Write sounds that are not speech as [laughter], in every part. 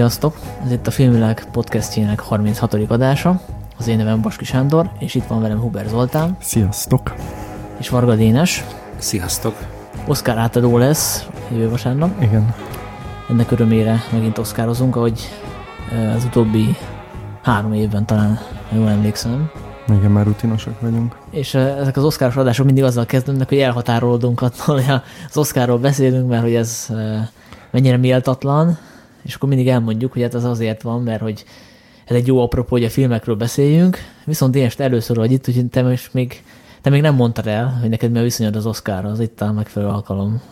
Sziasztok! Ez itt a Filmvilág podcastjének 36. adása. Az én nevem Baski Sándor, és itt van velem Huber Zoltán. Sziasztok! És Varga Dénes. Sziasztok! Oscar átadó lesz jövő vasárnap. Igen. Ennek örömére megint oszkározunk, ahogy az utóbbi három évben talán, ha jól emlékszem. Igen, már rutinosak vagyunk. És ezek az oszkáros adások mindig azzal kezdődnek, hogy elhatárolódunk attól, hogy az oszkárról beszélünk, mert hogy ez mennyire méltatlan, és akkor mindig elmondjuk, hogy hát az azért van, mert hogy ez egy jó apropó, hogy a filmekről beszéljünk, viszont én ezt először vagy itt, úgyhogy te most még, te még nem mondtad el, hogy neked mi a viszonyod az Oscar, az itt a megfelelő alkalom.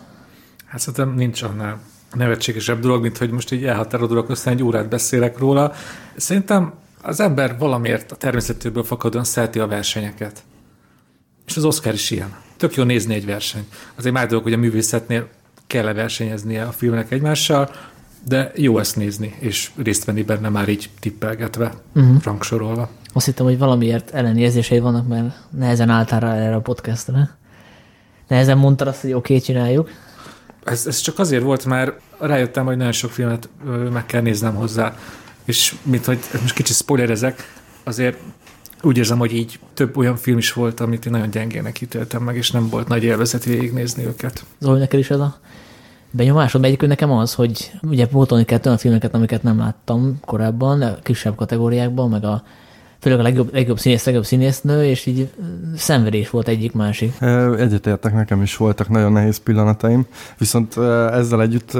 Hát szerintem nincs annál nevetségesebb dolog, mint hogy most így elhatárolódok, aztán egy órát beszélek róla. Szerintem az ember valamiért a természetéből fakadóan szereti a versenyeket. És az Oscar is ilyen. Tök jó nézni egy versenyt. Azért már dolog, hogy a művészetnél kell -e versenyeznie a filmnek egymással, de jó ezt nézni, és részt venni benne már így tippelgetve, uh-huh. rangsorolva. Azt hittem, hogy valamiért ellenérzései vannak, mert nehezen álltál rá erre a podcastra. Nehezen mondtad azt, hogy oké, okay, csináljuk. Ez, ez csak azért volt, mert rájöttem, hogy nagyon sok filmet meg kell néznem hozzá. És mint hogy most kicsit spoilerezek, azért úgy érzem, hogy így több olyan film is volt, amit én nagyon gyengének ítéltem meg, és nem volt nagy élvezet végignézni őket. Zoli, neked is ez a benyomásod, egyik nekem az, hogy ugye pótolni kell olyan filmeket, amiket nem láttam korábban, kisebb kategóriákban, meg a főleg a legjobb, legjobb színész, legjobb színésznő, és így szenvedés volt egyik-másik. Egyetértek, nekem is voltak nagyon nehéz pillanataim, viszont ezzel együtt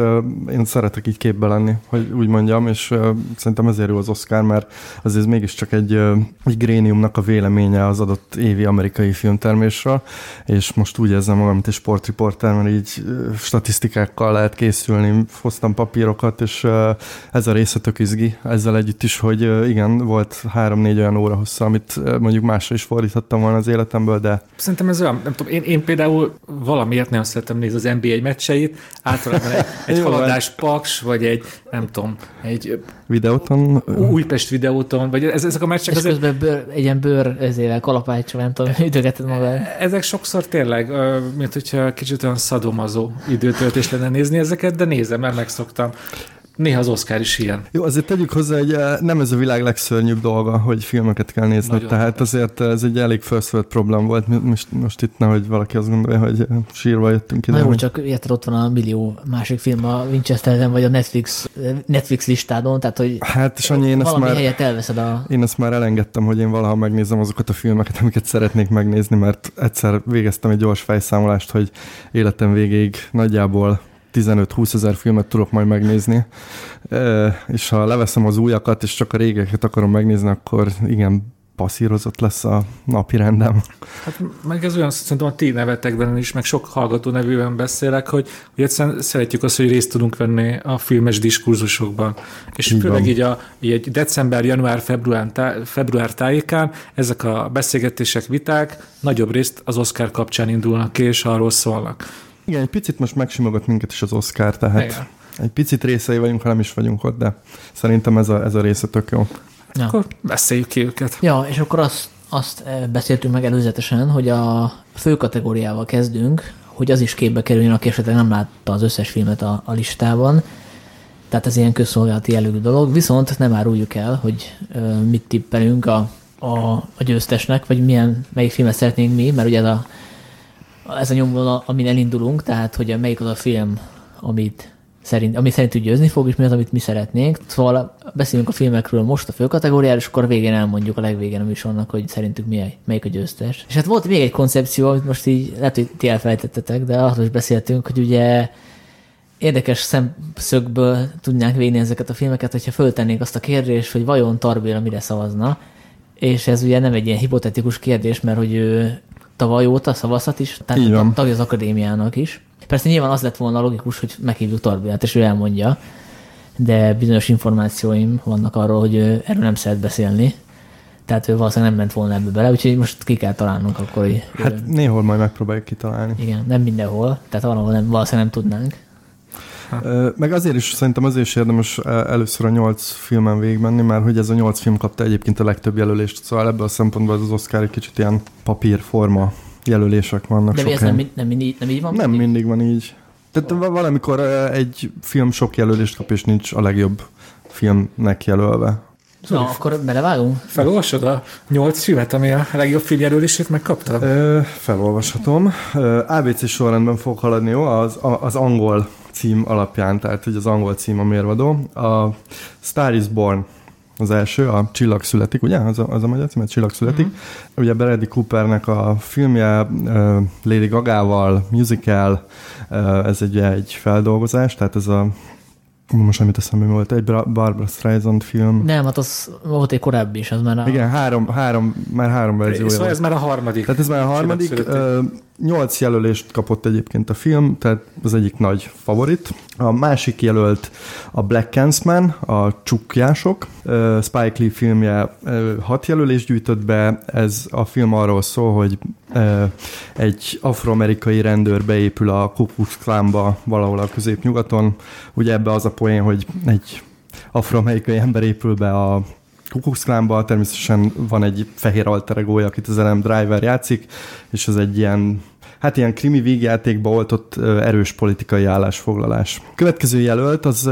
én szeretek így képbe lenni, hogy úgy mondjam, és szerintem ezért jó az Oscar, mert azért mégiscsak egy, egy gréniumnak a véleménye az adott évi amerikai filmtermésről, és most úgy érzem magam, mint egy sportriporter, mert így statisztikákkal lehet készülni, hoztam papírokat, és ez a része tök izgi, ezzel együtt is, hogy igen, volt három-négy olyan olyan óra hossza, amit mondjuk másra is fordíthattam volna az életemből, de... Szerintem ez olyan, nem tudom, én, én például valamiért nem szeretem nézni az NBA meccseit, általában egy, [laughs] egy haladás paks, vagy egy, nem tudom, egy videóton. Újpest videóton, vagy ez, ezek a meccsek... És azért... közben bőr, egy ilyen bőr ezért kalapács, nem tudom, [laughs] ütögeted magad. Ezek sokszor tényleg, mint hogyha kicsit olyan szadomazó időtöltés lenne nézni ezeket, de nézem, mert megszoktam. Néha az Oscar is ilyen. Jó, azért tegyük hozzá, hogy eh, nem ez a világ legszörnyűbb dolga, hogy filmeket kell nézni. Nagyon tehát azért ez egy elég first world problém volt. Most, most itt nehogy valaki azt gondolja, hogy eh, sírva jöttünk ide. Na jó, csak érted, ott van a millió másik film a Winchesterben, vagy a Netflix, Netflix listádon, tehát hogy hát, és annyi, én ezt már, helyet elveszed a... Én ezt már elengedtem, hogy én valaha megnézem azokat a filmeket, amiket szeretnék megnézni, mert egyszer végeztem egy gyors fejszámolást, hogy életem végéig nagyjából 15-20 ezer filmet tudok majd megnézni, és ha leveszem az újakat, és csak a régeket akarom megnézni, akkor igen, passzírozott lesz a napi rendem. Hát meg ez olyan, szerintem a ti nevetekben is, meg sok hallgató nevűen beszélek, hogy, hogy egyszerűen szeretjük azt, hogy részt tudunk venni a filmes diskurzusokban. És így főleg van. így, a, így egy december, január, február, tá, február tájékán ezek a beszélgetések, viták nagyobb részt az Oscar kapcsán indulnak ki, és arról szólnak. Igen, egy picit most megsimogott minket is az Oscar, tehát Igen. egy picit részei vagyunk, ha nem is vagyunk ott, de szerintem ez a, ez a része tök jó. Ja. Akkor beszéljük ki őket. Ja, és akkor azt, azt eh, beszéltünk meg előzetesen, hogy a fő kategóriával kezdünk, hogy az is képbe kerüljön, aki esetleg nem látta az összes filmet a, a listában. Tehát ez ilyen közszolgálati jellegű dolog. Viszont nem áruljuk el, hogy ö, mit tippelünk a, a, a győztesnek, vagy milyen, melyik filmet szeretnénk mi, mert ugye ez a ez a nyomvonal, amin elindulunk, tehát hogy melyik az a film, amit szerint, ami szerintük győzni fog, és mi az, amit mi szeretnénk. Szóval beszélünk a filmekről most a fő kategóriára, és akkor végén elmondjuk a legvégén a műsornak, hogy szerintük mi, melyik a győztes. És hát volt még egy koncepció, amit most így lehet, hogy ti elfelejtettetek, de arról is beszéltünk, hogy ugye érdekes szemszögből tudnánk végni ezeket a filmeket, hogyha föltennénk azt a kérdést, hogy vajon Tarbéla mire szavazna, és ez ugye nem egy ilyen hipotetikus kérdés, mert hogy ő tavaly óta szavazhat is, tehát tagja az akadémiának is. Persze nyilván az lett volna logikus, hogy meghívjuk Torbiát, és ő elmondja, de bizonyos információim vannak arról, hogy ő erről nem szeret beszélni. Tehát ő valószínűleg nem ment volna ebbe bele, úgyhogy most ki kell találnunk akkor. Hogy hát ő... néhol majd megpróbáljuk kitalálni. Igen, nem mindenhol, tehát valahol nem, valószínűleg nem tudnánk. Meg azért is, szerintem azért is érdemes először a nyolc filmen végigmenni, mert hogy ez a nyolc film kapta egyébként a legtöbb jelölést, szóval ebből a szempontból az Oscar egy kicsit ilyen papírforma jelölések vannak. De ez nem, nem, mindig, nem így van? Nem mindig, mindig van így. Tehát oh. valamikor egy film sok jelölést kap, és nincs a legjobb filmnek jelölve. Na, akkor belevágunk? Felolvasod a nyolc filmet, ami a legjobb filmjelölését megkapta? Ö, felolvashatom. Ö, ABC sorrendben fog haladni, jó? Az, a, az angol cím alapján, tehát hogy az angol cím a mérvadó. A Star is Born az első, a Csillag születik, ugye? Az a, az a magyar cím, a Csillag születik. Mm-hmm. Ugye Bradley Coopernek a filmje Lady Gagával, musical, ez egy, egy feldolgozás, tehát ez a most amit eszembe volt, egy Barbara Streisand film. Nem, hát az volt egy korábbi is, az már a... Igen, három, három, már három verziója Szóval ez már a harmadik. Tehát ez már a harmadik. Nyolc jelölést kapott egyébként a film, tehát az egyik nagy favorit. A másik jelölt a Black Clansman, a csukjások. Spike Lee filmje hat jelölést gyűjtött be. Ez a film arról szól, hogy egy afroamerikai rendőr beépül a Ku Klux Klánba valahol a középnyugaton. Ugye ebbe az a poén, hogy egy afroamerikai ember épül be a Kukuxklánban természetesen van egy fehér alter egója, akit az Adam Driver játszik, és ez egy ilyen hát ilyen krimi vígjátékba oltott erős politikai állásfoglalás. Következő jelölt az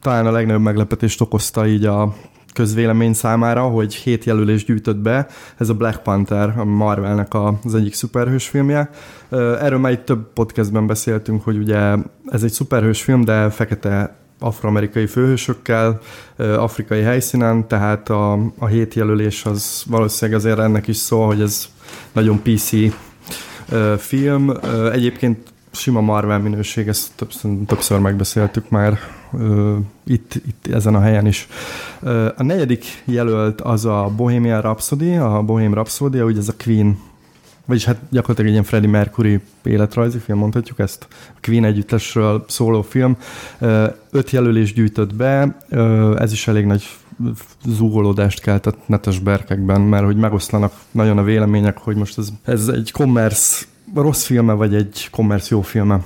talán a legnagyobb meglepetést okozta így a közvélemény számára, hogy hét jelölés gyűjtött be. Ez a Black Panther, a Marvelnek az egyik szuperhős filmje. Erről már itt több podcastben beszéltünk, hogy ugye ez egy szuperhős film, de fekete afroamerikai főhősökkel, afrikai helyszínen, tehát a, a hét jelölés az valószínűleg azért ennek is szól, hogy ez nagyon PC film. Egyébként sima Marvel minőség, ezt többször, többször megbeszéltük már itt, itt ezen a helyen is. A negyedik jelölt az a Bohemian Rhapsody, a Bohemian Rhapsody, ugye ez a Queen vagyis hát gyakorlatilag egy ilyen Freddie Mercury életrajzi film, mondhatjuk ezt, a Queen együttesről szóló film. Öt jelölés gyűjtött be, ez is elég nagy zúgolódást keltett netes berkekben, mert hogy megoszlanak nagyon a vélemények, hogy most ez, ez egy commerce rossz filme, vagy egy commerce jó filme.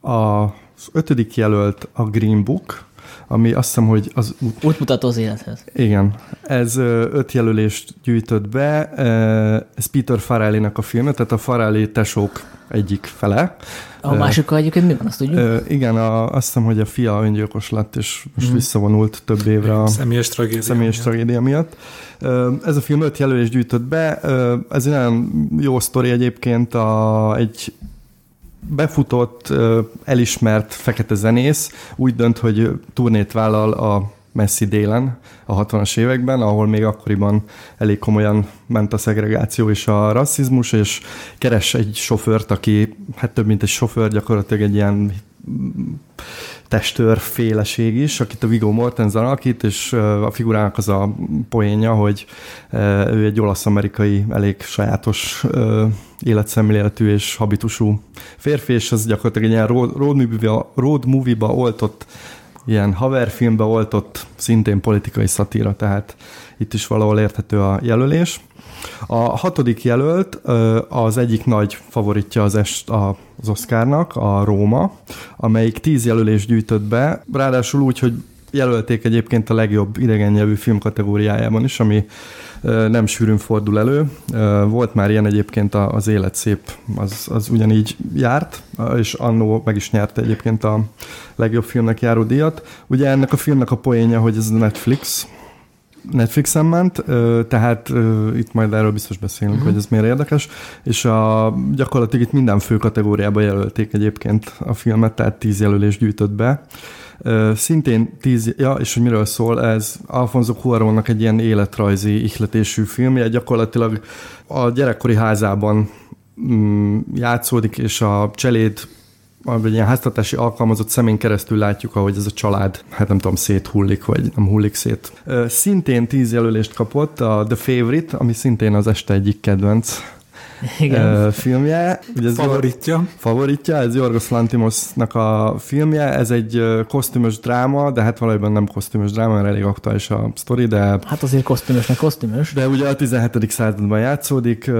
Az ötödik jelölt a Green Book, ami azt hiszem, hogy az... Útmutató az élethez. Igen. Ez öt jelölést gyűjtött be. Ez Peter Farrelly-nek a filme, tehát a Farrelly tesók egyik fele. A másikkal egyébként mi van, azt tudjuk? Igen, a, azt hiszem, hogy a fia öngyilkos lett, és most mm. visszavonult több évre a személyes tragédia, személyes miatt. tragédia miatt. Ez a film öt jelölést gyűjtött be. Ez egy nagyon jó sztori egyébként. A, egy befutott, elismert fekete zenész úgy dönt, hogy turnét vállal a messzi délen, a 60-as években, ahol még akkoriban elég komolyan ment a szegregáció és a rasszizmus, és keres egy sofőrt, aki hát több mint egy sofőr, gyakorlatilag egy ilyen testőr féleség is, akit a Viggo Mortensen alakít, és a figurának az a poénja, hogy ő egy olasz-amerikai elég sajátos életszemléletű és habitusú férfi, és ez gyakorlatilag egy ilyen road, road, movie, road movie-ba oltott, ilyen haverfilmbe oltott, szintén politikai szatíra, tehát itt is valahol érthető a jelölés. A hatodik jelölt az egyik nagy favoritja az, est, az Oscarnak, a Róma, amelyik tíz jelölést gyűjtött be, ráadásul úgy, hogy jelölték egyébként a legjobb idegen nyelvű film kategóriájában is, ami nem sűrűn fordul elő. Volt már ilyen egyébként az Élet szép, az, az ugyanígy járt, és annó meg is nyerte egyébként a legjobb filmnek járó díjat. Ugye ennek a filmnek a poénja, hogy ez a Netflix, Netflixen ment, tehát itt majd erről biztos beszélünk, uh-huh. hogy ez miért érdekes, és a, gyakorlatilag itt minden fő kategóriába jelölték egyébként a filmet, tehát tíz jelölés gyűjtött be. Szintén tíz, ja, és hogy miről szól, ez Alfonso Cuarónnak egy ilyen életrajzi ihletésű filmje, gyakorlatilag a gyerekkori házában mm, játszódik, és a cseléd egy ilyen háztartási alkalmazott szemén keresztül látjuk, ahogy ez a család, hát nem tudom, széthullik, vagy nem hullik szét. Szintén tíz jelölést kapott a The Favorite, ami szintén az este egyik kedvenc igen. filmje. Ugye ez favoritja. Favoritja, ez Jorgos Lantimosnak a filmje, ez egy kosztümös dráma, de hát valójában nem kosztümös dráma, mert elég aktuális a sztori, de... Hát azért kosztümösnek kosztümös. De ugye a 17. században játszódik,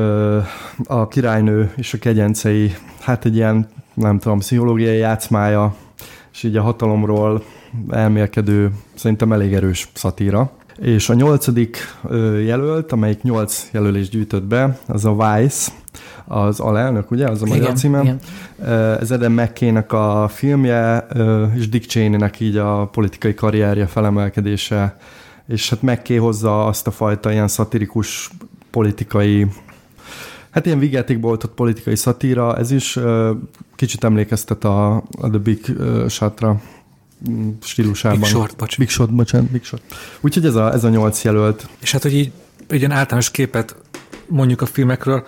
a királynő és a kegyencei, hát egy ilyen, nem tudom, pszichológiai játszmája, és így a hatalomról elmélkedő, szerintem elég erős szatíra. És a nyolcadik jelölt, amelyik nyolc jelölést gyűjtött be, az a Vice, az alelnök, ugye? Az a magyar Igen, címe. igen. Ez Eden mckay a filmje, és Dick Cheney-nek így a politikai karrierje felemelkedése, és hát McKay hozza azt a fajta ilyen szatirikus politikai Hát ilyen vigyátékboltot politikai szatíra, ez is kicsit emlékeztet a, a The Big Shotra mm, stílusában. Big Short, bocs. Big Short, bocsánat, Big Short. Úgyhogy ez a, ez a nyolc jelölt. És hát, hogy így egy ilyen általános képet mondjuk a filmekről,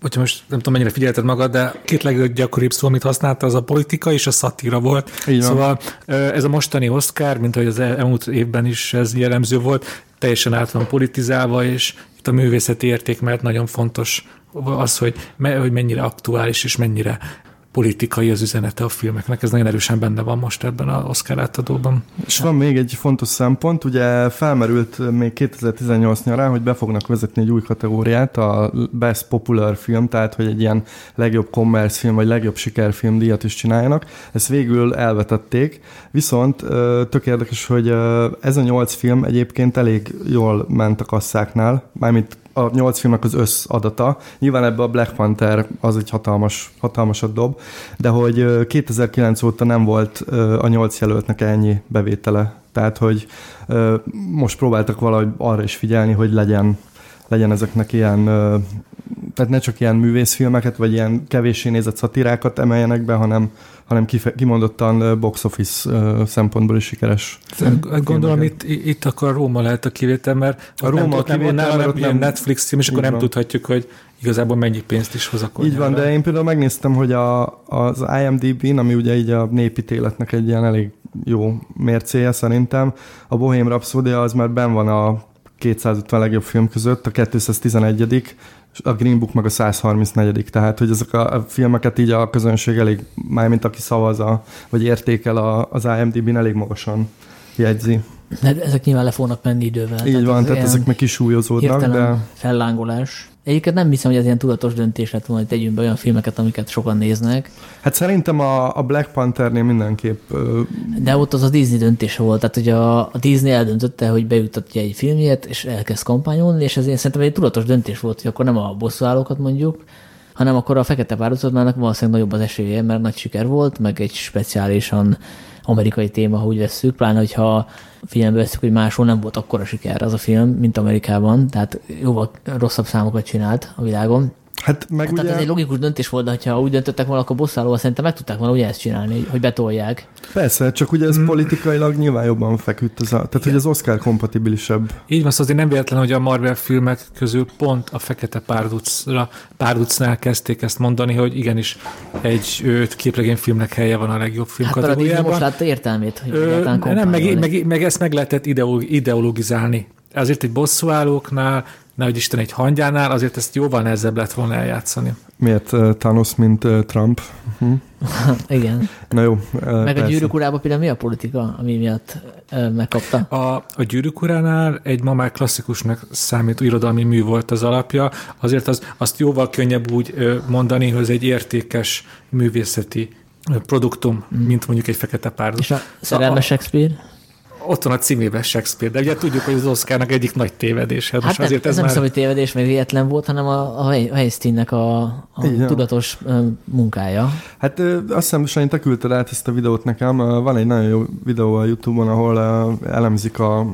hogyha most nem tudom, mennyire figyelted magad, de két leggyakoribb szó, amit használta, az a politika és a szatíra volt. Van. Szóval ez a mostani Oscar, mint ahogy az elmúlt évben is ez jellemző volt, teljesen át van politizálva, és itt a művészeti érték mellett nagyon fontos az, hogy, hogy mennyire aktuális és mennyire politikai az üzenete a filmeknek. Ez nagyon erősen benne van most ebben az Oscar átadóban. És van még egy fontos szempont, ugye felmerült még 2018 nyarán, hogy be fognak vezetni egy új kategóriát, a Best Popular Film, tehát hogy egy ilyen legjobb commerce film, vagy legjobb sikerfilm díjat is csináljanak. Ezt végül elvetették, viszont tök érdekes, hogy ez a nyolc film egyébként elég jól ment a kasszáknál, mármint a nyolc filmnek az összadata. Nyilván ebbe a Black Panther az egy hatalmas, hatalmasat dob, de hogy ö, 2009 óta nem volt a nyolc jelöltnek ennyi bevétele. Tehát, hogy most próbáltak valahogy arra is figyelni, hogy legyen, legyen ezeknek ilyen, tehát ne csak ilyen művészfilmeket, vagy ilyen kevéssé nézett szatirákat emeljenek be, hanem, hanem kife- kimondottan box office szempontból is sikeres. Hát Gondolom itt, itt akkor a Róma lehet a kivétel, mert A Róma nem, a kivétel, nem, nem, nem nem- Netflix cím, és akkor nem van. tudhatjuk, hogy igazából mennyi pénzt is hoz a Így van, de én például megnéztem, hogy a, az IMDb-n, ami ugye így a népítéletnek egy ilyen elég jó mércéje szerintem, a Bohém Rhapsody az már ben van a 250 legjobb film között, a 211 és a Green Book meg a 134 tehát hogy ezek a filmeket így a közönség elég, mármint aki szavaz, a, vagy értékel a, az IMDb-n elég magasan jegyzi. De ezek nyilván le fognak menni idővel. Így van, ez tehát ilyen ezek meg kisúlyozódnak, de fellángolás. Egyébként nem hiszem, hogy ez ilyen tudatos döntés lett volna, hogy tegyünk be olyan filmeket, amiket sokan néznek, hát szerintem a, a Black Panthernél mindenképp ö, de ott az a Disney döntése volt, tehát hogy a, a Disney eldöntötte, hogy bejutatja egy filmjét, és elkezd kampányolni, és ez én szerintem egy tudatos döntés volt, hogy akkor nem a bosszúállókat mondjuk, hanem akkor a Fekete Párducatmának valószínűleg nagyobb az esélye, mert nagy siker volt, meg egy speciálisan amerikai téma, ha úgy vesszük, pláne, hogyha figyelembe veszük, hogy máshol nem volt akkora siker az a film, mint Amerikában, tehát jóval rosszabb számokat csinált a világon. Hát meg Hát ugye... Tehát ez egy logikus döntés volt, de ha úgy döntöttek volna, akkor bosszálóval szerintem meg tudták volna ugye ezt csinálni, hogy betolják. Persze, csak ugye ez politikailag nyilván jobban feküdt, ez a, tehát hogy az Oscar kompatibilisebb. Így van, szóval azért nem véletlen, hogy a Marvel filmek közül pont a Fekete Párducra, Párducnál kezdték ezt mondani, hogy igenis egy ö, képregényfilmnek helye van a legjobb film Hát kategóriában. most látta értelmét, hogy Ö, nem, meg, meg, meg, ezt meg lehetett ideolog, ideologizálni. Azért egy bosszúállóknál, nehogy Isten egy hangyánál, azért ezt jóval nehezebb lett volna eljátszani. Miért uh, Thanos, mint uh, Trump? Hm? [laughs] Igen. Na jó. Uh, Meg a gyűrűk urában például mi a politika, ami miatt megkapta? A, a gyűrűk uránál egy ma már klasszikusnak számít irodalmi mű volt az alapja, azért az, azt jóval könnyebb úgy mondani, hogy ez egy értékes művészeti produktum, mint mondjuk egy fekete párduc. És a szerelmes Shakespeare? Ott van a címében Shakespeare, de ugye tudjuk, hogy az Oscarnak egyik nagy tévedés. Hát most nem, azért ez ez nem már... hogy tévedés, meg véletlen volt, hanem a, a Wei- Weinsteinnek a, a Igen. tudatos munkája. Hát azt hiszem, Sanyi, te küldted át ezt a videót nekem. Van egy nagyon jó videó a Youtube-on, ahol elemzik a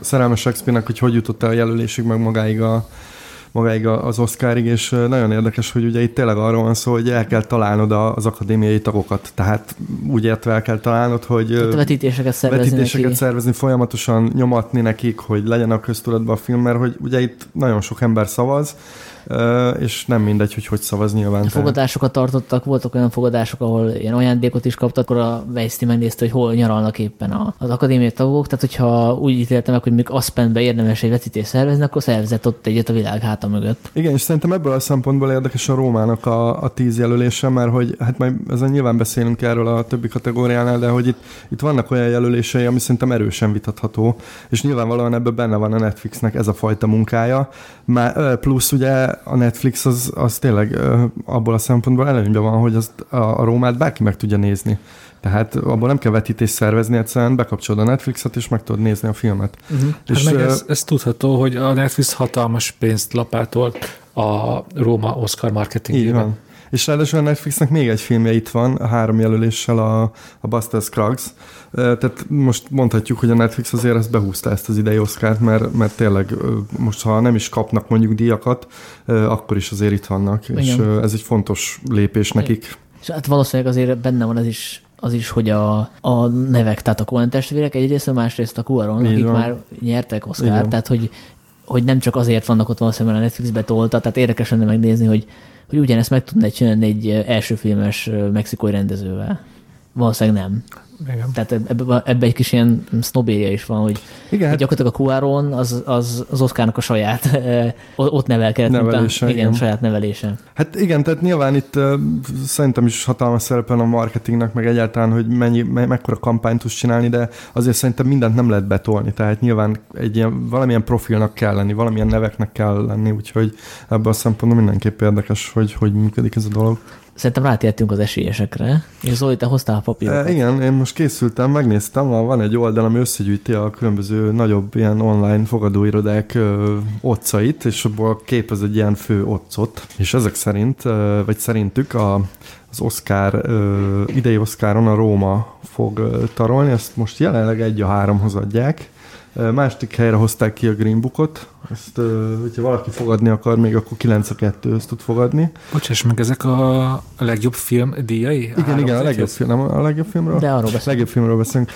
szerelmes Shakespeare-nek, hogy hogy jutott el a jelölésig, meg magáig a magáig az Oscarig, és nagyon érdekes, hogy ugye itt tényleg arról van szó, hogy el kell találnod az akadémiai tagokat. Tehát úgy értve el kell találnod, hogy a vetítéseket szervezni vetítéseket neki. szervezni, folyamatosan nyomatni nekik, hogy legyen a köztudatban a film, mert hogy ugye itt nagyon sok ember szavaz, és nem mindegy, hogy hogy szavaz nyilván. Fogadásokat tartottak, voltak olyan fogadások, ahol ilyen ajándékot is kaptak, akkor a Weinstein megnézte, hogy hol nyaralnak éppen az akadémiai tagok, tehát hogyha úgy ítéltem meg, hogy még Aspenbe érdemes egy vetítést szervezni, akkor szervezett ott egyet a világ háta mögött. Igen, és szerintem ebből a szempontból érdekes a Rómának a, a tíz jelölése, mert hogy hát majd ezen nyilván beszélünk erről a többi kategóriánál, de hogy itt, itt vannak olyan jelölései, ami szerintem erősen vitatható, és nyilvánvalóan ebben benne van a Netflixnek ez a fajta munkája. Már, plusz ugye a Netflix az, az tényleg abból a szempontból előnyben van, hogy az, a, a Rómát bárki meg tudja nézni. Tehát abból nem kell vetítést szervezni, egyszerűen bekapcsolod a Netflixet, és meg tudod nézni a filmet. Uh-huh. És hát meg ez, ez tudható, hogy a Netflix hatalmas pénzt lapátolt a Róma Oscar marketingében. Így van. És ráadásul a Netflixnek még egy filmje itt van, a három jelöléssel a, a Buster Scruggs. Tehát most mondhatjuk, hogy a Netflix azért ezt behúzta ezt az idei Oscárt, mert, mert tényleg most ha nem is kapnak mondjuk díjakat, akkor is azért itt vannak, Igen. és ez egy fontos lépés nekik. És hát valószínűleg azért benne van ez is az is, hogy a, a nevek, tehát a Coen testvérek egyrészt, másrészt a Cuaron, akik van. már nyertek Oscar, tehát hogy, hogy nem csak azért vannak ott valószínűleg a Netflixbe tolta, tehát érdekes lenne megnézni, hogy, hogy ugyanezt meg tudná csinálni egy elsőfilmes mexikói rendezővel. Valószínűleg nem. Igen. Tehát ebbe, ebbe egy kis ilyen sznobéria is van, hogy, igen, hogy gyakorlatilag a Cuaron az, az, az Oszkárnak a saját, [laughs] ott nevelkedett, nevelése, igen, igen, saját nevelése. Hát igen, tehát nyilván itt uh, szerintem is hatalmas szerepen a marketingnek, meg egyáltalán, hogy mennyi, me, mekkora kampányt tudsz csinálni, de azért szerintem mindent nem lehet betolni, tehát nyilván egy ilyen, valamilyen profilnak kell lenni, valamilyen neveknek kell lenni, úgyhogy ebben a szempontból mindenképp érdekes, hogy hogy működik ez a dolog. Szerintem rátértünk az esélyesekre. És Zoli, te hoztál a papírokat. E, igen, én most készültem, megnéztem, van egy oldal, ami összegyűjti a különböző nagyobb ilyen online fogadóirodák otcait, és abból képez egy ilyen fő otcot. És ezek szerint, vagy szerintük a, az Oscar, idei Oscaron a Róma fog tarolni, ezt most jelenleg egy a háromhoz adják, Másik helyre hozták ki a Green Bookot, ezt, hogyha valaki fogadni akar, még akkor 9 a 2 ezt tud fogadni. Bocsáss meg, ezek a, a legjobb film díjai? Igen, igen, a legjobb film, nem a legjobb filmről? De arról beszélünk. legjobb filmről beszélünk.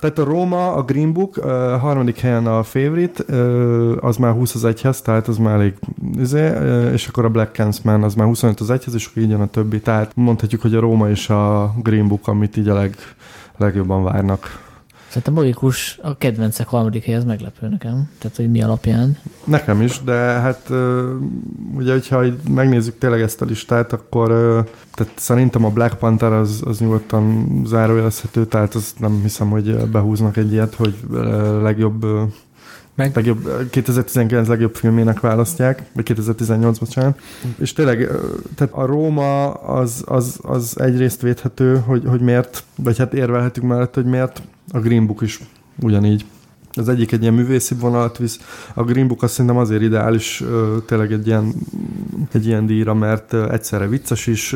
Tehát a Róma, a Green Book, a harmadik helyen a Favorite, az már 20 az egyhez, tehát az már elég, izé, és akkor a Black Clansman az már 25 az egyhez, és akkor így jön a többi. Tehát mondhatjuk, hogy a Róma és a Green Book, amit így a leg, legjobban várnak. Szerintem logikus, a kedvencek harmadik helyez meglepő nekem. Tehát, hogy mi alapján. Nekem is, de hát ugye, hogyha megnézzük tényleg ezt a listát, akkor tehát szerintem a Black Panther az, az nyugodtan zárójelezhető, tehát az nem hiszem, hogy behúznak egy ilyet, hogy legjobb meg... Legjobb, 2019 legjobb filmének választják, vagy 2018, bocsánat. És tényleg, tehát a Róma az, az, az egyrészt védhető, hogy, hogy miért, vagy hát érvelhetünk mellett, hogy miért a Green Book is ugyanígy. Az egyik egy ilyen művészi vonalat visz. A Green Book azt szerintem azért ideális tényleg egy ilyen, egy ilyen díjra, mert egyszerre vicces is,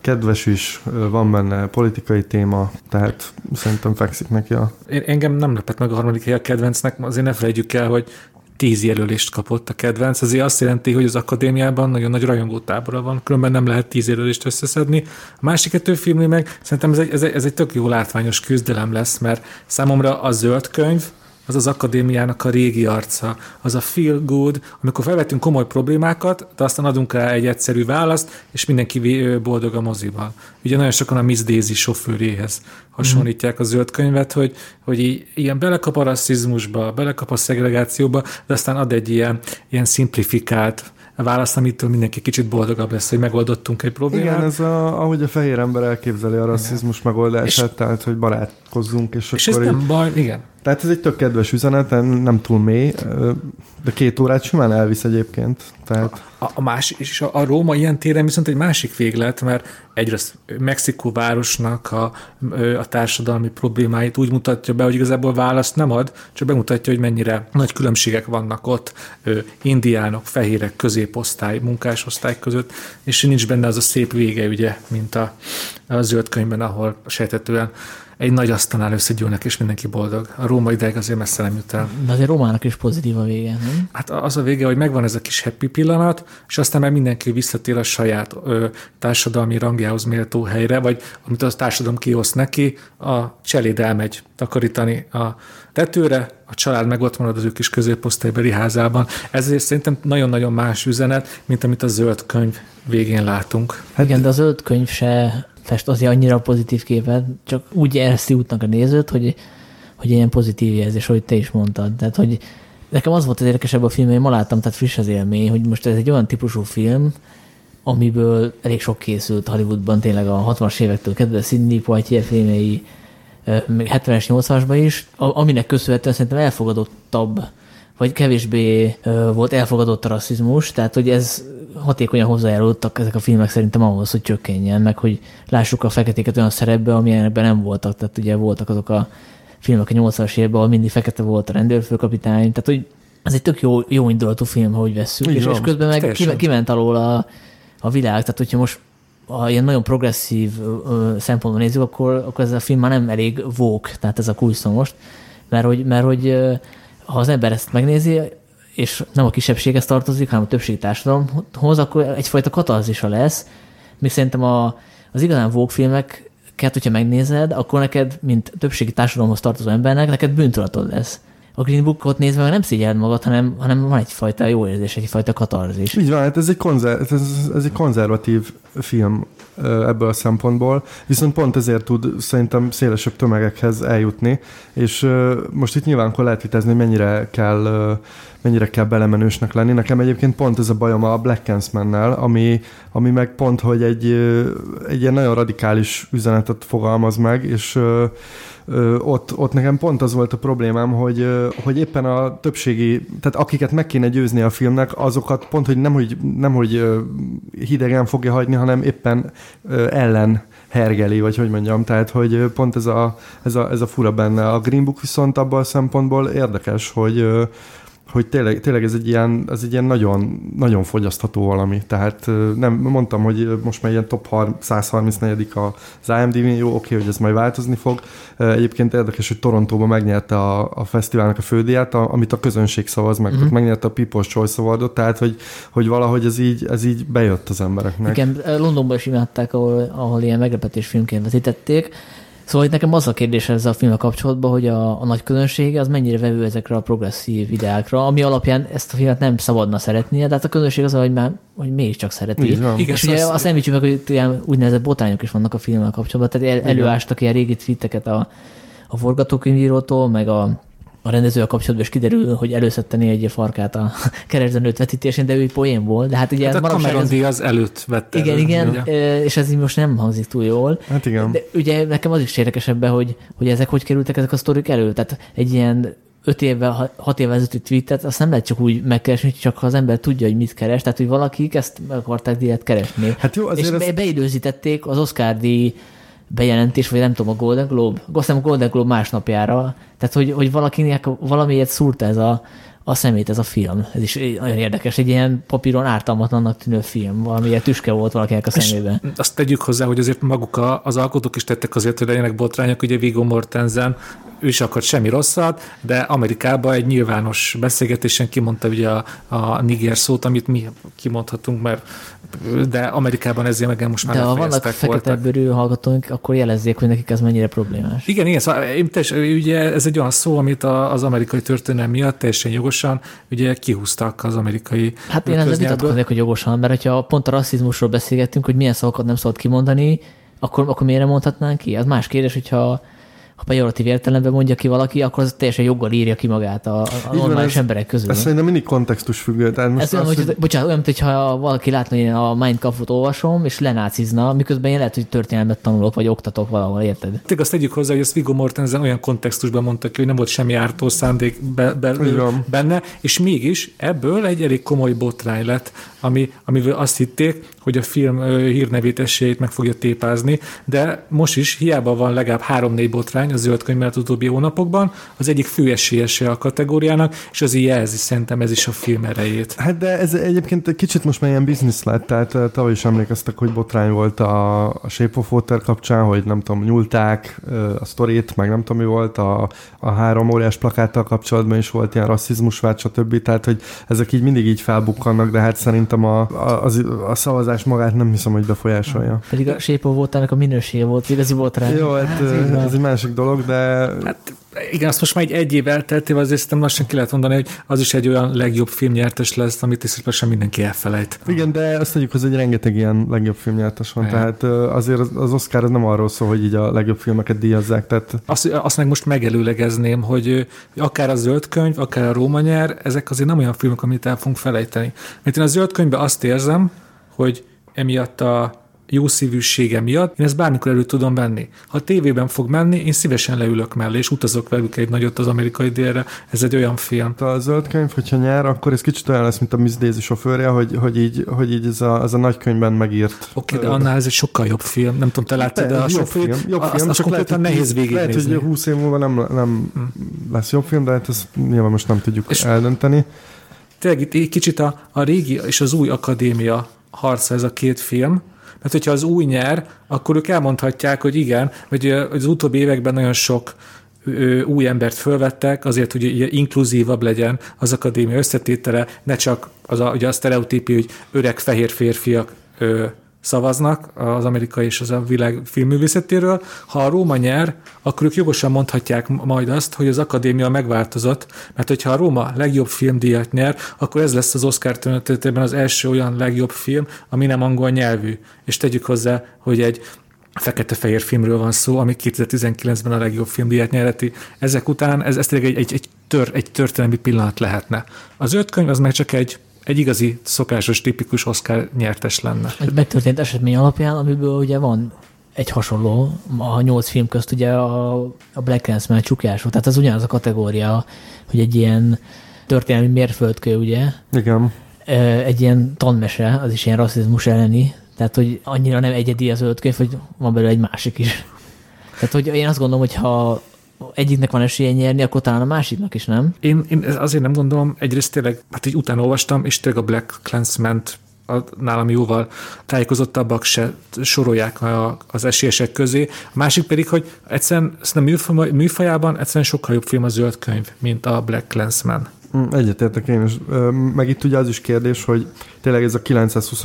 kedves is, van benne politikai téma, tehát szerintem fekszik neki a... Én, engem nem lepett meg a harmadik hely a kedvencnek, azért ne felejtjük el, hogy tíz jelölést kapott a kedvenc, azért azt jelenti, hogy az akadémiában nagyon nagy rajongótábora van, különben nem lehet tíz jelölést összeszedni. A másik kettő filmnél meg szerintem ez egy, ez egy, ez egy tök jó látványos küzdelem lesz, mert számomra a zöld könyv, az az akadémiának a régi arca, az a feel good, amikor felvetünk komoly problémákat, de aztán adunk rá egy egyszerű választ, és mindenki boldog a mozival. Ugye nagyon sokan a Miss Daisy sofőréhez hasonlítják a zöld könyvet, hogy, hogy így, ilyen belekap a rasszizmusba, belekap a szegregációba, de aztán ad egy ilyen, ilyen simplifikált választ, amitől mindenki kicsit boldogabb lesz, hogy megoldottunk egy problémát. Igen, ez a, ahogy a fehér ember elképzeli a rasszizmus igen. megoldását, és, tehát hogy barátkozzunk, és, és akkor... ez nem baj, igen. Tehát ez egy tök kedves üzenet, nem túl mély, de két órát simán elvisz egyébként. Tehát... A, a, más, és a, a Róma ilyen téren viszont egy másik véglet, mert egyrészt Mexikó városnak a, a társadalmi problémáit úgy mutatja be, hogy igazából választ nem ad, csak bemutatja, hogy mennyire nagy különbségek vannak ott indiánok, fehérek, középosztály, munkásosztály között, és nincs benne az a szép vége, ugye, mint a, a zöld könyvben, ahol sejtetően egy nagy asztalnál összegyűlnek, és mindenki boldog. A római ideig azért messze nem jut el. De azért Rómának is pozitív a vége, nem? Hát az a vége, hogy megvan ez a kis happy pillanat, és aztán már mindenki visszatér a saját ö, társadalmi rangjához méltó helyre, vagy amit a társadalom kioszt neki, a cseléd elmegy takarítani a tetőre, a család meg ott marad az ő kis középosztálybeli házában. Ezért szerintem nagyon-nagyon más üzenet, mint amit a zöld könyv végén látunk. Hát igen, de a zöld könyv se fest azért annyira pozitív képet, csak úgy ereszti útnak a nézőt, hogy, hogy ilyen pozitív jelzés, hogy te is mondtad. Tehát, hogy nekem az volt az érdekesebb a film, én ma láttam, tehát friss az élmény, hogy most ez egy olyan típusú film, amiből elég sok készült Hollywoodban, tényleg a 60-as évektől kezdve Sidney Poitier filmei, még 70-es, 80-asban is, aminek köszönhetően szerintem elfogadottabb vagy kevésbé ö, volt elfogadott a rasszizmus, tehát hogy ez hatékonyan hozzájárultak ezek a filmek szerintem ahhoz, hogy csökkenjen, meg hogy lássuk a feketéket olyan szerepbe, amilyenekben nem voltak, tehát ugye voltak azok a filmek a 80-as években, ahol mindig fekete volt a rendőrfőkapitány, tehát hogy ez egy tök jó, jó indulatú film, hogy vesszük, és, és közben meg kiment, kiment alól a, a világ, tehát hogyha most ha ilyen nagyon progresszív ö, szempontból nézzük, akkor, akkor ez a film már nem elég vók, tehát ez a kulszom most, mert hogy, mert hogy ha az ember ezt megnézi, és nem a kisebbséghez tartozik, hanem a többségi társadalomhoz, akkor egyfajta katarzisa lesz, mi szerintem a, az igazán vók filmek hogyha megnézed, akkor neked, mint többségi társadalomhoz tartozó embernek, neked bűntudatod lesz. A Green Bookot nézve nem szégyeld magad, hanem, hanem van egyfajta jó érzés, egyfajta katarzis. Így van, hát ez egy, konzer- ez, ez egy konzervatív film ebből a szempontból, viszont pont ezért tud szerintem szélesebb tömegekhez eljutni, és most itt nyilván akkor lehet vitázni, hogy mennyire kell mennyire kell belemenősnek lenni. Nekem egyébként pont ez a bajom a Black Hansmannel, ami, ami meg pont, hogy egy, egy ilyen nagyon radikális üzenetet fogalmaz meg, és ott, ott nekem pont az volt a problémám, hogy, hogy éppen a többségi, tehát akiket meg kéne győzni a filmnek, azokat pont, hogy nem, hogy, nem, hogy hidegen fogja hagyni, hanem éppen ellen hergeli, vagy hogy mondjam, tehát hogy pont ez a, ez a, ez a fura benne. A Green Book viszont abban a szempontból érdekes, hogy, hogy tényleg, tényleg ez egy ilyen, ez egy ilyen nagyon, nagyon fogyasztható valami. Tehát nem, mondtam, hogy most már ilyen top 134 az IMDb, jó, oké, hogy ez majd változni fog. Egyébként érdekes, hogy Torontóban megnyerte a, a fesztiválnak a fődíját, amit a közönség szavaz meg, mm-hmm. megnyerte a People's Choice Awardot, tehát hogy, hogy valahogy ez így, ez így bejött az embereknek. Igen, Londonban is imádták, ahol, ahol ilyen meglepetés filmként vetítették. Szóval itt nekem az a kérdés ezzel a filmmel kapcsolatban, hogy a, a nagy közönség az mennyire vevő ezekre a progresszív ideákra, ami alapján ezt a filmet nem szabadna szeretnie, de hát a közönség az, hogy már hogy mégiscsak szereti. Igen, és ugye azt, azt említsük meg, hogy ilyen úgynevezett botányok is vannak a filmmel kapcsolatban, tehát el, előástak ilyen régi tweeteket a, a forgatókönyvírótól, meg a a rendezővel kapcsolatban is kiderül, hogy előszedteni egy farkát a [laughs] kereszenőt vetítésén, de ő poén volt. De hát ugye hát a Cameron. Diaz előtt vette. Igen, igen, ugye? és ez így most nem hangzik túl jól. Hát igen. De ugye nekem az is érdekes ebben, hogy, hogy ezek hogy kerültek ezek a sztorik elő. Tehát egy ilyen öt évvel, hat évvel ezelőtti tweetet, azt nem lehet csak úgy megkeresni, csak ha az ember tudja, hogy mit keres. Tehát, hogy valakik ezt meg akarták diát keresni. Hát jó, azért és ez... beidőzítették az Oscar díj bejelentés, vagy nem tudom, a Golden Globe, azt hiszem a Golden Globe másnapjára, tehát hogy, hogy valakinek valamiért szúrta ez a, a szemét ez a film. Ez is nagyon érdekes, egy ilyen papíron ártalmatlannak tűnő film, valamiért tüske volt valakinek a szemében. És azt tegyük hozzá, hogy azért maguk a, az alkotók is tettek azért, hogy legyenek botrányok, ugye Viggo Mortensen, ő is akart semmi rosszat, de Amerikában egy nyilvános beszélgetésen kimondta ugye a, a Niger szót, amit mi kimondhatunk, mert de Amerikában ezért meg most már De ha vannak fekete bőrű hallgatóink, akkor jelezzék, hogy nekik ez mennyire problémás. Igen, igen, szóval tess, ugye ez egy olyan szó, amit az amerikai történelem miatt teljesen jogosan ugye kihúztak az amerikai Hát én ezzel vitatkoznék, hogy jogosan, mert ha pont a rasszizmusról beszélgettünk, hogy milyen szavakat nem szabad kimondani, akkor, akkor miért mondhatnánk ki? Az más kérdés, hogyha ha pejoratív értelemben mondja ki valaki, akkor az teljesen joggal írja ki magát a, a normális ez, emberek közül. Ez szerintem mindig kontextus függő. Tehát most ez olyan, hogy, hogy... bocsánat, olyan, mintha valaki látna, hogy én a Mind Kampfot olvasom, és lenácizna, miközben én lehet, hogy történelmet tanulok, vagy oktatok valahol, érted? Tényleg azt tegyük hozzá, hogy ezt Viggo Mortensen olyan kontextusban mondta ki, hogy nem volt semmi ártó szándék be, be, benne, és mégis ebből egy elég komoly botrány lett, ami, amivel azt hitték, hogy a film hírnevét esélyét meg fogja tépázni, de most is hiába van legalább három-négy botrány a zöld könyv utóbbi hónapokban, az egyik fő esélyese a kategóriának, és az jelzi szerintem ez is a film erejét. Hát de ez egyébként egy kicsit most már ilyen biznisz lett, tehát tavaly is emlékeztek, hogy botrány volt a, a Shape of Water kapcsán, hogy nem tudom, nyúlták a sztorit, meg nem tudom mi volt, a, a három óriás plakáttal kapcsolatban is volt ilyen rasszizmus vált, stb. Tehát, hogy ezek így mindig így felbukkannak, de hát szerintem a, a, a, a szavazás magát nem hiszem, hogy befolyásolja. Pedig a Shape of a minősége volt, igazi volt rá. Jó, hát, hát ez egy másik dolog, de... Hát igen, azt most már egy, egy év elteltével azért szerintem lassan ki lehet mondani, hogy az is egy olyan legjobb filmnyertes lesz, amit tisztesen mindenki elfelejt. Igen, de azt mondjuk, hogy egy rengeteg ilyen legjobb filmnyertes van, Igen. tehát azért az Oscar az nem arról szól, hogy így a legjobb filmeket díjazzák. Tehát... Azt, azt meg most megelőlegezném, hogy akár a zöld könyv, akár a Róma nyer, ezek azért nem olyan filmek, amit el fogunk felejteni. Mert én a zöld könyvben azt érzem, hogy emiatt a jó szívűsége miatt, én ezt bármikor elő tudom venni. Ha a tévében fog menni, én szívesen leülök mellé, és utazok velük egy nagyot az amerikai délre. Ez egy olyan film. A zöld könyv, hogyha nyer, akkor ez kicsit olyan lesz, mint a Miss Daisy sofőrje, hogy, hogy így, hogy így ez, a, ez a nagy könyvben megírt. Oké, okay, de annál ez egy sokkal jobb film. Nem tudom, te láttad, de a sofőr, film, jobb azt, film, azt csak lehet, nehéz tíz- Lehet, végignézni. hogy 20 év múlva nem, nem lesz jobb film, de hát ezt nyilván most nem tudjuk És- eldönteni. tényleg itt kicsit a, a régi és az új akadémia harca ez a két film, mert hogyha az új nyer, akkor ők elmondhatják, hogy igen, ö, az utóbbi években nagyon sok új embert fölvettek, azért, hogy ugye inkluzívabb legyen az akadémia összetétele, ne csak az a, ugye a sztereotípi, hogy öreg fehér férfiak szavaznak az amerikai és az a világ filmművészetéről. Ha a Róma nyer, akkor ők jogosan mondhatják majd azt, hogy az akadémia megváltozott, mert hogyha a Róma legjobb filmdíjat nyer, akkor ez lesz az Oscar történetében az első olyan legjobb film, ami nem angol nyelvű. És tegyük hozzá, hogy egy fekete-fehér filmről van szó, ami 2019-ben a legjobb filmdíjat nyereti. Ezek után ez, ez tényleg egy, egy, egy, tör, egy történelmi pillanat lehetne. Az öt könyv az meg csak egy, egy igazi, szokásos, tipikus Oscar nyertes lenne. Egy megtörtént esetmény alapján, amiből ugye van egy hasonló, a nyolc film közt ugye a, a Black Clansman csukjású, tehát az ugyanaz a kategória, hogy egy ilyen történelmi mérföldkő, ugye, Igen. Egy ilyen tanmese, az is ilyen rasszizmus elleni, tehát hogy annyira nem egyedi az öt könyv, hogy van belőle egy másik is. Tehát, hogy én azt gondolom, hogy ha egyiknek van esélye nyerni, akkor talán a másiknak is, nem? Én, én azért nem gondolom, egyrészt tényleg, hát így utána olvastam, és tényleg a Black clansman a, nálam jóval tájékozottabbak se sorolják a, az esélyesek közé. A másik pedig, hogy egyszerűen műfaj, műfajában egyszerűen sokkal jobb film a zöld könyv, mint a Black Clansman. Mm, Egyetértek én is. Meg itt ugye az is kérdés, hogy tényleg ez a 920,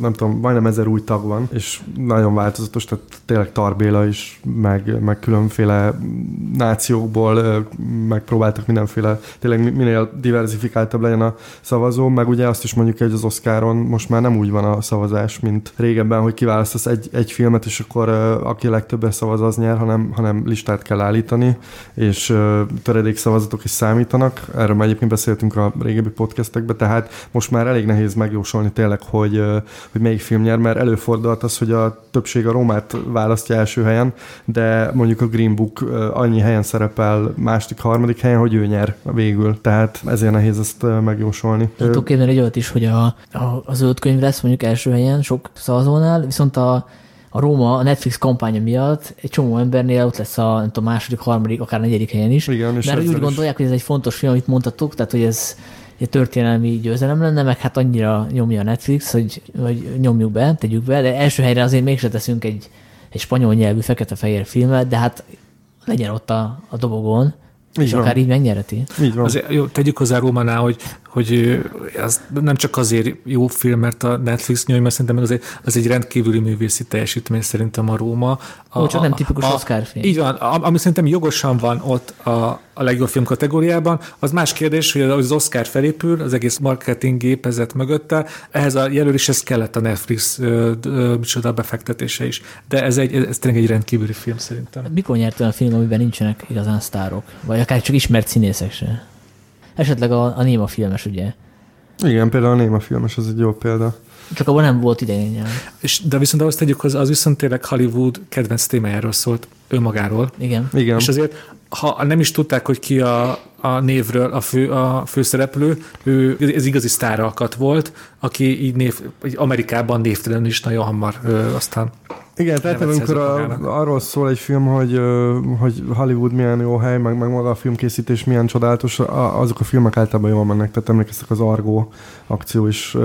nem tudom, majdnem ezer új tag van, és nagyon változatos, tehát tényleg Tarbéla is, meg, meg különféle nációkból megpróbáltak mindenféle, tényleg mi- minél diversifikáltabb legyen a szavazó, meg ugye azt is mondjuk, hogy az Oscaron most már nem úgy van a szavazás, mint régebben, hogy kiválasztasz egy, egy filmet, és akkor aki legtöbbet szavaz, az nyer, hanem, hanem listát kell állítani, és ö, töredék szavazatok is számítanak. Erről már egyébként beszéltünk a régebbi podcastekben, tehát most már elég nehéz megjósolni tényleg, hogy, hogy melyik film nyer, mert előfordulhat az, hogy a többség a Rómát választja első helyen, de mondjuk a Green Book annyi helyen szerepel második, harmadik helyen, hogy ő nyer végül. Tehát ezért nehéz ezt megjósolni. De tudok képzelni egy olyat is, hogy a, a, az öt könyv lesz mondjuk első helyen sok szavazónál, viszont a, a Róma a Netflix kampánya miatt egy csomó embernél ott lesz a nem tudom, második, harmadik, akár negyedik helyen is. Igen, mert úgy ezzel is- gondolják, hogy ez egy fontos film, amit mondtatok, tehát hogy ez egy történelmi győzelem lenne, meg hát annyira nyomja a Netflix, hogy, hogy nyomjuk be, tegyük be, de első helyre azért mégse teszünk egy, egy spanyol nyelvű fekete-fehér filmet, de hát legyen ott a, a dobogón, Így és van. akár így megnyereti. Így van. Azért, jó, tegyük hozzá Rómanál, hogy, hogy ez nem csak azért jó film, mert a Netflix nyomja, mert szerintem azért az egy rendkívüli művészi teljesítmény szerintem a Róma. A, Ó, csak nem tipikus Oscar film. Így van, a- ami szerintem jogosan van ott a, a legjobb film kategóriában. Az más kérdés, hogy az Oscar felépül, az egész marketing gépezet mögötte, ehhez a jelöléshez kellett a Netflix ö, ö, micsoda befektetése is. De ez, egy, ez tényleg egy rendkívüli film szerintem. Mikor nyert olyan film, amiben nincsenek igazán sztárok? Vagy akár csak ismert színészek se? Esetleg a, a Néma filmes, ugye? Igen, például a Néma filmes, az egy jó példa. Csak abban nem volt idején nyelv. És, de viszont ahhoz tegyük hozzá, az viszont tényleg Hollywood kedvenc témájáról szólt önmagáról. Igen. Igen. És azért, ha nem is tudták, hogy ki a, a névről a, fő, a főszereplő, ő ez igazi sztáralkat volt, aki így név, Amerikában névtelen is nagyon hamar ö, aztán Igen, tehát amikor a, arról szól egy film, hogy, hogy Hollywood milyen jó hely, meg, meg maga a filmkészítés milyen csodálatos, azok a filmek általában jól mennek. Tehát emlékeztek az Argo akció is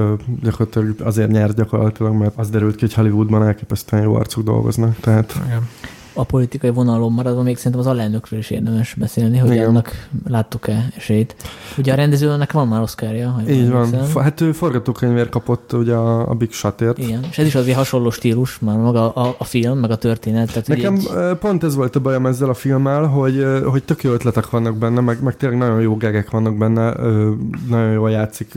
gyakorlatilag azért nyert gyakorlatilag, mert az derült ki, hogy Hollywoodban elképesztően jó arcok dolgoznak. Tehát igen. A politikai vonalon maradva még szerintem az alelnökről is érdemes beszélni, hogy Igen. annak láttuk-e esélyt. Ugye a rendezőnek van már Oscarja, ha így van. F- Hát ő forgatókönyvért kapott ugye a, a Big Shotért. Igen, és ez is azért hasonló stílus, már maga a, a film, meg a történet. Tehát, Nekem egy, ö, pont ez volt a bajom ezzel a filmmel, hogy, hogy tök jó ötletek vannak benne, meg, meg tényleg nagyon jó gegek vannak benne, nagyon jól játszik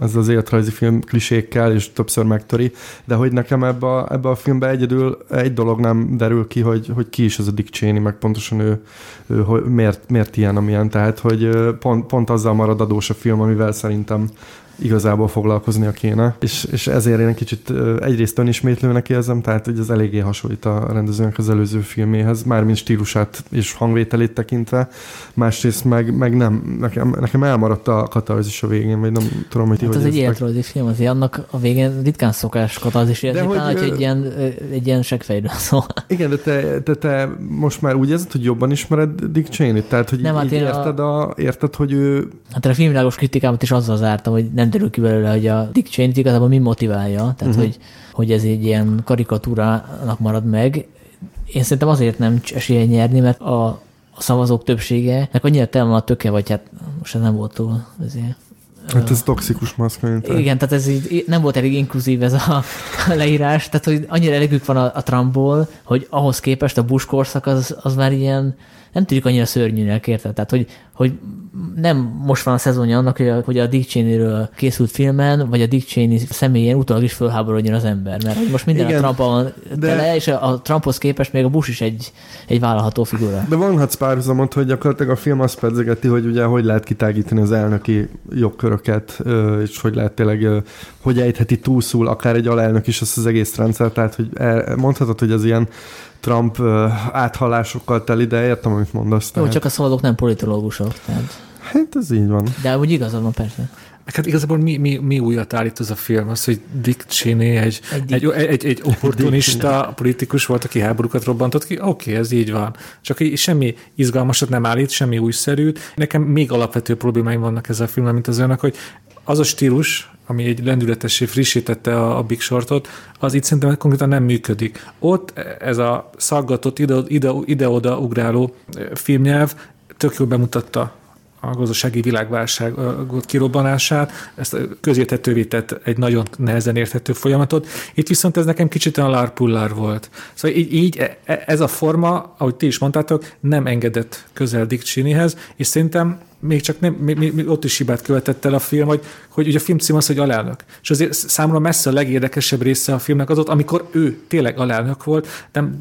ez az életrajzi film klisékkel, és többször megtöri, de hogy nekem ebbe a, ebbe a filmbe egyedül egy dolog nem derül ki, hogy, hogy ki is ez a Dick Cheney, meg pontosan ő, ő hogy miért, miért ilyen, amilyen, tehát hogy pont, pont azzal marad adós a film, amivel szerintem igazából foglalkoznia kéne. És, és ezért én kicsit egyrészt önismétlőnek érzem, tehát hogy ez eléggé hasonlít a rendezőnek az előző filméhez, mármint stílusát és hangvételét tekintve. Másrészt meg, meg nem, nekem, nekem elmaradt a katarzis a végén, vagy nem tudom, hogy ti Hát hogy ez egy életrajzi film, azért annak a végén ritkán szokás katalzis érzni, hogy, talán, hogy egy ilyen, egy ilyen seggfejről [laughs] szól. Igen, de te, te, te most már úgy érzed, hogy jobban ismered Dick Cheney-t? Tehát, hogy Nem, hát így én a- érted, a... érted, hogy ő... Hát a filmvilágos kritikámat is azzal zártam, hogy nem derül ki belőle, hogy a Dick cheney igazából mi motiválja, tehát uh-huh. hogy, hogy ez egy ilyen karikatúrának marad meg. Én szerintem azért nem esélye nyerni, mert a, a szavazók többsége, meg annyira tele van a töke, vagy hát most ez nem volt túl azért. Hát ez toxikus maszkulinitás. Igen, tehát ez így nem volt elég inkluzív ez [laughs] a leírás, tehát hogy annyira elegük van a, a Trumpból, hogy ahhoz képest a Bush korszak az, az már ilyen, nem tudjuk annyira szörnyűnek, érted? Tehát, hogy, hogy nem most van a szezonja annak, hogy a, hogy a Dick Cheney-ről készült filmen, vagy a Dick Cheney személyén utólag is fölháborodjon az ember, mert most minden Igen, a Trump van de- tele, és a, Trumphoz képest még a Bush is egy, egy vállalható figura. De vonhatsz párhuzamot, hogy gyakorlatilag a film azt pedzegeti, hogy ugye hogy lehet kitágítani az elnöki jogköröket, és hogy lehet tényleg, hogy ejtheti túlszul akár egy alelnök is azt az egész rendszer, tehát hogy mondhatod, hogy az ilyen Trump ö, áthallásokkal teli, de értem, amit mondasz. Jó, Tehát. csak a szavazók nem politológusok, tehát, Hát ez így van. de úgy igazad van persze. Hát igazából mi, mi, mi újat állít ez a film? Az, hogy Dick Cheney egy, Egy egy, egy, egy, opportunista politikus volt, aki háborúkat robbantott ki. Oké, okay, ez így van. Csak semmi izgalmasat nem állít, semmi újszerűt. Nekem még alapvető problémáim vannak ezzel a filmmel, mint az önnek, hogy az a stílus, ami egy lendületessé frissítette a, a Big Shortot, az itt szerintem konkrétan nem működik. Ott ez a szaggatott, ide- ide- ide-oda ugráló filmnyelv tök jól bemutatta a gazdasági világválságot kirobbanását, ezt közérthetővé tett egy nagyon nehezen érthető folyamatot. Itt viszont ez nekem kicsit olyan lárpullár volt. Szóval így, így e- e- ez a forma, ahogy ti is mondtátok, nem engedett közel Dick Cheneyhez, és szerintem még csak nem, még, még, ott is hibát követett el a film, hogy, hogy ugye a film cím az, hogy alelnök. És azért számomra messze a legérdekesebb része a filmnek az ott, amikor ő tényleg alelnök volt, nem,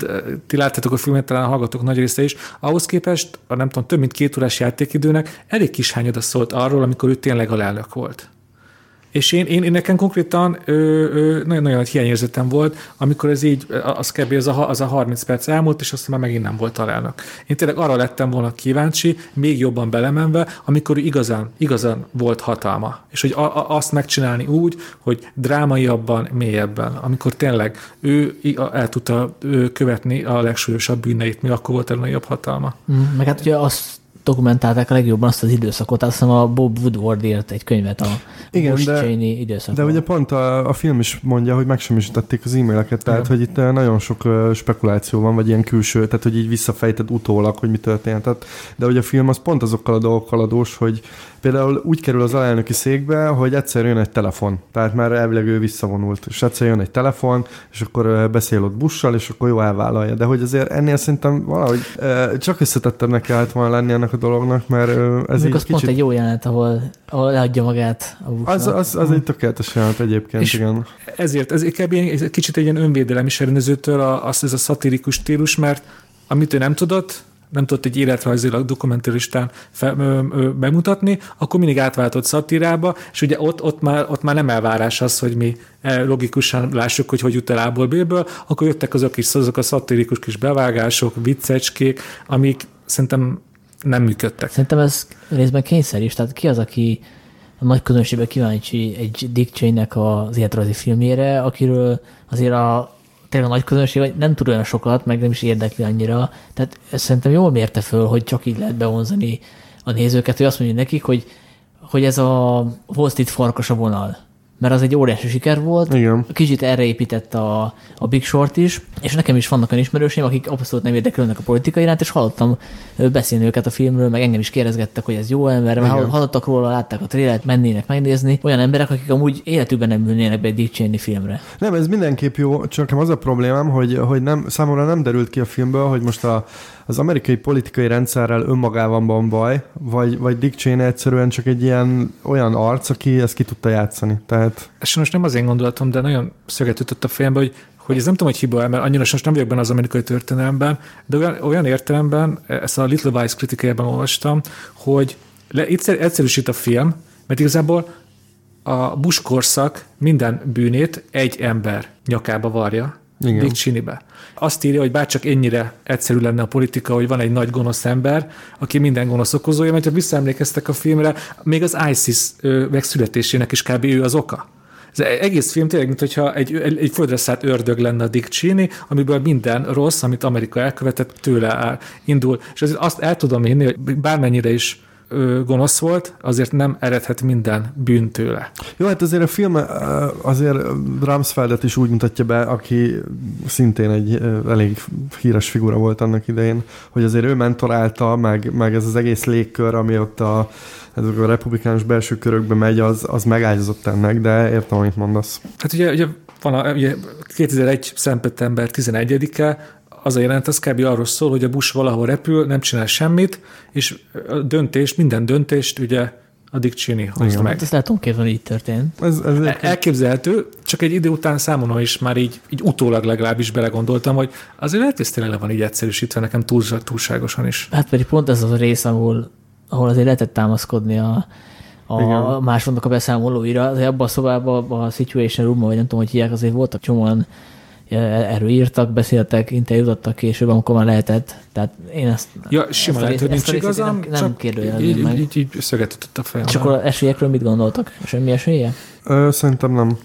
ti láttátok a filmet, talán a hallgatók nagy része is, ahhoz képest a nem tudom, több mint két órás játékidőnek elég kis hányada szólt arról, amikor ő tényleg alelnök volt. És én, én, én nekem konkrétan nagyon-nagyon nagy hiányérzetem volt, amikor ez így, az kb. Az a, az a 30 perc elmúlt, és aztán már megint nem volt alelnök. Én tényleg arra lettem volna kíváncsi, még jobban belemenve, amikor igazán, igazán volt hatalma. És hogy a, a, azt megcsinálni úgy, hogy drámaiabban, mélyebben, amikor tényleg ő el tudta követni a legsúlyosabb bűneit, mi akkor volt a nagyobb hatalma. Mm, meg hát ugye azt dokumentálták a legjobban azt az időszakot, azt hiszem a Bob Woodward írt egy könyvet a Igen, Bush de- Cheney időszakról. De ugye pont a, a film is mondja, hogy megsemmisítették az e-maileket, tehát Igen. hogy itt eh, nagyon sok ö, spekuláció van, vagy ilyen külső, tehát hogy így visszafejted utólag, hogy mi történt. Tehát, de hogy a film az pont azokkal a dolgokkal adós, hogy például úgy kerül az alelnöki székbe, hogy egyszer jön egy telefon, tehát már elvileg ő visszavonult, és egyszer jön egy telefon, és akkor beszél ott bussal, és akkor jó elvállalja. De hogy azért ennél szerintem valahogy csak összetettebbnek kellett volna lenni ennek a dolognak, mert ez Mondjuk így az pont kicsit... egy jó jelenet, ahol, ahol leadja magát a Bushnak. Az, az, az egy tökéletes jelent egyébként, És- igen. ezért, ez ez egy kicsit egy ilyen önvédelem is a- az ez a szatirikus stílus, mert amit ő nem tudott, nem tudott egy életrajzilag dokumentaristán fe, ö, ö, bemutatni, akkor mindig átváltott szatirába, és ugye ott, ott, már, ott már nem elvárás az, hogy mi eh, logikusan lássuk, hogy hogy jut el A-ból akkor jöttek azok, kis, azok a szatirikus kis bevágások, viccecskék, amik szerintem nem működtek. Szerintem ez részben kényszer is, tehát ki az, aki a nagy közönségben kíváncsi egy Dick Cheney-nek az életrajzi filmjére, akiről azért a tényleg a nagy közönség vagy nem tud olyan sokat, meg nem is érdekli annyira. Tehát szerintem jól mérte föl, hogy csak így lehet bevonzani a nézőket, hogy azt mondja nekik, hogy, hogy ez a Wall Street farkas a vonal. Mert az egy óriási siker volt, Igen. kicsit erre épített a, a Big Short is, és nekem is vannak olyan ismerőseim, akik abszolút nem érdeklődnek a politika iránt, és hallottam beszélni őket a filmről, meg engem is kérdezgettek, hogy ez jó ember, mert Igen. hallottak róla, látták a trélert, mennének megnézni. Olyan emberek, akik amúgy életükben nem ülnének be egy Cheney filmre. Nem, ez mindenképp jó, csak az a problémám, hogy, hogy nem, számomra nem derült ki a filmből, hogy most a, az amerikai politikai rendszerrel önmagában van baj, vagy, vagy Dick Cheney egyszerűen csak egy ilyen olyan arc, aki ezt ki tudta játszani. Tehát ez most nem az én gondolatom, de nagyon szöget ütött a fejembe, hogy, hogy ez nem tudom, hogy hiba mert annyira most nem vagyok benne az amerikai történelemben, de olyan, olyan értelemben, ezt a Little Vice kritikájában olvastam, hogy le, egyszer, egyszerűsít a film, mert igazából a Bush korszak minden bűnét egy ember nyakába varja, Igen. Dick Cheneybe. Azt írja, hogy bárcsak ennyire egyszerű lenne a politika, hogy van egy nagy gonosz ember, aki minden gonosz okozója, mert ha visszaemlékeztek a filmre, még az ISIS megszületésének is kb. ő az oka. Ez egész film tényleg, mintha egy, egy, földre szállt ördög lenne a Dick Cheney, amiből minden rossz, amit Amerika elkövetett, tőle áll, indul. És azt el tudom hinni, hogy bármennyire is gonosz volt, azért nem eredhet minden bűn tőle. Jó, hát azért a film azért Ramsfeldet is úgy mutatja be, aki szintén egy elég híres figura volt annak idején, hogy azért ő mentorálta, meg, meg ez az egész légkör, ami ott a, ezek a republikánus belső körökbe megy, az, az megágyazott ennek, de értem, amit mondasz. Hát ugye, ugye van a, ugye 2001. szeptember 11-e, az a jelent, az kb. arról szól, hogy a Bush valahol repül, nem csinál semmit, és a döntés, minden döntést ugye a Dick Cheney hozta meg. Hát ezt tudom képzelni, hogy így történt. Ez, ez Elképzelhető, csak egy idő után számomra is már így, így utólag legalábbis belegondoltam, hogy azért lehet, hogy ez tényleg le van így egyszerűsítve nekem túl, túlságosan is. Hát pedig pont ez az a rész, ahol, ahol azért lehetett támaszkodni a, a Igen. másodnak a beszámolóira. Azért abban a szobában, a Situation room vagy nem tudom, hogy hívják, azért voltak csomóan erről írtak, beszéltek, interjúzottak később, amikor már lehetett. Tehát én ezt... Ja, a lehet, hogy nincs a igazam, Nem, nem csak kérdőjelezném így, meg. így, így szöget ütött a fejem. És akkor esélyekről mit gondoltak? Semmi esélye? Ö, szerintem nem.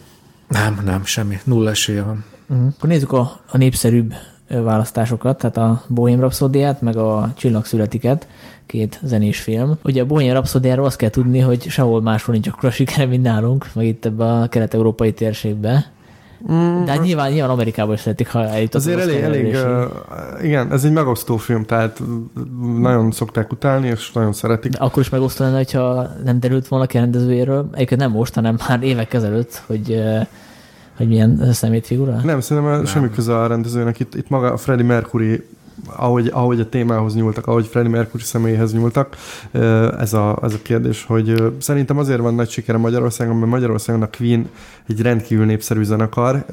Nem, nem, semmi. Nulla esélye van. Uh-huh. Akkor nézzük a, a népszerűbb választásokat, tehát a Bohém Rhapsodiát, meg a Csillag születiket, két zenés film. Ugye a Bohém Rhapsodiáról azt kell tudni, hogy sehol máshol nincs akkora sikere, mint nálunk, meg itt ebbe a kelet-európai térségbe. Mm. De hát nyilván, nyilván Amerikában is szeretik, ha eljutott Azért az elég, elég, uh, igen, ez egy megosztó film, tehát nagyon szokták utálni, és nagyon szeretik. De akkor is megosztó lenne, hogyha nem derült volna ki a rendezőjéről. Egyébként nem most, hanem már évek ezelőtt, hogy, ö, hogy milyen szemétfigura. Nem, szerintem nem. semmi köze a rendezőnek. Itt, itt maga a Freddie Mercury, ahogy, ahogy a témához nyúltak, ahogy Freddie Mercury személyéhez nyúltak, ez a, ez a kérdés, hogy szerintem azért van nagy sikere Magyarországon, mert Magyarországon a Queen egy rendkívül népszerű zenekar.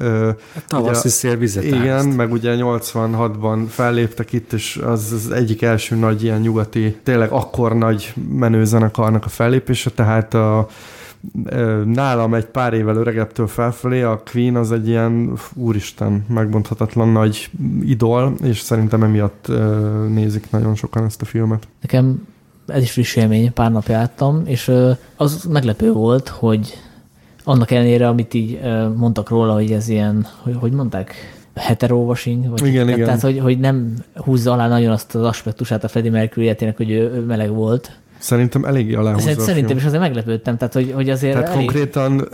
Tavaszi szél vizet Igen, meg ugye 86-ban felléptek itt, és az az egyik első nagy ilyen nyugati, tényleg akkor nagy menő zenekarnak a fellépése, tehát a, nálam egy pár évvel öregebbtől felfelé a Queen az egy ilyen úristen, megbonthatatlan nagy idol, és szerintem emiatt nézik nagyon sokan ezt a filmet. Nekem ez is friss élmény, pár napja láttam, és az meglepő volt, hogy annak ellenére, amit így mondtak róla, hogy ez ilyen, hogy, hogy mondták, heterovashing, vagy Igen, tehát, igen. hogy, hogy nem húzza alá nagyon azt az aspektusát a Freddie Mercury életének, hogy ő meleg volt. Szerintem eléggé aláhúzza szerintem film. is azért meglepődtem, tehát hogy, hogy azért Tehát elég, konkrétan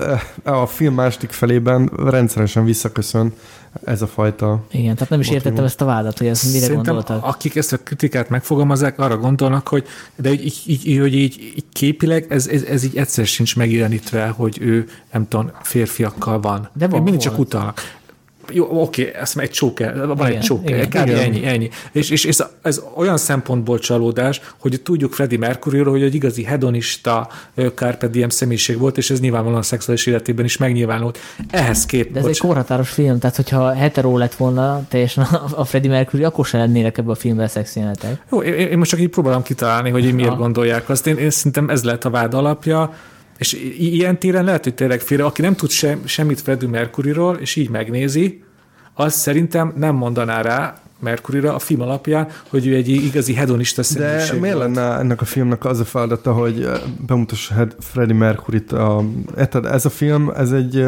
eh, a film második felében rendszeresen visszaköszön ez a fajta igen, tehát nem is Motivum. értettem ezt a vádat, hogy ezt mire Szerintem gondoltak. akik ezt a kritikát megfogalmazzák, arra gondolnak, hogy de így, így, így, hogy így, így képileg ez, ez, ez így egyszer sincs megjelenítve, hogy ő nem tudom, férfiakkal van. De van Mindig csak utalnak. Jó, oké, már egy csóker, van Igen, egy csóker, igen, kb. igen. ennyi, ennyi. És, és, és ez olyan szempontból csalódás, hogy tudjuk Freddie Mercuryról, hogy egy igazi hedonista Carpe Diem személyiség volt, és ez nyilvánvalóan a szexuális életében is megnyilvánult. Ehhez kép, De ez egy korhatáros film, tehát hogyha hetero lett volna teljesen a Freddie Mercury, akkor se lennének ebbe a filmben szexjelenetek. Jó, én, én most csak így próbálom kitalálni, hogy miért Aha. gondolják azt. Én, én szerintem ez lehet a vád alapja, és ilyen téren lehet, hogy tényleg félre, aki nem tud se, semmit Freddie Mercuryról, és így megnézi, az szerintem nem mondaná rá Mercuryra a film alapján, hogy ő egy igazi hedonista De személyiség miért volt. lenne ennek a filmnek az a feladata, hogy bemutassa Freddie Mercury-t? A, ez a film, ez egy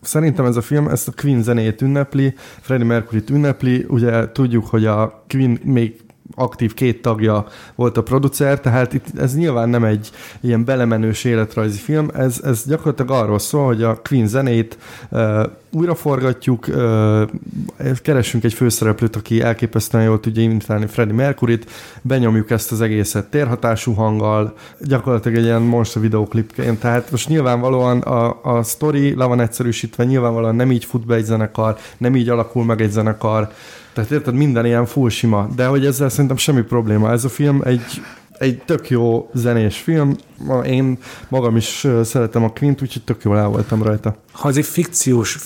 Szerintem ez a film ezt a Queen zenét ünnepli, Freddie Mercury-t ünnepli, ugye tudjuk, hogy a Queen még aktív két tagja volt a producer, tehát itt ez nyilván nem egy ilyen belemenős életrajzi film, ez, ez gyakorlatilag arról szól, hogy a Queen zenét uh, újraforgatjuk, uh, keresünk egy főszereplőt, aki elképesztően jól tudja imitálni Freddie Mercury-t, benyomjuk ezt az egészet térhatású hanggal, gyakorlatilag egy ilyen monster videoklipként, tehát most nyilvánvalóan a, a sztori le van egyszerűsítve, nyilvánvalóan nem így fut be egy zenekar, nem így alakul meg egy zenekar, tehát érted, minden ilyen full sima, de hogy ezzel szerintem semmi probléma. Ez a film egy, egy tök jó zenés film, Ma én magam is szeretem a Quint, úgyhogy tök jól el voltam rajta. Ha ez egy fikciós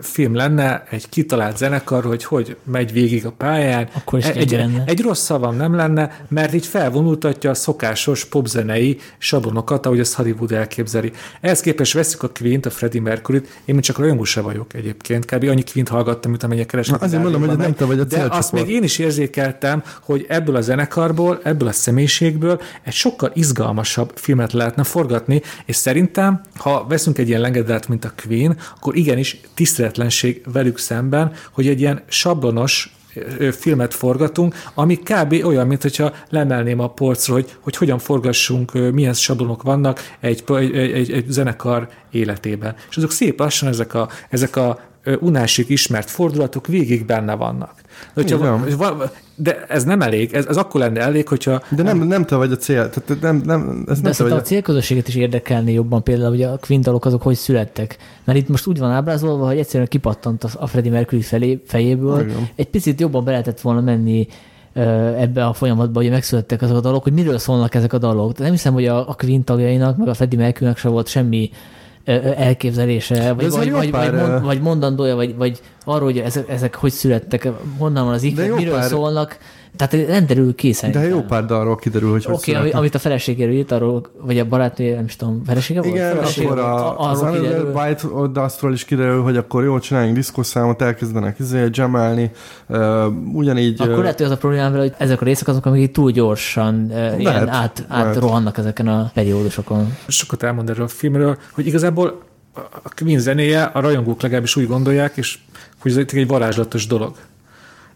film lenne, egy kitalált zenekar, hogy hogy megy végig a pályán, Akkor is egy, egy lenne. egy rossz szavam nem lenne, mert így felvonultatja a szokásos popzenei sablonokat, ahogy ezt Hollywood elképzeli. Ehhez képest veszük a Queen-t, a Freddie Mercury-t, én még csak rajongó se vagyok egyébként, kb. annyi Queen-t hallgattam, mint amennyire keresni. Na, azért mondom, hogy nem te vagy a De azt még én is érzékeltem, hogy ebből a zenekarból, ebből a személyiségből egy sokkal izgalmasabb filmet lehetne forgatni, és szerintem, ha veszünk egy ilyen lengedelt, mint a Queen, akkor igenis tiszteletlenség velük szemben, hogy egy ilyen sablonos filmet forgatunk, ami kb. olyan, mint hogyha lemelném a polcról, hogy, hogy hogyan forgassunk, milyen sablonok vannak egy, egy, egy, egy zenekar életében. És azok szép lassan ezek a, ezek a unásig ismert fordulatok végig benne vannak. De, hogyha, de ez nem elég, ez, ez akkor lenne elég, hogyha De nem, nem te vagy a cél, tehát nem, nem, ez De nem te a... célközösséget is érdekelni jobban például, hogy a Queen dalok azok hogy születtek. Mert itt most úgy van ábrázolva, hogy egyszerűen kipattant a- Freddie Mercury felé, fejéből. Igen. Egy picit jobban be lehetett volna menni ebbe a folyamatba, hogy megszülettek azok a dalok, hogy miről szólnak ezek a dalok. De nem hiszem, hogy a, a Queen tagjainak, meg a Freddie Mercurynek se volt semmi elképzelése, vagy, vagy, vagy, pár, vagy, mond, vagy mondandója, vagy, vagy arról, hogy ezek, ezek hogy születtek, honnan van az iklet, miről pár- szólnak. Tehát nem derül ki De szerintem. jó pár dalról kiderül, hogy Oké, okay, amit a feleségéről írt, arról, vagy a barátnője, nem is tudom, felesége volt? Igen, Felesége akkor volt? a, az kiderül. White Dustról is kiderül, hogy akkor jó, csináljunk diszkószámot, elkezdenek izé, jamelni, uh, ugyanígy... Akkor lehet, hogy az a problémám vele, hogy ezek a részek azok, amik túl gyorsan uh, ilyen át, lehet. átrohannak ezeken a periódusokon. sokat elmond erről a filmről, hogy igazából a Queen zenéje, a rajongók legalábbis úgy gondolják, és hogy ez egy varázslatos dolog.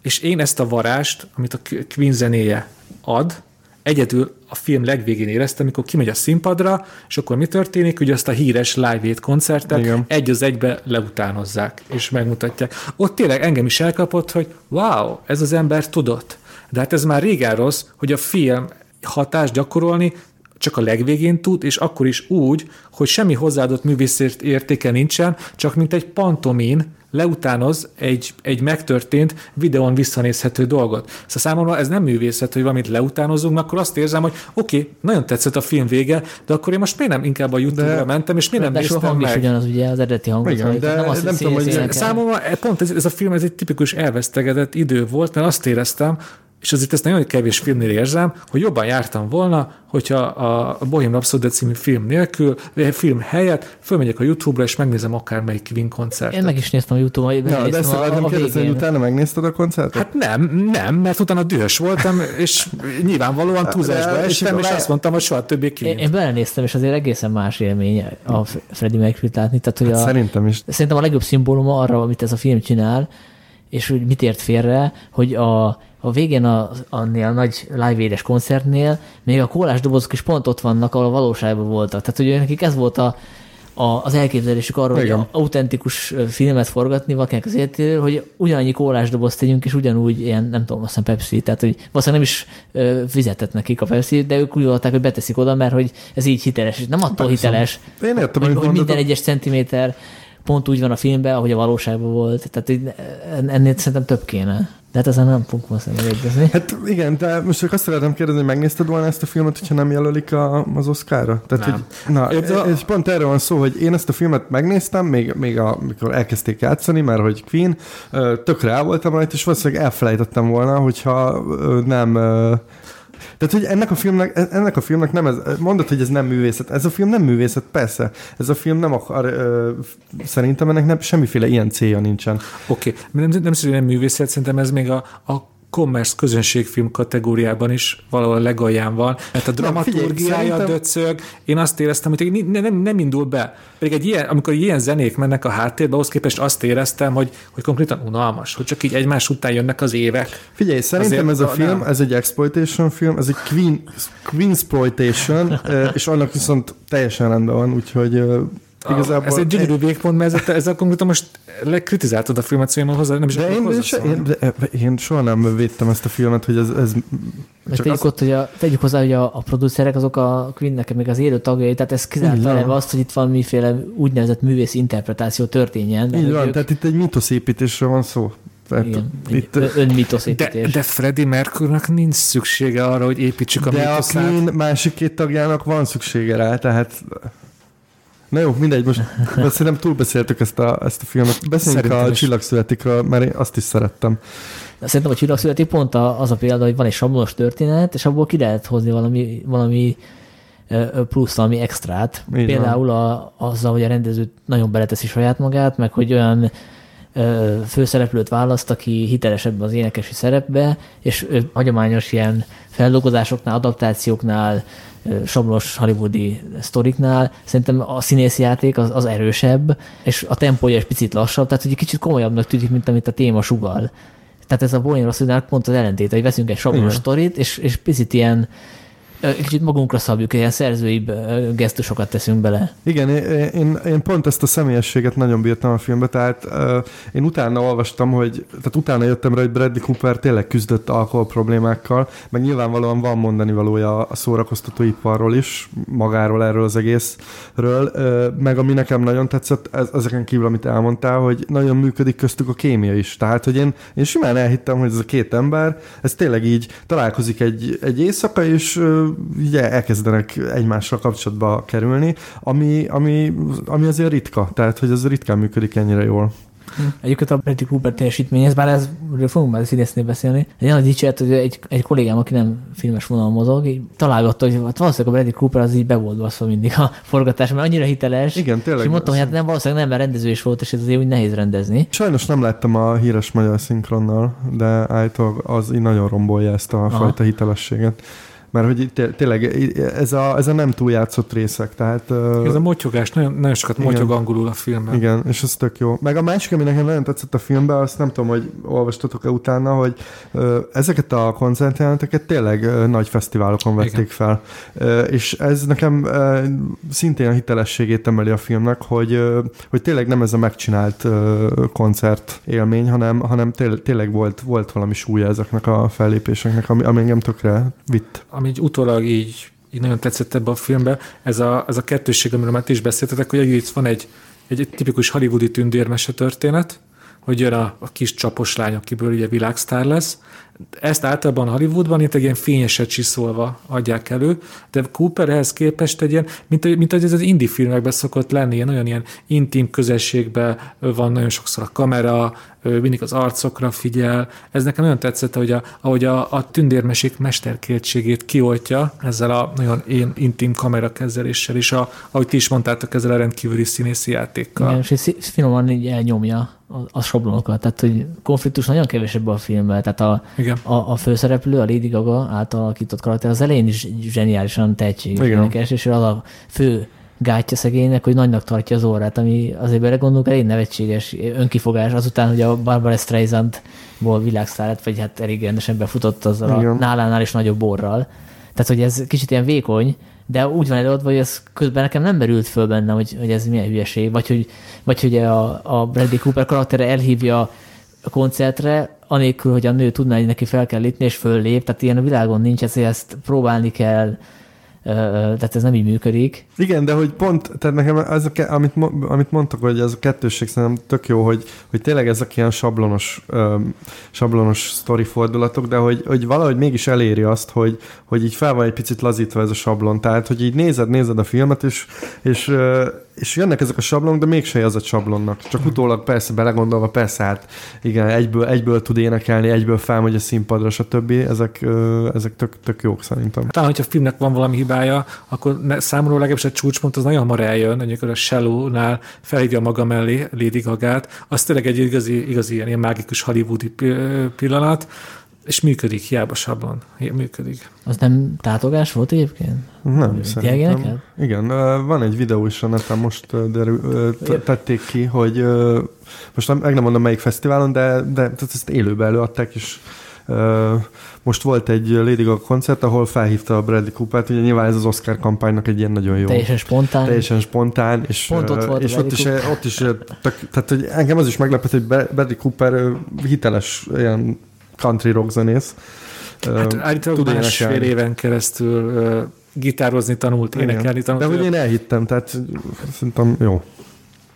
És én ezt a varást, amit a Queen zenéje ad, egyedül a film legvégén éreztem, amikor kimegy a színpadra, és akkor mi történik, hogy azt a híres Live Aid koncertet Igen. egy az egybe leutánozzák, és megmutatják. Ott tényleg engem is elkapott, hogy wow, ez az ember tudott. De hát ez már régen rossz, hogy a film hatást gyakorolni csak a legvégén tud, és akkor is úgy, hogy semmi hozzáadott művészért értéke nincsen, csak mint egy pantomin leutánoz egy, egy megtörtént videón visszanézhető dolgot. Szóval számomra ez nem művészet, hogy valamit leutánozunk, mert akkor azt érzem, hogy oké, okay, nagyon tetszett a film vége, de akkor én most miért nem inkább a YouTube-ra De- mentem, és miért nem De néztem hang is meg? ugyanaz, ugye az eredeti hangot Igen, halljuk. de nem, azt, nem tudom, hogy. Számomra e- pont ez, ez a film ez egy tipikus elvesztegetett idő volt, mert azt éreztem, és azért ezt nagyon kevés filmnél érzem, hogy jobban jártam volna, hogyha a Bohém Rhapsody című film nélkül, vagy film helyett fölmegyek a YouTube-ra, és megnézem akármelyik Queen koncertet. Én meg is néztem a YouTube-on, Ja, de ezt akartam a kérdezni, hogy utána megnézted a koncertet? Hát nem, nem, mert utána dühös voltam, és nyilvánvalóan túlzásba de- és estem, és várj- azt mondtam, hogy soha többé Én, Queen. én belenéztem, és azért egészen más élmény a Freddie Mercury-t látni. Tehát, hogy Hát a, Szerintem is. Szerintem a legjobb szimbóluma arra, amit ez a film csinál, és hogy mit ért félre, hogy a, a végén a, annél a nagy live édes koncertnél még a kólás dobozok is pont ott vannak, ahol a valóságban voltak. Tehát, hogy nekik ez volt a, a, az elképzelésük arról, Igen. hogy autentikus filmet forgatni valakinek az életéről, hogy ugyanannyi kólás dobozt tegyünk, és ugyanúgy ilyen, nem tudom, azt hiszem Pepsi, tehát hogy valószínűleg nem is ö, fizetett nekik a Pepsi, de ők úgy gondolták, hogy beteszik oda, mert hogy ez így hiteles, és nem attól Persze. hiteles, Én értem, hogy, hogy minden egyes centiméter pont úgy van a filmben, ahogy a valóságban volt. Tehát ennél szerintem több kéne. De hát ezen nem fogunk valószínűleg megegyezni. Hát igen, de most csak azt szeretném kérdezni, hogy megnézted volna ezt a filmet, hogyha nem jelölik a, az Oscarra? Tehát, Nem. Hogy, na, Én a- és pont erről van szó, hogy én ezt a filmet megnéztem, még, még a, amikor elkezdték játszani, mert hogy Queen, tökre el voltam rajta, és valószínűleg elfelejtettem volna, hogyha nem... Tehát, hogy ennek a filmnek, ennek a filmnek nem ez, mondod, hogy ez nem művészet. Ez a film nem művészet, persze. Ez a film nem akar, ö, szerintem ennek nem, semmiféle ilyen célja nincsen. Oké, okay. nem, nem szerintem nem művészet, szerintem ez még a, a commerce közönségfilm kategóriában is valahol legalján van, mert a Nem, figyelj, dramaturgiája döcög, én azt éreztem, hogy nem, nem, nem indul be. Pedig egy ilyen, amikor ilyen zenék mennek a háttérbe, ahhoz képest azt éreztem, hogy, hogy konkrétan unalmas, hogy csak így egymás után jönnek az évek. Figyelj, szerintem Azért ez a a- film, nem. ez egy exploitation film, ez egy Queen, Queen exploitation, [laughs] és annak viszont teljesen rendben van, úgyhogy igazából... Ez egy gyönyörű végpont, mert ezzel, ezzel konkrétan most lekritizáltad a filmet, szóval én hozzá nem is de én, hozzászólni. én, de, én soha nem védtem ezt a filmet, hogy ez, ez csak tegyük, az, ott, hogy a, tegyük hozzá, hogy a, a producerek azok a Queennek még az élő tagjai, tehát ez kizárt eleve azt, hogy itt valamiféle úgynevezett művész interpretáció történjen. így van, ők- tehát itt egy mitoszépítésről van szó. Tehát Igen, itt, egy De, önmitoszépítés. de Freddie Mercurynak nincs szüksége arra, hogy építsük a de a mítoszát. Queen másik két tagjának van szüksége rá, tehát Na jó, mindegy, most szerintem túlbeszéltük ezt a, ezt a filmet. Beszéljünk Szerintem a is. Csillagszületikről, mert én azt is szerettem. De Szerintem a csillagszületi pont a- az a példa, hogy van egy sablonos történet, és abból ki lehet hozni valami, valami ö, plusz, valami extrát. Így Például a, azzal, hogy a rendező nagyon beleteszi saját magát, meg hogy olyan főszereplőt választ, aki hiteles ebben az énekesi szerepbe, és hagyományos ilyen feldolgozásoknál, adaptációknál, ö, sablonos hollywoodi sztoriknál szerintem a színészjáték az, az erősebb, és a tempója is picit lassabb, tehát hogy egy kicsit komolyabbnak tűnik, mint amit a téma sugal. Tehát ez a Boeing Rosszidnál pont az ellentét, hogy veszünk egy sablonos Igen. sztorit, és, és picit ilyen kicsit magunkra szabjuk, ilyen szerzői gesztusokat teszünk bele. Igen, én, én, pont ezt a személyességet nagyon bírtam a filmbe, tehát én utána olvastam, hogy, tehát utána jöttem rá, hogy Bradley Cooper tényleg küzdött alkohol problémákkal, meg nyilvánvalóan van mondani valója a szórakoztatóiparról is, magáról erről az egészről, meg ami nekem nagyon tetszett, ez, ezeken kívül, amit elmondtál, hogy nagyon működik köztük a kémia is, tehát, hogy én, én simán elhittem, hogy ez a két ember, ez tényleg így találkozik egy, egy éjszaka, és ugye elkezdenek egymással kapcsolatba kerülni, ami, ami, ami azért ritka, tehát hogy ez ritkán működik ennyire jól. Egyébként a Bradley Cooper teljesítményhez, bár ez, fogunk már színészni beszélni, egy olyan dicséret, hogy egy, egy kollégám, aki nem filmes vonal mozog, így találgatta, hogy hát valószínűleg a Bradley Cooper az így be volt baszva mindig a forgatás, mert annyira hiteles. Igen, tényleg. És mondtam, hogy hát nem, valószínűleg nem, mert rendező is volt, és ez azért úgy nehéz rendezni. Sajnos nem láttam a híres magyar szinkronnal, de állítólag az így nagyon rombolja ezt a Aha. fajta hitelességet. Mert hogy itt té- tényleg ez a, ez a nem túljátszott részek, tehát... Ez a motyogás, nagyon, nagyon sokat Igen. motyog angolul a filmben. Igen, és ez tök jó. Meg a másik, ami nekem nagyon tetszett a filmben, azt nem tudom, hogy olvastatok-e utána, hogy ezeket a koncertjelenteket tényleg nagy fesztiválokon vették Igen. fel. És ez nekem szintén a hitelességét emeli a filmnek, hogy, hogy tényleg nem ez a megcsinált koncert élmény, hanem, hanem tényleg, tényleg volt, volt valami súlya ezeknek a fellépéseknek, ami, ami engem tökre vitt. Ami utólag így, így nagyon tetszett ebbe a filmbe, ez a, ez a kettősség, amiről már ti is beszéltetek, hogy egyrészt van egy, egy tipikus hollywoodi tündérmese történet, hogy jön a, a kis csapos lány, akiből ugye világsztár lesz. Ezt általában Hollywoodban itt egy ilyen fényeset csiszolva adják elő, de Cooper ehhez képest egy ilyen, mint, mint ez az indie filmekben szokott lenni, ilyen olyan ilyen intim közösségben van nagyon sokszor a kamera, mindig az arcokra figyel. Ez nekem nagyon tetszett, hogy a, ahogy a, a tündérmesék mesterkéltségét kioltja ezzel a nagyon én, intim kamerakezeléssel, és a, ahogy ti is mondtátok, ezzel a rendkívüli színészi játékkal. Igen, és így finoman így elnyomja a, a sablonokat. Tehát, hogy konfliktus nagyon kevés ebben a filmben. Tehát a, Igen. A, a főszereplő, a Lady Gaga által alakított karakter az elején is zseniálisan tehetséges Igen. és az a fő gátja szegénynek, hogy nagynak tartja az órát, ami azért belegondolunk elég nevetséges önkifogás, azután, hogy a Barbara Streisandból világsztár lett, vagy hát elég rendesen befutott azzal a Igen. nálánál is nagyobb borral. Tehát, hogy ez kicsit ilyen vékony, de úgy van előadva, hogy ez közben nekem nem merült föl benne, hogy, hogy ez milyen hülyeség, vagy hogy, vagy hogy a, a Bradley Cooper karaktere elhívja a koncertre, anélkül, hogy a nő tudná, hogy neki fel kell lépni, és föllép, tehát ilyen a világon nincs, ezért ezt próbálni kell, tehát ez nem így működik. Igen, de hogy pont, tehát nekem ez a, amit, amit mondtak, hogy ez a kettősség szerintem tök jó, hogy, hogy tényleg ezek ilyen sablonos, um, sablonos sztori fordulatok, de hogy, hogy valahogy mégis eléri azt, hogy, hogy így fel van egy picit lazítva ez a sablon. Tehát, hogy így nézed, nézed a filmet, és, és, és jönnek ezek a sablonok, de mégse az a sablonnak. Csak utólag persze belegondolva, persze hát igen, egyből, egyből tud énekelni, egyből felmegy a színpadra, stb. Ezek, ezek tök, tök jók szerintem. Talán, hogyha a filmnek van valami hibája, akkor ne, számomra legalábbis a csúcspont az nagyon hamar eljön, mondjuk a Shallow-nál felhívja maga mellé Lady Gagát, az tényleg egy igazi, igazi ilyen, ilyen mágikus hollywoodi pi- pillanat, és működik, hiába sablon, működik. Az nem tátogás volt egyébként? Nem, Tényleg szerintem. neked? Igen, van egy videó is a neten, most derül, tették ki, hogy most nem, meg nem mondom melyik fesztiválon, de, de ezt élőbe előadták, és most volt egy Lady Gaga koncert, ahol felhívta a Bradley Coopert, ugye nyilván ez az Oscar kampánynak egy ilyen nagyon jó. Teljesen spontán. Teljesen spontán, és, Pont ott volt és ott is, ott is tök, tehát hogy engem az is meglepett, hogy Bradley Cooper hiteles ilyen country rock zenész. Hát állítólag tud másfél éven keresztül uh, gitározni tanult, Igen. énekelni tanult. De hogy én elhittem, tehát szerintem jó.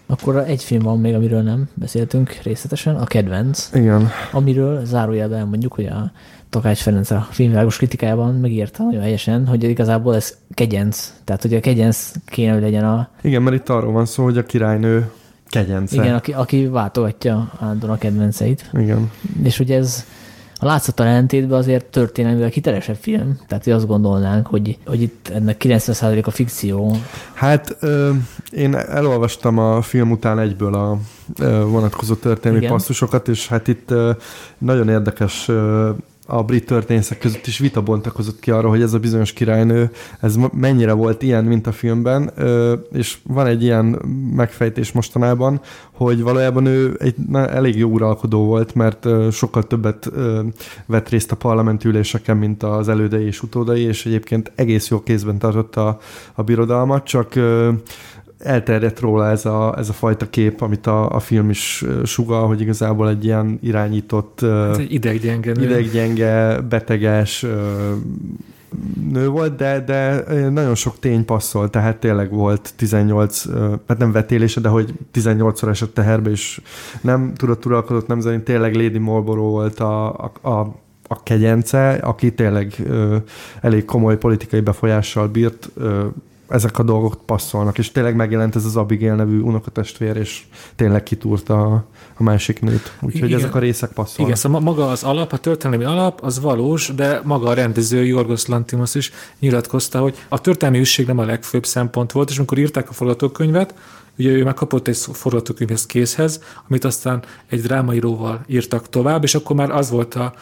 Akkor egy film van még, amiről nem beszéltünk részletesen, a kedvenc, Igen. amiről zárójelben elmondjuk, hogy a Takács Ferenc a filmvilágos kritikájában megírta nagyon helyesen, hogy igazából ez kegyenc, tehát hogy a kegyenc kéne, hogy legyen a, Igen, mert itt arról van szó, hogy a királynő kegyence. igen, aki, aki váltogatja állandóan a kedvenceit. Igen. És hogy ez a látszattal ellentétben azért történelmileg hitelesebb film, tehát hogy azt gondolnánk, hogy, hogy itt ennek 90% a fikció. Hát ö, én elolvastam a film után egyből a ö, vonatkozó történelmi Igen. passzusokat, és hát itt ö, nagyon érdekes ö, a brit történészek között is vita bontakozott ki arra, hogy ez a bizonyos királynő, ez mennyire volt ilyen, mint a filmben, és van egy ilyen megfejtés mostanában, hogy valójában ő egy na, elég jó uralkodó volt, mert sokkal többet vett részt a parlamenti üléseken, mint az elődei és utódai, és egyébként egész jó kézben tartotta a, a birodalmat, csak elterjedt róla ez a, ez a fajta kép, amit a, a film is sugal, hogy igazából egy ilyen irányított, Ez egy ideggyenge ideggyenge, beteges nő volt, de, de nagyon sok tény passzol, tehát tényleg volt 18, ö, hát nem vetélése, de hogy 18-szor esett teherbe, és nem tudott uralkodott nemzetén, tényleg Lady Marlborough volt a, a, a a kegyence, aki tényleg ö, elég komoly politikai befolyással bírt, ö, ezek a dolgok passzolnak, és tényleg megjelent ez az Abigail nevű unokatestvér, és tényleg kitúrta a, a másik nőt. Úgyhogy Igen. ezek a részek passzolnak. Igen, szóval ma- maga az alap, a történelmi alap, az valós, de maga a rendező Jorgos Lantimos is nyilatkozta, hogy a történelmi üsség nem a legfőbb szempont volt, és amikor írták a forgatókönyvet, ugye ő megkapott egy forgatókönyvhez készhez, amit aztán egy drámaíróval írtak tovább, és akkor már az volt a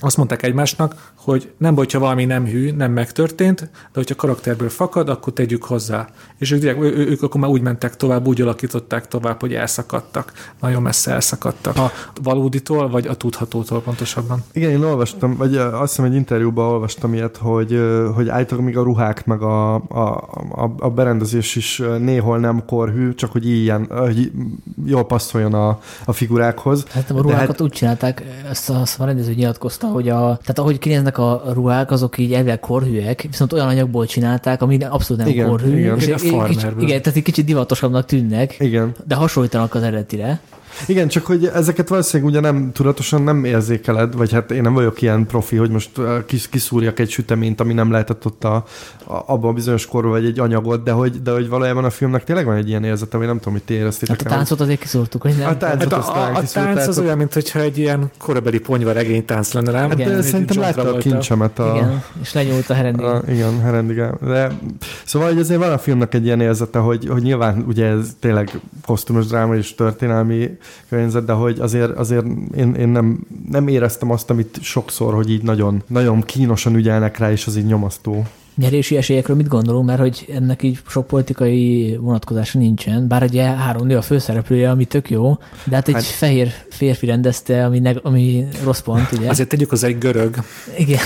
azt mondták egymásnak, hogy nem baj, ha valami nem hű, nem megtörtént, de hogyha karakterből fakad, akkor tegyük hozzá. És ők, direkt, ő, ők akkor már úgy mentek tovább, úgy alakították tovább, hogy elszakadtak. Nagyon messze elszakadtak. A valóditól, vagy a tudhatótól pontosabban. Igen, én olvastam, vagy azt hiszem egy interjúban olvastam ilyet, hogy, hogy állítólag még a ruhák, meg a, a, a, a berendezés is néhol nem korhű, csak hogy ilyen, hogy jól passzoljon a, a figurákhoz. Hát a De ruhákat hát- úgy csinálták, ezt a, azt a rendező nyilatkozta, hogy a, tehát ahogy kinéznek a ruhák, azok így elvileg korhűek, viszont olyan anyagból csinálták, ami abszolút nem Igen, korhű. igen. És farmerből. igen, tehát egy kicsit divatosabbnak tűnnek, Igen. de hasonlítanak az eredetire. Igen, csak hogy ezeket valószínűleg ugye nem tudatosan nem érzékeled, vagy hát én nem vagyok ilyen profi, hogy most kis, kiszúrjak egy süteményt, ami nem lehetett ott a, a, abban a bizonyos korban, vagy egy anyagot, de hogy, de hogy valójában a filmnek tényleg van egy ilyen érzete, vagy nem tudom, hogy ti éreztétek. Hát a táncot azért kiszúrtuk, hogy nem. A tánc- Hát azt a, a, a tánc az olyan, mintha egy ilyen korabeli ponyva regény tánc lenne, nem? Hát Igen, de szerintem látta a kincsemet a, Igen, és lenyúlt a herendi. a, igen, Herendigál. De, szóval, hogy azért van a filmnek egy ilyen érzete, hogy, hogy nyilván ugye ez tényleg kosztümös dráma és történelmi környezet, de hogy azért, azért én, én nem, nem éreztem azt, amit sokszor, hogy így nagyon, nagyon kínosan ügyelnek rá, és az így nyomasztó. Nyerési esélyekről mit gondolunk, mert hogy ennek így sok politikai vonatkozása nincsen, bár ugye három nő a főszereplője, ami tök jó, de hát egy Hát- fehér férfi rendezte, ami, neg- ami rossz pont, ugye? Azért tegyük az egy görög. Igen.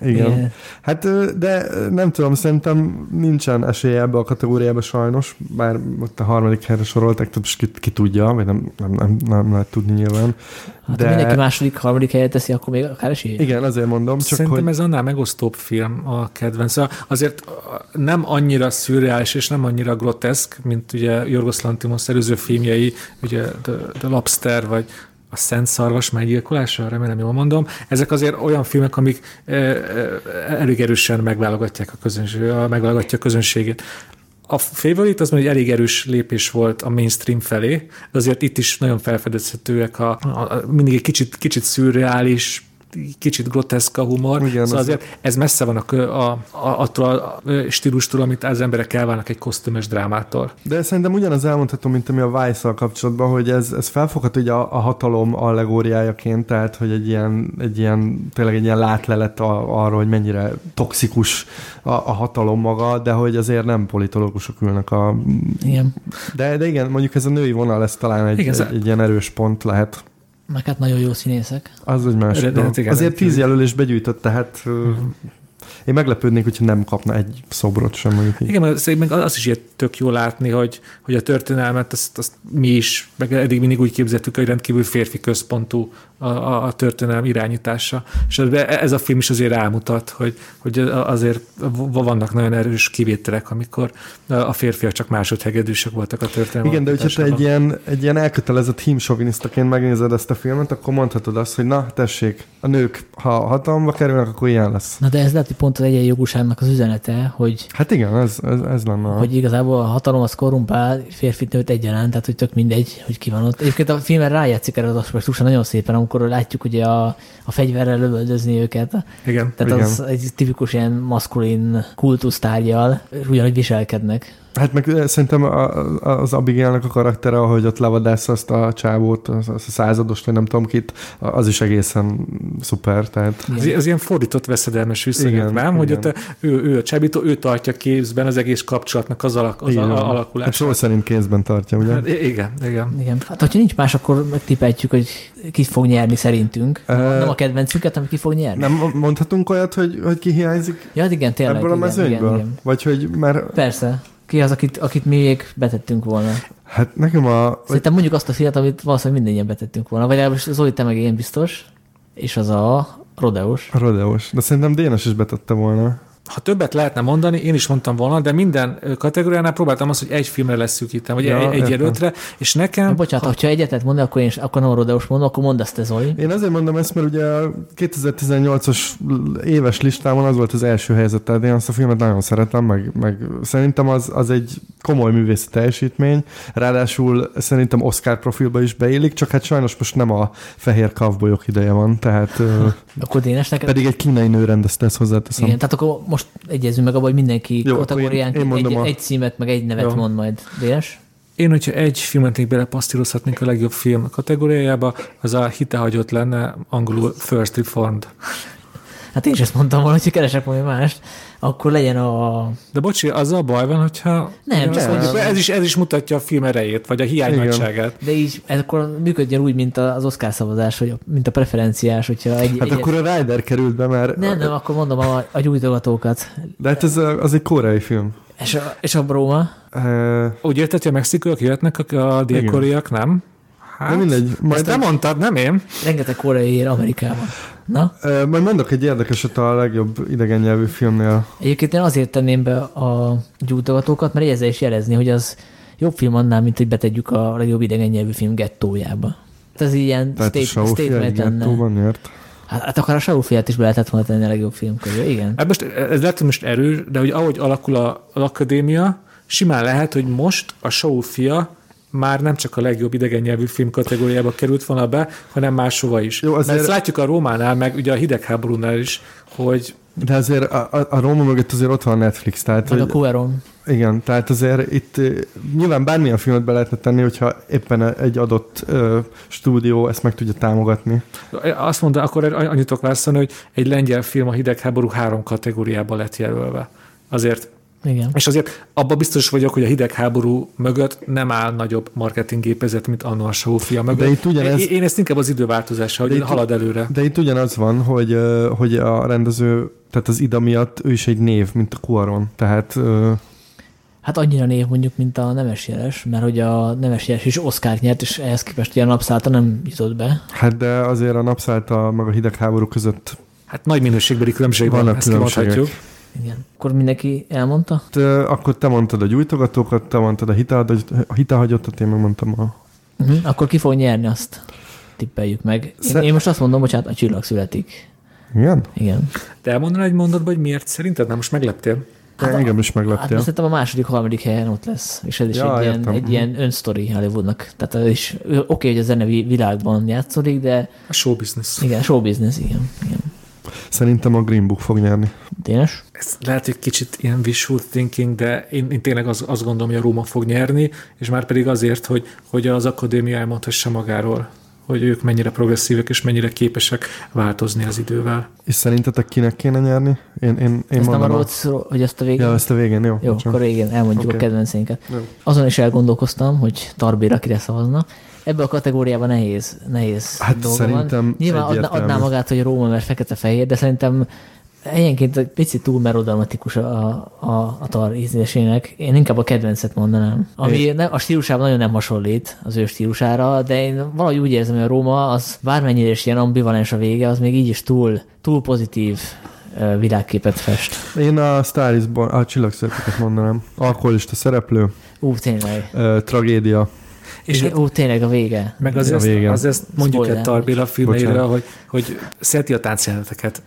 Igen. Igen. Hát, de nem tudom, szerintem nincsen esélye ebbe a kategóriába sajnos, bár ott a harmadik helyre sorolták, most ki, ki tudja, vagy nem, nem, nem, nem lehet tudni nyilván. Hát De- ha mindenki második, harmadik helyet teszi, akkor még akár esély. Igen, azért mondom, csak Szerintem hogy... ez annál megosztóbb film a kedvenc. Szóval Azért nem annyira szürreális és nem annyira groteszk, mint ugye Jorgos Lantimos előző filmjei, ugye The, The Lobster, vagy a Szent Szarvas meggyilkolása, remélem jól mondom. Ezek azért olyan filmek, amik eh, eh, elég erősen megválogatják a közönség, megválogatja a közönségét. A Favorite az mondjuk elég erős lépés volt a mainstream felé, de azért itt is nagyon felfedezhetőek a, a, a mindig egy kicsit, kicsit szürreális, kicsit groteszk a humor. Szóval az- azért ez messze van a, a, a, attól a stílustól, amit az emberek elválnak egy kosztümös drámától. De szerintem ugyanaz elmondható, mint ami a vice kapcsolatban, hogy ez, ez felfogható hogy a, a hatalom allegóriájaként, tehát hogy egy ilyen, egy ilyen tényleg egy ilyen látlelet a, arról, hogy mennyire toxikus a, a hatalom maga, de hogy azért nem politológusok ülnek a... Igen. De, de igen, mondjuk ez a női vonal, ez talán egy, Igen, egy, egy ilyen erős pont lehet. Meg hát nagyon jó színészek. Az egy másik igen, Azért tíz jelölés begyűjtött, tehát uh-huh. Én meglepődnék, hogyha nem kapna egy szobrot sem mondjuk így. Igen, az, meg az is ilyen tök jó látni, hogy, hogy a történelmet, azt, azt mi is, meg eddig mindig úgy képzeltük, hogy rendkívül férfi központú a, a, a, történelem irányítása. És ez a film is azért rámutat, hogy, hogy azért vannak nagyon erős kivételek, amikor a férfiak csak másodhegedűsök voltak a történelem. Igen, de hogyha te egy ilyen, egy ilyen elkötelezett hímsovinisztaként megnézed ezt a filmet, akkor mondhatod azt, hogy na, tessék, a nők, ha hatalomba kerülnek, akkor ilyen lesz. Na de ez lehet, pont az egyenjogúságnak az üzenete, hogy... Hát igen, ez, ez, ez lenne. Hogy igazából a hatalom az korrumpál férfit nőt egyaránt, tehát hogy tök mindegy, hogy ki van ott. Egyébként a filmben rájátszik erre az aspektusra nagyon szépen, amikor látjuk hogy a, a fegyverrel lövöldözni őket. Igen. Tehát igen. az egy tipikus ilyen maszkulin kultusztárgyal ugyanúgy viselkednek. Hát meg szerintem az Abigailnek a karaktere, ahogy ott levadász azt a csávót, az, az a századost, vagy nem tudom kit, az is egészen szuper. Tehát... Ez, ez ilyen fordított veszedelmes viszonyok, nem? Hogy ott ő, ő a csábító, ő tartja kézben az egész kapcsolatnak az, alak, az igen. alakulását. Hát szó szerint kézben tartja, ugye? Hát, igen, igen. igen. Hát, hogyha nincs más, akkor megtipeljük, hogy ki fog nyerni szerintünk. Uh, nem a kedvencünket, hanem ki fog nyerni. Nem mondhatunk olyat, hogy, hogy ki hiányzik? Ja, igen, tényleg. Ebből a mezőnyből? Igen, igen. Vagy hogy már... Persze. Ki az, akit, akit mi még betettünk volna? Hát nekem a... Szerintem mondjuk azt a fiat, amit valószínűleg mindannyian betettünk volna. Vagy legalábbis Zoli, te meg én biztos. És az a Rodeos. Rodeos. De szerintem Dénes is betette volna ha többet lehetne mondani, én is mondtam volna, de minden kategóriánál próbáltam azt, hogy egy filmre lesz szűkítem, vagy ja, egy, jelöltre, és nekem... Ja, bocsánat, ha egyetet mondani, akkor én is, akkor nem a Rodeos mondom, akkor mondd azt te, Zoli. Én azért mondom ezt, mert ugye a 2018-as éves listámon az volt az első helyzet, tehát én azt a filmet nagyon szeretem, meg, meg szerintem az, az egy komoly művészi teljesítmény, ráadásul szerintem Oscar profilba is beillik, csak hát sajnos most nem a fehér kavbolyok ideje van, tehát... akkor Dénes neked... Pedig egy kínai nő rendezte ezt hozzáteszem. Igen, tehát akkor most egyezünk meg abban, hogy mindenki Jó, kategórián én, én egy, a... egy címet, meg egy nevet Jó. mond majd. Dénes? Én, hogyha egy filmet még belepasztírozhatnék a legjobb film kategóriájába, az a hitehagyott lenne, angolul First Reformed. Hát én is ezt mondtam volna, hogy keresek valami mást akkor legyen a... De bocsi, az a baj van, hogyha... Nem, csak mondjuk, ez is, ez is mutatja a film erejét, vagy a hiányosságát. De így, ez akkor működjön úgy, mint az Oscar szavazás, vagy mint a preferenciás, hogyha egy... Hát egy, akkor a Rider került be, mert... Nem, nem, akkor mondom a, a gyújtogatókat. De hát ez az egy koreai film. És a, és a Bróma? Uh, úgy érted, hogy a mexikóak jöhetnek, a, a dél-koreaiak nem? Hát, de mindegy. Majd te mondtad, nem én? Rengeteg koreai ér Amerikában. Na? Majd mondok egy érdekeset a legjobb idegen nyelvű filmnél. Egyébként én azért tenném be a gyújtogatókat, mert ezzel is jelezni, hogy az jobb film annál, mint hogy betegyük a legjobb idegen nyelvű film gettójába. Ez ilyen Tehát state, statement lenne. Nyert. Hát, hát akár a Saufiát is be lehetett volna tenni a legjobb film közül, igen. Hát most ez lehet, hogy most erős, de hogy ahogy alakul a, az akadémia, simán lehet, hogy most a Saufia már nem csak a legjobb idegen nyelvű film kategóriába került volna be, hanem máshova is. Jó, azért... Mert ezt látjuk a Rómánál, meg ugye a hidegháborúnál is, hogy de azért a, a, a Róma mögött azért ott van Netflix. Tehát, hogy, a Cuaron. Igen, tehát azért itt nyilván bármilyen filmet be lehetne tenni, hogyha éppen egy adott ö, stúdió ezt meg tudja támogatni. Azt mondta, akkor annyit tudok válaszolni, hogy egy lengyel film a hidegháború három kategóriába lett jelölve. Azért igen. És azért abban biztos vagyok, hogy a hidegháború mögött nem áll nagyobb marketinggépezet, mint annó a Sófia mögött. De itt ugyanez... én, én ezt inkább az időváltozással, hogy itt, halad előre. De itt ugyanaz van, hogy, hogy a rendező, tehát az ida miatt ő is egy név, mint a Cuaron. Tehát Hát annyira név mondjuk, mint a Nemes Jeles, mert hogy a Nemes Jeles is Oscar nyert, és ehhez képest ilyen napszállta nem jutott be. Hát de azért a napszállta meg a hidegháború között Hát nagy minőségbeli különbség van, ezt kimondhatjuk. Igen. Akkor mindenki elmondta? Te, akkor te mondtad a gyújtogatókat, te mondtad a hitelhagyottat, én megmondtam a... Uh-huh. Akkor ki fog nyerni azt? Tippeljük meg. Én, Szer- én most azt mondom, hogy hát a csillag születik. Igen? Igen. De elmondaná egy mondatban, hogy miért szerinted? Nem most megleptél? Hát, hát engem is megleptél. Hát szerintem a második, harmadik helyen ott lesz. És ez is ja, egy, ilyen, egy ilyen önsztori Hollywoodnak. Tehát ez is oké, okay, hogy a zene világban játszódik, de... A show business. Igen, show business, igen. igen. Szerintem a Green Book fog nyerni. Tényes? Ez lehet, hogy kicsit ilyen wishful thinking, de én, én tényleg az, azt gondolom, hogy a Róma fog nyerni, és már pedig azért, hogy, hogy az akadémia elmondhassa magáról hogy ők mennyire progresszívek és mennyire képesek változni az idővel. És szerintetek kinek kéne nyerni? Én, én, én ezt nem a Rhodes, hogy ezt a végén? Ja, ezt a végén, jó. Jó, akkor végén elmondjuk okay. a kedvencénket. Jó. Azon is elgondolkoztam, hogy Tarbéra kire szavazna. Ebbe a kategóriában nehéz, nehéz hát dolga szerintem van. Nyilván adná, adná magát, hogy Róma, mert fekete-fehér, de szerintem Egyenként egy picit túl merodalmatikus a, a, a tar ízlésének. Én inkább a kedvencet mondanám. Ami ne, a stílusában nagyon nem hasonlít az ő stílusára, de én valahogy úgy érzem, hogy a Róma az bármennyire is ilyen ambivalens a vége, az még így is túl, túl pozitív világképet fest. Én a Star is Born, a csillagszerepeket mondanám. Alkoholista szereplő, Ú, tényleg. ö, tragédia. És Igen, hát, Ú, tényleg a vége. meg a azért, vége. azért mondjuk Spoiler. egy Tarbéla filmeiről, hogy, hogy szereti a táncjeleneteket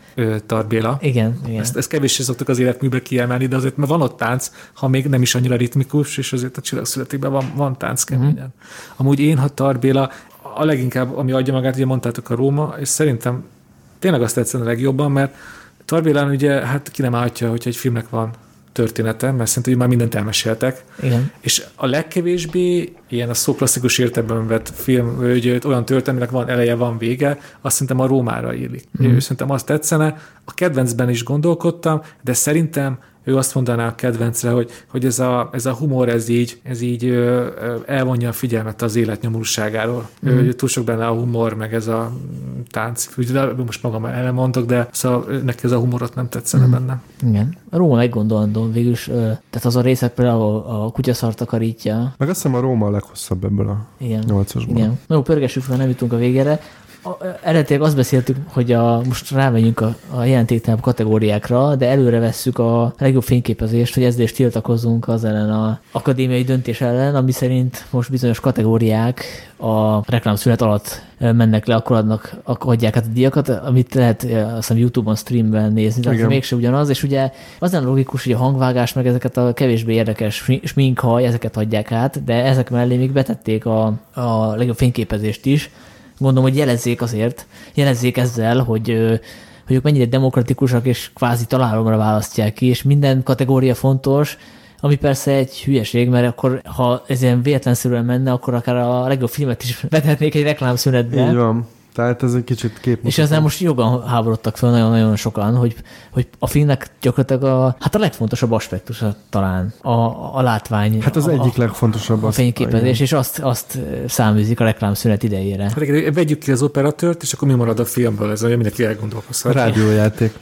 Tarbéla. Igen, igen. Ezt, ezt kevéssé szoktuk az életműbe kiemelni, de azért mert van ott tánc, ha még nem is annyira ritmikus, és azért a csillagszületében van, van tánc keményen. Mhm. Amúgy én, ha Tarbéla, a leginkább, ami adja magát, ugye mondtátok a Róma, és szerintem tényleg azt tetszene a legjobban, mert Tarbélán ugye hát ki nem állhatja, hogyha egy filmnek van története, mert szerintem hogy már mindent elmeséltek, igen. és a legkevésbé ilyen a szó klasszikus értelemben vett film, hogy olyan történetnek van eleje, van vége, azt szerintem a Rómára illik. Mm. Szerintem azt tetszene. A kedvencben is gondolkodtam, de szerintem ő azt mondaná a kedvencre, hogy, hogy ez, a, ez a humor, ez így, ez így ö, ö, elvonja a figyelmet az élet nyomorúságáról. Mm. Túl sok benne a humor, meg ez a tánc. Ugye, most magam elmondok, de szóval neki ez a humorot nem tetszene mm. benne. Igen. A Róma meggondolandó végül is, ö, tehát az a részek például ahol a kutyaszart takarítja. Meg azt hiszem a Róma a leghosszabb ebből a Igen. nyolcasból. Igen. Na jó, pörgessük fel, nem jutunk a végére. Eredetileg azt beszéltük, hogy a, most rámegyünk a, a jelentéktelenebb kategóriákra, de előre vesszük a legjobb fényképezést, hogy ezzel is tiltakozunk az ellen a akadémiai döntés ellen, ami szerint most bizonyos kategóriák a reklámszünet alatt mennek le, akkor adnak, akkor adják át a díjakat, amit lehet azt hiszem YouTube-on streamben nézni, de Igen. mégse ugyanaz, és ugye az nem logikus, hogy a hangvágás, meg ezeket a kevésbé érdekes smi- sminkhaj, ezeket adják át, de ezek mellé még betették a, a legjobb fényképezést is, gondolom, hogy jelezzék azért, jelezzék ezzel, hogy, hogy ők mennyire demokratikusak és kvázi találomra választják ki, és minden kategória fontos, ami persze egy hülyeség, mert akkor, ha ez ilyen véletlenszerűen menne, akkor akár a legjobb filmet is [laughs] vetetnék egy reklámszünetbe. Így van. Tehát ez egy kicsit kép. És ezzel most jogan háborodtak fel nagyon-nagyon sokan, hogy, hogy a filmnek gyakorlatilag a, hát a legfontosabb aspektusa talán a, a látvány. Hát az a, egyik a, legfontosabb. a az- fényképezés, igen. és azt, azt száműzik a reklámszünet idejére. Hát Vegyük ki az operatőrt, és akkor mi marad a filmből? Ez olyan mindenki elgondolkozhat. Rádiójáték.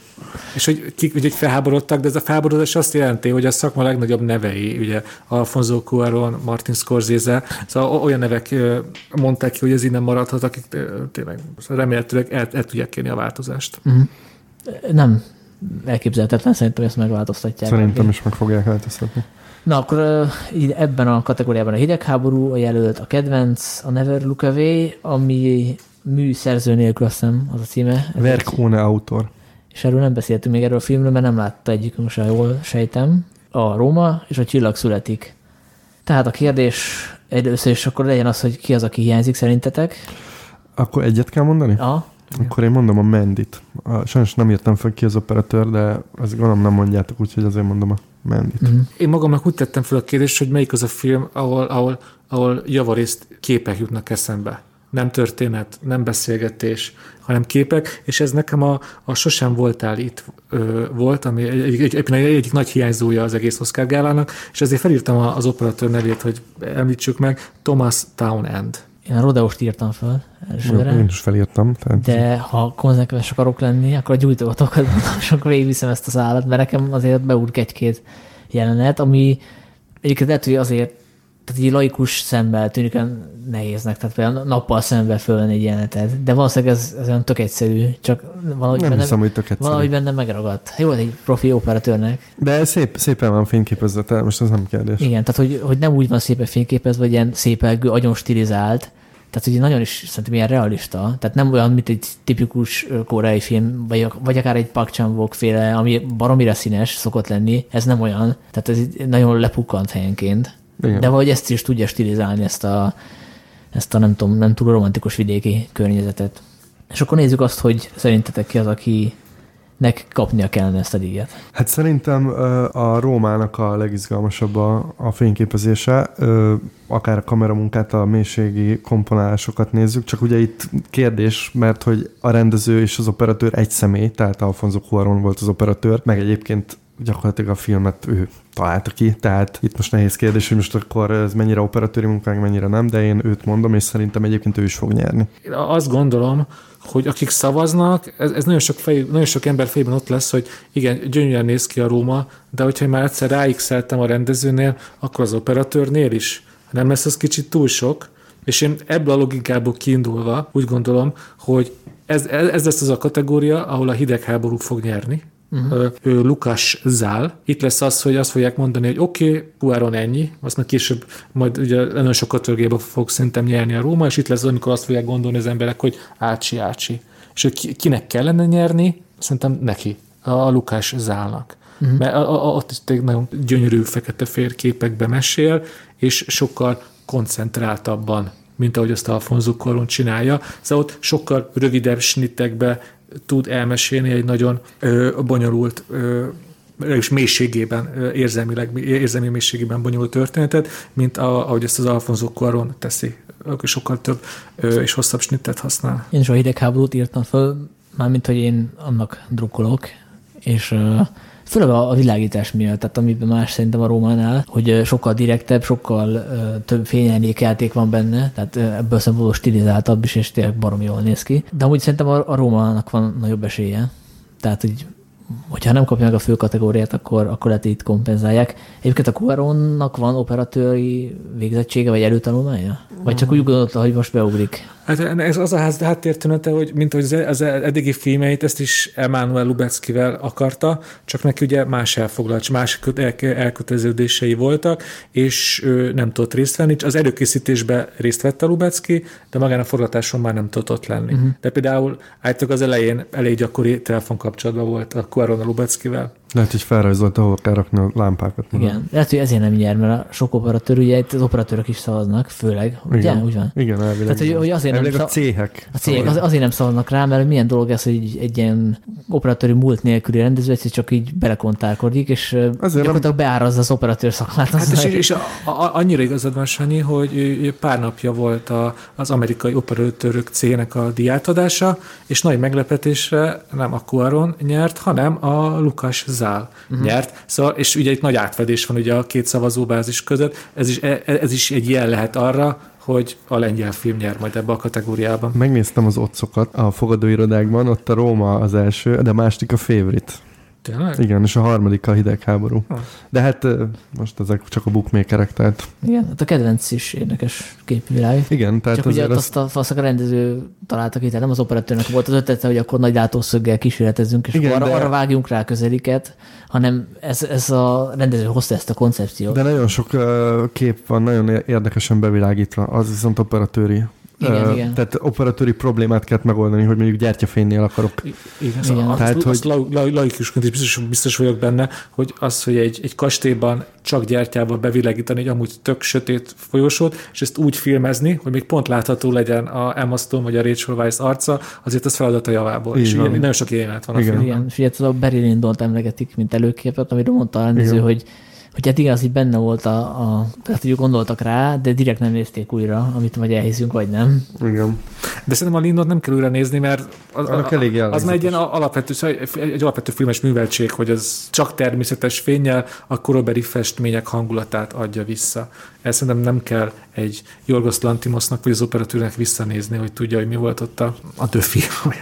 És hogy kik hogy felháborodtak, de ez a felháborodás azt jelenti, hogy a szakma legnagyobb nevei, ugye Alfonso Cuarón, Martin Scorsese, szóval olyan nevek mondták ki, hogy ez innen maradhat, akik tényleg remélhetőleg el, el tudják kérni a változást. Nem elképzelhetetlen, szerintem ezt megváltoztatják. Szerintem is meg fogják változtatni. Na, akkor így ebben a kategóriában a hidegháború a jelölt, a kedvenc, a Never Look Away, ami mű szerző nélkül, azt hiszem az a címe. Verk egy- ohne autor. És erről nem beszéltünk még erről a filmről, mert nem látta egyikünk se, jól sejtem. A Róma és a Csillag születik. Tehát a kérdés először is akkor legyen az, hogy ki az, aki hiányzik szerintetek. Akkor egyet kell mondani? A, Akkor én mondom a Mendit. Sajnos nem írtam fel ki az operatőr, de azt gondolom nem mondjátok, úgyhogy azért mondom a Mendit. Mhm. Én magamnak úgy tettem fel a kérdést, hogy melyik az a film, ahol, ahol, ahol javarészt képek jutnak eszembe. Nem történet, nem beszélgetés, hanem képek, és ez nekem a, a Sosem voltál itt ö, volt, ami egy, egy, egy, egy, egy, egyik nagy hiányzója az egész Oscar gálának, és ezért felírtam a- az operatőr nevét, hogy említsük meg, Thomas Townend. én a Rodeost írtam fel elsőre. Én is felírtam. Tehát De ha konzekvens akarok lenni, akkor a gyújtogatókat mondom, és akkor végigviszem ezt az állat, mert nekem azért beúrk egy-két jelenet, ami egyébként lehet, hogy azért tehát így laikus szemmel tűnik olyan nehéznek, tehát például nappal szembe fölvenni egy jelenetet, de valószínűleg ez, ez olyan tök egyszerű, csak valahogy, nem benne, hiszem, hogy tök egyszerű. valahogy benne megragadt. Jó, egy profi operatőrnek. De szép, szépen van fényképezve, tehát most ez nem kérdés. Igen, tehát hogy, hogy nem úgy van szépen fényképezve, vagy ilyen szépelgő, agyon stilizált, tehát hogy nagyon is szerintem ilyen realista, tehát nem olyan, mint egy tipikus koreai film, vagy, vagy akár egy Park chan féle, ami baromira színes szokott lenni, ez nem olyan, tehát ez nagyon lepukkant helyenként. Igen. De valahogy ezt is tudja stilizálni, ezt a, ezt a nem tudom, nem túl romantikus vidéki környezetet. És akkor nézzük azt, hogy szerintetek ki az, aki nek kapnia kellene ezt a díjat. Hát szerintem a Rómának a legizgalmasabb a, a fényképezése, akár a kameramunkát, a mélységi komponálásokat nézzük, csak ugye itt kérdés, mert hogy a rendező és az operatőr egy személy, tehát Alfonso Cuarón volt az operatőr, meg egyébként gyakorlatilag a filmet ő találta ki, tehát itt most nehéz kérdés, hogy most akkor ez mennyire operatőri munkánk, mennyire nem, de én őt mondom, és szerintem egyébként ő is fog nyerni. Én azt gondolom, hogy akik szavaznak, ez, ez nagyon, sok fej, nagyon sok ember fejében ott lesz, hogy igen, gyönyörűen néz ki a Róma, de hogyha már egyszer ráixeltem a rendezőnél, akkor az operatőrnél is. Nem lesz ez kicsit túl sok, és én ebből a logikából kiindulva úgy gondolom, hogy ez, ez lesz az a kategória, ahol a hidegháború fog nyerni, Uh-huh. Lukas Zál. Itt lesz az, hogy azt fogják mondani, hogy oké, okay, Puáron ennyi, azt meg később majd ugye nagyon sok kategóriába fog szerintem nyerni a Róma, és itt lesz az, amikor azt fogják gondolni az emberek, hogy ácsi, ácsi. És hogy kinek kellene nyerni, szerintem neki, a Lukás Zálnak. Uh-huh. Mert a, a, ott is nagyon gyönyörű fekete-fér képekbe mesél, és sokkal koncentráltabban mint ahogy azt Alfonso Cuarón csinálja. Szóval ott sokkal rövidebb snittekbe tud elmesélni egy nagyon ö, bonyolult ö, és mélységében, érzelmileg, érzelmi mélységében bonyolult történetet, mint a, ahogy ezt az Alfonso Cuarón teszi. Sokkal több és hosszabb snittet használ. Én is a hidegháborút írtam fel, mármint, hogy én annak drukkolok, és Főleg a, a világítás miatt, tehát amiben más szerintem a Rómánál, hogy sokkal direktebb, sokkal több fényelnék játék van benne, tehát ebből szempontból stilizáltabb is, és tényleg barom jól néz ki. De amúgy szerintem a, a Rómának van nagyobb esélye. Tehát, hogy hogyha nem kapja meg a fő kategóriát, akkor, akkor lehet itt kompenzálják. Egyébként a Cuaronnak van operatőri végzettsége, vagy előtanulmánya? Vagy csak úgy gondolta, hogy most beugrik? Hát ez az a háttértűnete, hogy mint hogy az eddigi filmeit, ezt is Emanuel Lubeckivel akarta, csak neki ugye más elfoglalt, más elköteleződései voltak, és ő nem tudott részt venni. Az előkészítésben részt vett a Lubecki, de magán a forgatáson már nem tudott ott lenni. Uh-huh. De például állítok az elején elég gyakori telefonkapcsolatban volt a Cuaron a Lubeckivel. Lehet, hogy felrajzolta, ahol kell rakni a lámpákat. Igen, mondom. lehet, hogy ezért nem nyer, mert a sok operatőr, ugye itt az operatőrök is szavaznak, főleg. Igen, ugye? Úgy van. Igen, elvileg. Tehát, hogy, hogy azért elvileg nem a céhek. A cégek az, azért nem szavaznak rá, mert milyen dolog ez, hogy egy ilyen operatőri múlt nélküli rendező egyszer csak így belekontárkodik, és azért gyakorlatilag nem... beárazza az operatőr szakmát. Hát és, és a, a, annyira igazad van, Sanyi, hogy pár napja volt a, az amerikai operatőrök cégnek a diátadása, és nagy meglepetésre nem a Cuaron nyert, hanem a Lukas Zál uh-huh. nyert nyert. Szóval, és ugye itt nagy átfedés van ugye a két szavazóbázis között. Ez is, e, ez is egy jel lehet arra, hogy a lengyel film nyer majd ebbe a kategóriában. Megnéztem az otcokat a fogadóirodákban, ott a Róma az első, de a másik a favorite. Tényleg? Igen, és a harmadik a hidegháború. Ha. De hát most ezek csak a bookmakerek, tehát... Igen, hát a kedvenc is érdekes képvilág. Igen, tehát csak ugye azt, a, azt a rendező találtak itt, nem az operatőrnek volt az ötlete, hogy akkor nagy látószöggel kísérletezzünk, és Igen, arra, de... arra vágjunk rá közeliket, hanem ez, ez a rendező hozta ezt a koncepciót. De nagyon sok kép van, nagyon érdekesen bevilágítva, az viszont operatőri igen, uh, igen. Tehát operatőri problémát kell megoldani, hogy mondjuk gyertyafénynél akarok. Igen, szóval igen. Tehát, azt, hogy... azt laikusként is biztos, biztos vagyok benne, hogy az, hogy egy, egy kastélyban csak gyertyával bevilágítani egy amúgy tök sötét folyosót, és ezt úgy filmezni, hogy még pont látható legyen a Emma Stone vagy a Rachel Weisz arca, azért az feladat a javából. és ilyen, nagyon sok jelenet van igen. a filmben. Igen, és ugye a Barry Lyndon-t emlegetik, mint előképet, amiről mondta a rendező, hogy hogy hát igen, az így benne volt a, a tehát hogy gondoltak rá, de direkt nem nézték újra, amit vagy elhiszünk, vagy nem. Igen. De szerintem a Lindot nem kell újra nézni, mert az, a, elég az már egy ilyen alapvető, szóval egy alapvető filmes műveltség, hogy az csak természetes fényjel a korabeli festmények hangulatát adja vissza. Ezt szerintem nem kell egy Jorgos Lantimosnak vagy az operatőrnek visszanézni, hogy tudja, hogy mi volt ott a, a döfi. [laughs]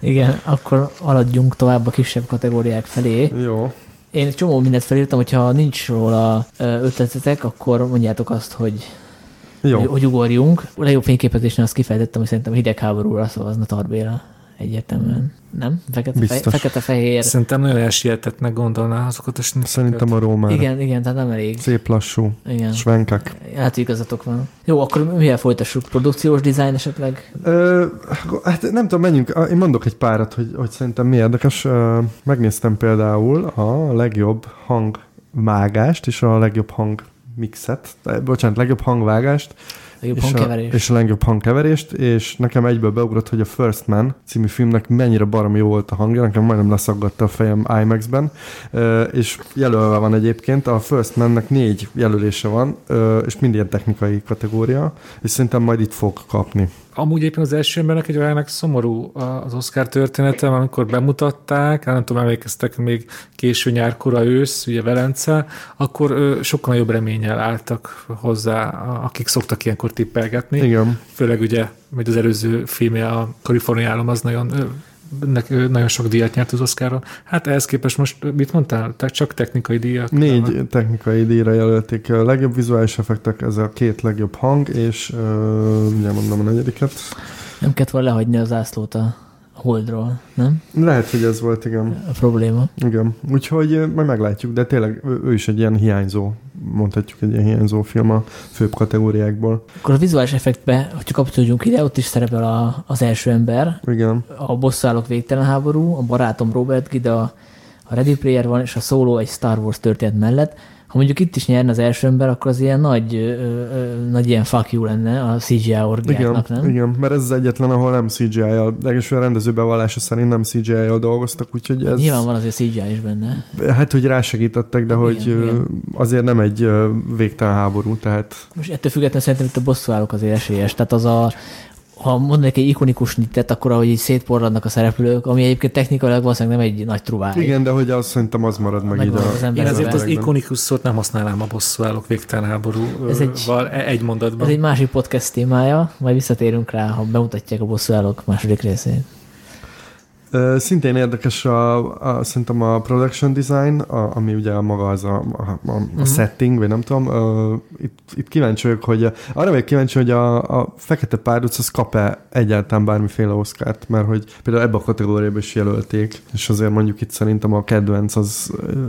Igen, akkor haladjunk tovább a kisebb kategóriák felé. Jó. Én egy csomó mindent felírtam, hogyha nincs róla ötletetek, akkor mondjátok azt, hogy jó. Hogy, ugorjunk. A legjobb fényképezésnél azt kifejtettem, hogy szerintem hidegháborúra szavazna Tarbéla egyértelműen. Nem? Fekete-fehér. Fekete Szerintem nagyon elsietetnek gondolná azokat a Szerintem a Rómára. Igen, igen, tehát nem elég. Szép lassú. Igen. Svenkek. Hát igazatok van. Jó, akkor mivel folytassuk? Produkciós dizájn esetleg? Ö, hát nem tudom, menjünk. Én mondok egy párat, hogy, hogy szerintem mi érdekes. Megnéztem például a legjobb hangvágást és a legjobb hang mixet, bocsánat, legjobb hangvágást, legjobb és hangkeverést. A, és a legjobb hangkeverést, és nekem egyből beugrott, hogy a First Man című filmnek mennyire baromi jó volt a hangja, nekem majdnem leszaggatta a fejem IMAX-ben, és jelölve van egyébként, a First Man-nek négy jelölése van, és mind ilyen technikai kategória, és szerintem majd itt fog kapni amúgy éppen az első embernek egy olyanak szomorú az Oscar története, amikor bemutatták, nem tudom, emlékeztek még késő nyár, kora ősz, ugye Velence, akkor sokkal nagyobb reménnyel álltak hozzá, akik szoktak ilyenkor tippelgetni. Igen. Főleg ugye, hogy az előző filmje, a Kaliforniálom, az nagyon nagyon sok díjat nyert az Oscaron. Hát ehhez képest most mit mondtál? Te csak technikai díjak? Négy van. technikai díjra jelölték. A legjobb vizuális effektek, ez a két legjobb hang, és uh, ugye mondom a negyediket. Nem kellett volna lehagyni az zászlót a Holdról, nem? Lehet, hogy ez volt, igen. A probléma. Igen. Úgyhogy majd meglátjuk, de tényleg ő is egy ilyen hiányzó, mondhatjuk egy ilyen hiányzó film a főbb kategóriákból. Akkor a vizuális effektbe, hogy kapcsolódjunk ide, ott is szerepel a, az első ember. Igen. A bosszálok végtelen háború, a barátom Robert Gide, a, Ready Player van, és a Solo egy Star Wars történet mellett ha mondjuk itt is nyerne az első ember, akkor az ilyen nagy, ö, ö, nagy ilyen fuck you lenne a CGI orgiáknak, igen, nem? Igen, mert ez az egyetlen, ahol nem CGI-jal, legalábbis a rendező bevallása szerint nem CGI-jal dolgoztak, úgyhogy ez... Nyilván van azért CGI is benne. Hát, hogy rásegítettek, de igen, hogy igen. azért nem egy végtelen háború, tehát... Most ettől függetlenül szerintem itt a bosszúállók azért esélyes, tehát az a, ha mondanék egy ikonikus nittet, akkor ahogy így szétporradnak a szereplők, ami egyébként technikailag valószínűleg nem egy nagy trubáj. Igen, de hogy azt szerintem az marad meg, meg ide. Az Én azért az ikonikus szót nem használnám a bosszúállók végtelen háború ez egy, egy mondatban. Ez egy másik podcast témája, majd visszatérünk rá, ha bemutatják a bosszúállók második részét. Szintén érdekes a, a, szerintem a production design, a, ami ugye maga az a, a, a, a uh-huh. setting, vagy nem tudom. Uh, itt, itt kíváncsi vagyok, hogy arra vagyok kíváncsi, hogy a, a Fekete Párduc az kap-e egyáltalán bármiféle Oscárt, mert hogy például ebbe a kategóriába is jelölték, és azért mondjuk itt szerintem a kedvenc az uh,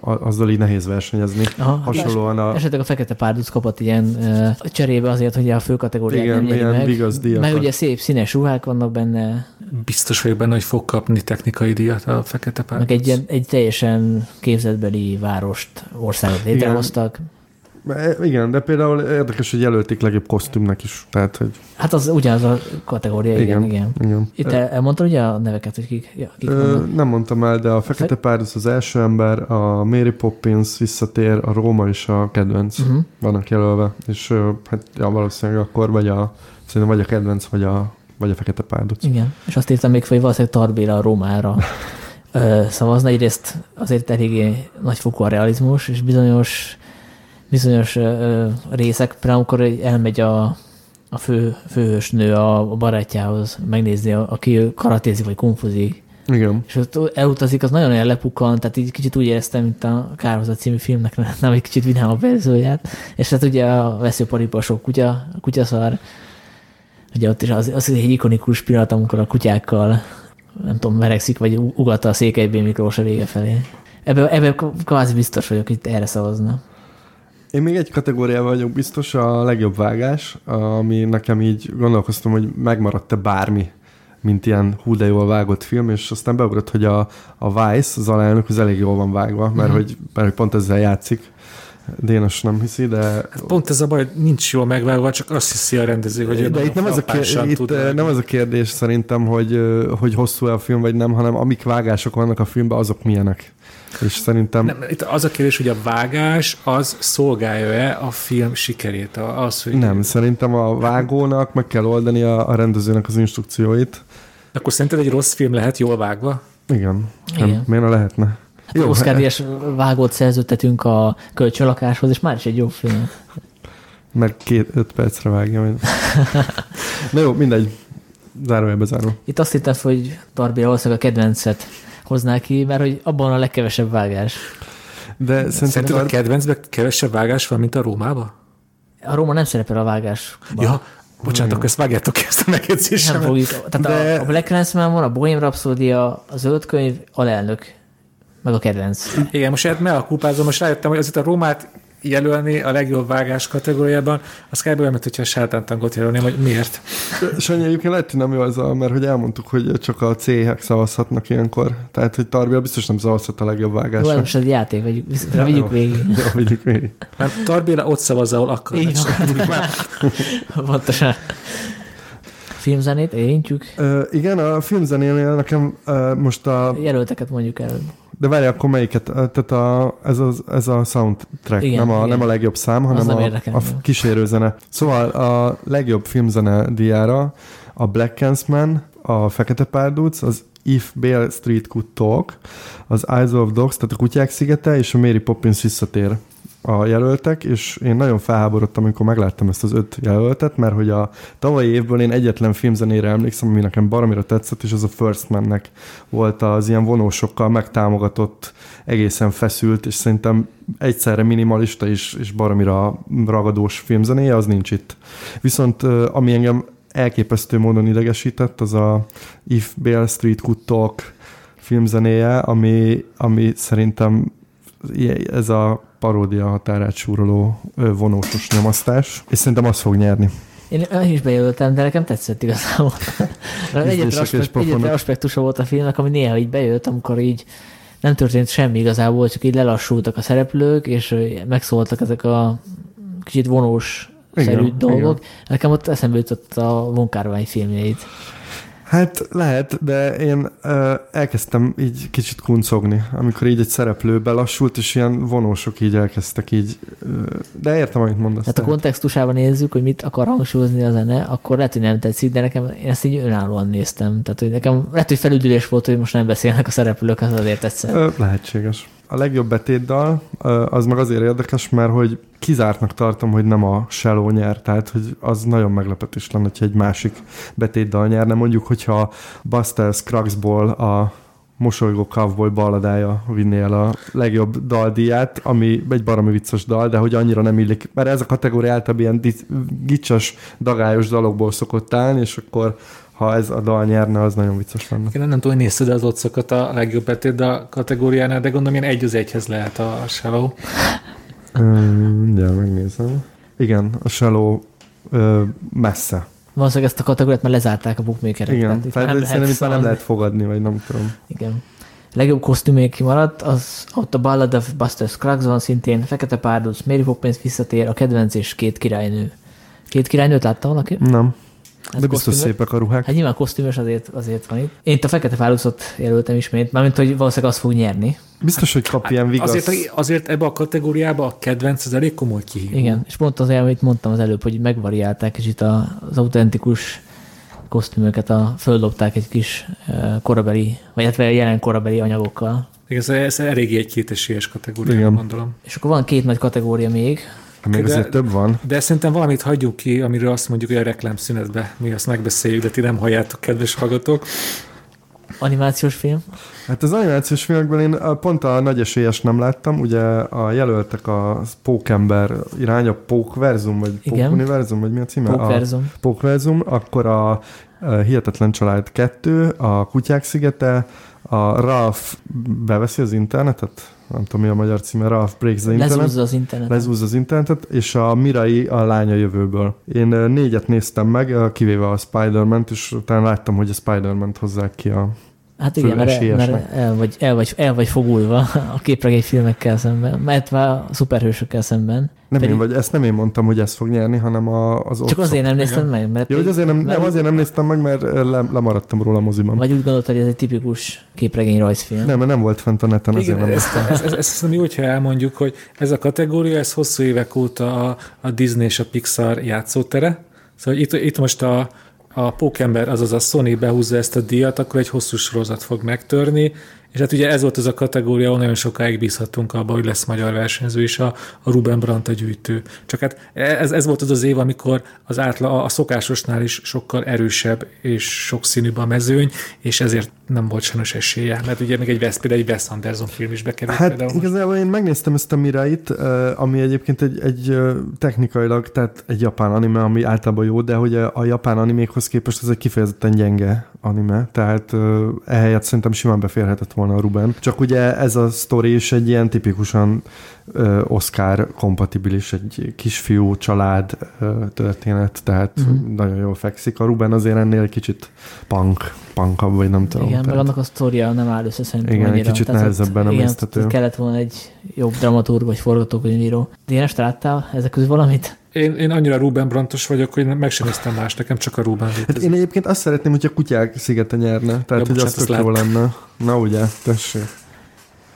azzal így nehéz versenyezni. Aha, Hasonlóan a... Esetleg a Fekete Párduc kapott ilyen uh, cserébe azért, hogy a fő kategóriát Igen, nem ilyen meg. Meg ugye szép színes ruhák vannak benne. Biztos vagyok benne, hogy fog kapni technikai díjat a Fekete Párduc. Meg egy, egy teljesen képzetbeli várost, országot létrehoztak. Igen igen, de például érdekes, hogy jelölték legjobb kosztümnek is. Tehát, hogy... Hát az ugyanaz a kategória, igen, igen. igen. igen. Itt el, elmondtad ugye a neveket, hogy kik, ja, kik Ö, Nem mondtam el, de a Fekete Fe... Párduc az első ember, a Mary Poppins visszatér, a Róma is a kedvenc uh-huh. vannak jelölve, és hát ja, valószínűleg akkor vagy a, szerintem vagy a kedvenc, vagy a, vagy a Fekete Párduc. Igen, és azt írtam még fel, hogy valószínűleg Tarbéla a Rómára szavazna. Egyrészt azért eléggé nagyfokú a realizmus, és bizonyos bizonyos ö, részek, például amikor elmegy a, a fő, főhősnő a, a barátjához megnézni, a, aki karatézik vagy konfuzik, igen. És ott elutazik, az nagyon ellepukkan, tehát így kicsit úgy éreztem, mint a Kárhozat című filmnek, nem egy kicsit vidámabb verzióját. És hát ugye a veszőparipa sok kutya, a kutyaszar, ugye ott is az, az egy ikonikus pillanat, amikor a kutyákkal nem tudom, verekszik, vagy ugatta a Székely B. Miklós a vége felé. Ebben ebbe kvázi biztos vagyok, hogy erre szavazna. Én még egy kategóriával vagyok biztos, a legjobb vágás, ami nekem így gondolkoztam, hogy megmaradt-e bármi, mint ilyen hú de jól vágott film, és aztán beugrott, hogy a, a Vice, az alelnök, az elég jól van vágva, mert, uh-huh. hogy, mert hogy pont ezzel játszik. Dénes nem hiszi, de... Hát pont ez a baj, hogy nincs jól megvágva, csak azt hiszi a rendező, hogy De itt, nem, az a kérdés, itt nem az a kérdés szerintem, hogy, hogy hosszú-e a film, vagy nem, hanem amik vágások vannak a filmben, azok milyenek. És szerintem... Nem, itt az a kérdés, hogy a vágás az szolgálja-e a film sikerét? Az, hogy... Nem, szerintem a vágónak meg kell oldani a, a rendezőnek az instrukcióit. Akkor szerinted egy rossz film lehet jól vágva? Igen. Igen. Nem, miért ne lehetne? Hát jó, Oscar díjas vágót szerződtetünk a kölcsönlakáshoz, és már is egy jó film. Mert két, öt percre vágja. [laughs] Na jó, mindegy. Zárójelbe záró. Itt azt hittem, hogy Darby valószínűleg a kedvencet hozná ki, mert hogy abban a legkevesebb vágás. De szerintem a kedvencben kevesebb vágás van, mint a Rómába? A Róma nem szerepel a vágás. Ja, Bocsánat, akkor ezt vágjátok ki ezt a megjegyzésemet. Nem fogjuk. Tehát De... a, a Black Landsman van, a Bohém Rhapsody, a Zöld Könyv, lelnök, meg a kedvenc. Igen, most hát me a kupázom, most rájöttem, hogy azért a Rómát jelölni a legjobb vágás kategóriában, az kb. olyan, hogyha a sátántangot jelölném, hogy miért. Sanyi, egyébként lehet, hogy nem jó az a, mert hogy elmondtuk, hogy csak a C-hek szavazhatnak ilyenkor. Tehát, hogy Tarbia biztos nem szavazhat a legjobb vágásra. Jó, most ez játék, vagy vigyük végig. Jó, vigyük végig. Mert Tarbia ott szavaz, ahol akar. Így van. [laughs] Pontosan. Filmzenét érintjük? Uh, igen, a filmzenénél nekem uh, most a... Jelölteket mondjuk el. De várj, akkor melyiket? Tehát a, ez, a, ez a soundtrack, Igen, nem, a, igen. nem a legjobb szám, hanem nem a, érdekel a kísérőzene. Szóval a legjobb filmzene diára a Black Clansman, a Fekete Párduc, az If Bale Street Could Talk, az Eyes of Dogs, tehát a Kutyák szigete, és a Mary Poppins visszatér a jelöltek, és én nagyon felháborodtam, amikor megláttam ezt az öt jelöltet, mert hogy a tavalyi évből én egyetlen filmzenére emlékszem, ami nekem baromira tetszett, és az a First Man-nek volt az ilyen vonósokkal megtámogatott, egészen feszült, és szerintem egyszerre minimalista és, és baromira ragadós filmzenéje, az nincs itt. Viszont ami engem elképesztő módon idegesített, az a If Bale Street Could Talk filmzenéje, ami, ami szerintem ez a paródia határát súroló vonósos nyomasztás, és szerintem az fog nyerni. Én, is bejelöltem, de nekem tetszett igazából. [laughs] Egyetlen, aspekt, egyetlen aspektusa volt a filmnek, ami néha így bejött, amikor így nem történt semmi igazából, csak így lelassultak a szereplők, és megszóltak ezek a kicsit vonós szerű Igen, dolgok. Nekem ott eszembe jutott a Von Kárvány filmjeit. Hát lehet, de én ö, elkezdtem így kicsit kuncogni, amikor így egy szereplő belassult, és ilyen vonósok így elkezdtek így, ö, de értem, amit mondasz. Tehát a kontextusában nézzük, hogy mit akar hangsúlyozni a zene, akkor lehet, hogy nem tetszik, de nekem én ezt így önállóan néztem. Tehát, hogy nekem lehet, hogy felüdülés volt, hogy most nem beszélnek a szereplők, az azért tetszett. Ö, lehetséges. A legjobb betétdal az meg azért érdekes, mert hogy kizártnak tartom, hogy nem a Shallow nyer, tehát hogy az nagyon meglepetés lenne, hogyha egy másik betétdal nyerne. Mondjuk, hogyha Buster Scruggsból a Mosolygó Cowboy balladája vinné el a legjobb daldíját, ami egy baromi vicces dal, de hogy annyira nem illik, mert ez a kategória általában ilyen gicsas, dagályos dalokból szokott állni, és akkor ha ez a dal nyerne, az nagyon vicces lenne. Én nem, tudom, hogy nézted az otszokat a legjobb betét a kategóriánál, de gondolom ilyen egy az egyhez lehet a Shallow. Ja, megnézem. Igen, a Shallow ö, messze. Valószínűleg ezt a kategóriát már lezárták a bookmakerek. Igen, tehát már nem szerintem itt már nem lehet fogadni, vagy nem tudom. Igen. A legjobb kosztüm még kimaradt, az ott a Ballad of Buster Scruggs van szintén, Fekete Párduc, Mary Poppins visszatér, a kedvenc és két királynő. Két királynőt látta valaki? Nem. Ez De biztos kosztümös? szépek a ruhák. Hát nyilván kosztümös azért, azért van itt. Én itt a Fekete Párducot jelöltem ismét, mármint, hogy valószínűleg az fog nyerni. Biztos, hogy kap ilyen vigasz. Azért, azért ebbe a kategóriába a kedvenc az elég komoly kihívó. Igen, és pont azért, amit mondtam az előbb, hogy megvariálták kicsit a- az autentikus kosztümöket, a, földobták egy kis korabeli, vagy hát jelen korabeli anyagokkal. Igen, ez, ez eléggé egy kétesélyes kategória, Igen. gondolom. És akkor van két nagy kategória még, Hát Még De- azért több van. De szerintem valamit hagyjuk ki, amiről azt mondjuk, hogy a reklámszünetbe mi azt megbeszéljük, de ti nem halljátok, kedves hallgatók. animációs film. Hát az animációs filmekben én a- pont a nagy esélyes nem láttam, ugye a jelöltek a Pókember irány, a Pókverzum, vagy. Pókuniverzum, vagy mi a címe? A Pókverzum. Pókverzum, akkor a, a Hihetetlen Család 2, a Kutyák szigete, a Ralph beveszi az internetet, nem tudom mi a magyar címe, Ralph Breaks the Internet. Lezúzza az internet. Lezúz az internetet, és a Mirai a lánya jövőből. Én négyet néztem meg, kivéve a Spider-Man-t, és utána láttam, hogy a Spider-Man-t hozzák ki a... Hát igen, mert, mert el, vagy, el, vagy, el vagy fogulva a képregény filmekkel szemben, mert a szuperhősökkel szemben. Nem Pedig- én, vagy ezt nem én mondtam, hogy ez fog nyerni, hanem a, az Csak azért nem néztem meg, mert, Jó, hogy azért nem, mert nem, azért nem néztem meg, mert ö, le, lemaradtam róla a moziban. vagy úgy gondoltad, hogy ez egy tipikus képregény rajzfilm. Nem, mert nem volt fent a neten, azért Igen, nem ezt, néztem. ezt, ezt, ezt hiszem jó, hogyha elmondjuk, hogy ez a kategória, ez hosszú évek óta a, a Disney és a Pixar játszótere. Szóval itt, itt most a, a Pókember, azaz a Sony behúzza ezt a díjat, akkor egy hosszú sorozat fog megtörni, és hát ugye ez volt az a kategória, ahol nagyon sokáig bízhattunk abba, hogy lesz magyar versenyző is, a, a Ruben Brandt a gyűjtő. Csak hát ez, ez volt az az év, amikor az átla, a szokásosnál is sokkal erősebb és sokszínűbb a mezőny, és ezért nem volt sajnos esélye, mert ugye még egy Wes, például egy Wes Anderson film is bekerült. Hát például most. igazából én megnéztem ezt a Mirait, ami egyébként egy, egy technikailag, tehát egy japán anime, ami általában jó, de hogy a, japán animékhoz képest ez egy kifejezetten gyenge anime, tehát ehelyett szerintem simán beférhetett volna a Ruben. Csak ugye ez a sztori is egy ilyen tipikusan Oscar kompatibilis, egy kisfiú család történet, tehát uh-huh. nagyon jól fekszik. A Ruben azért ennél egy kicsit punk, punkabb, vagy nem tudom. Igen, tehát- annak a sztoria nem áll össze szerintem Igen, egy kicsit Tehát ott- nehezebben igen, emészthető. ott kellett volna egy jobb dramaturg vagy forgatókönyvíró. Dénes, te láttál ezek közül valamit? Én, én annyira Ruben Brantos vagyok, hogy meg sem néztem más, nekem csak a Ruben Hát én egyébként azt szeretném, hogy a kutyák szigete nyerne. Tehát, Ja, hogy bocsánat, az tök jó lenne. Na ugye, tessék.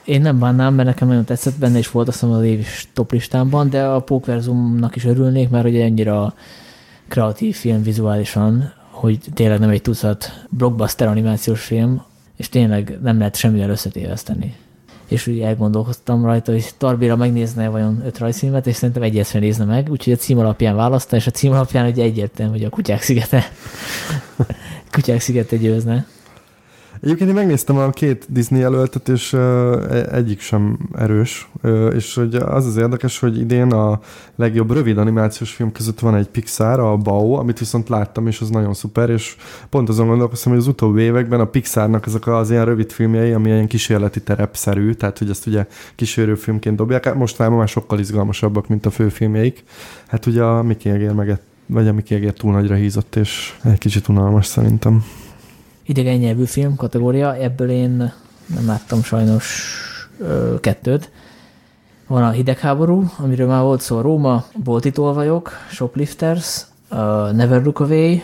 Én nem bánnám, mert nekem nagyon tetszett, benne is volt azt hiszem az év top listámban, de a Pókverzumnak is örülnék, mert ugye annyira kreatív film vizuálisan, hogy tényleg nem egy tucat blockbuster animációs film, és tényleg nem lehet semmivel összetéveszteni. És úgy elgondolkoztam rajta, hogy Tarbira megnézne vajon öt rajzfilmet, és szerintem egyet sem nézne meg, úgyhogy a cím alapján választa, és a cím alapján egyértelmű, hogy a Kutyák szigete. [laughs] kutyák szigete győzne. Egyébként én megnéztem a két Disney jelöltet, és uh, egyik sem erős, uh, és hogy az az érdekes, hogy idén a legjobb rövid animációs film között van egy Pixar, a Bao, amit viszont láttam, és az nagyon szuper, és pont azon gondolkoztam, hogy az utóbbi években a Pixarnak ezek az ilyen rövid filmjei, ami ilyen kísérleti terepszerű, tehát hogy ezt ugye kísérőfilmként dobják, hát most már sokkal izgalmasabbak, mint a főfilmjeik. Hát ugye a Mickey Egér meg vagy a Mickey túl nagyra hízott, és egy kicsit unalmas szerintem idegen nyelvű film kategória, ebből én nem láttam sajnos ö, kettőt. Van a hidegháború, amiről már volt szó, Róma, Bolti tolvajok, Shoplifters, uh, Never Look Away,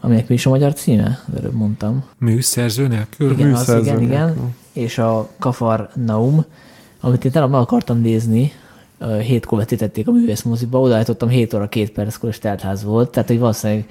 aminek mi is a magyar címe? Előbb mondtam. Műszerző nélkül? Igen, az, igen, igen. És a Kafar Naum, amit én tényleg meg akartam nézni, hétkor vetítették a művészmoziba, odaállítottam 7 óra 2 perckor, és teltház volt, tehát hogy valószínűleg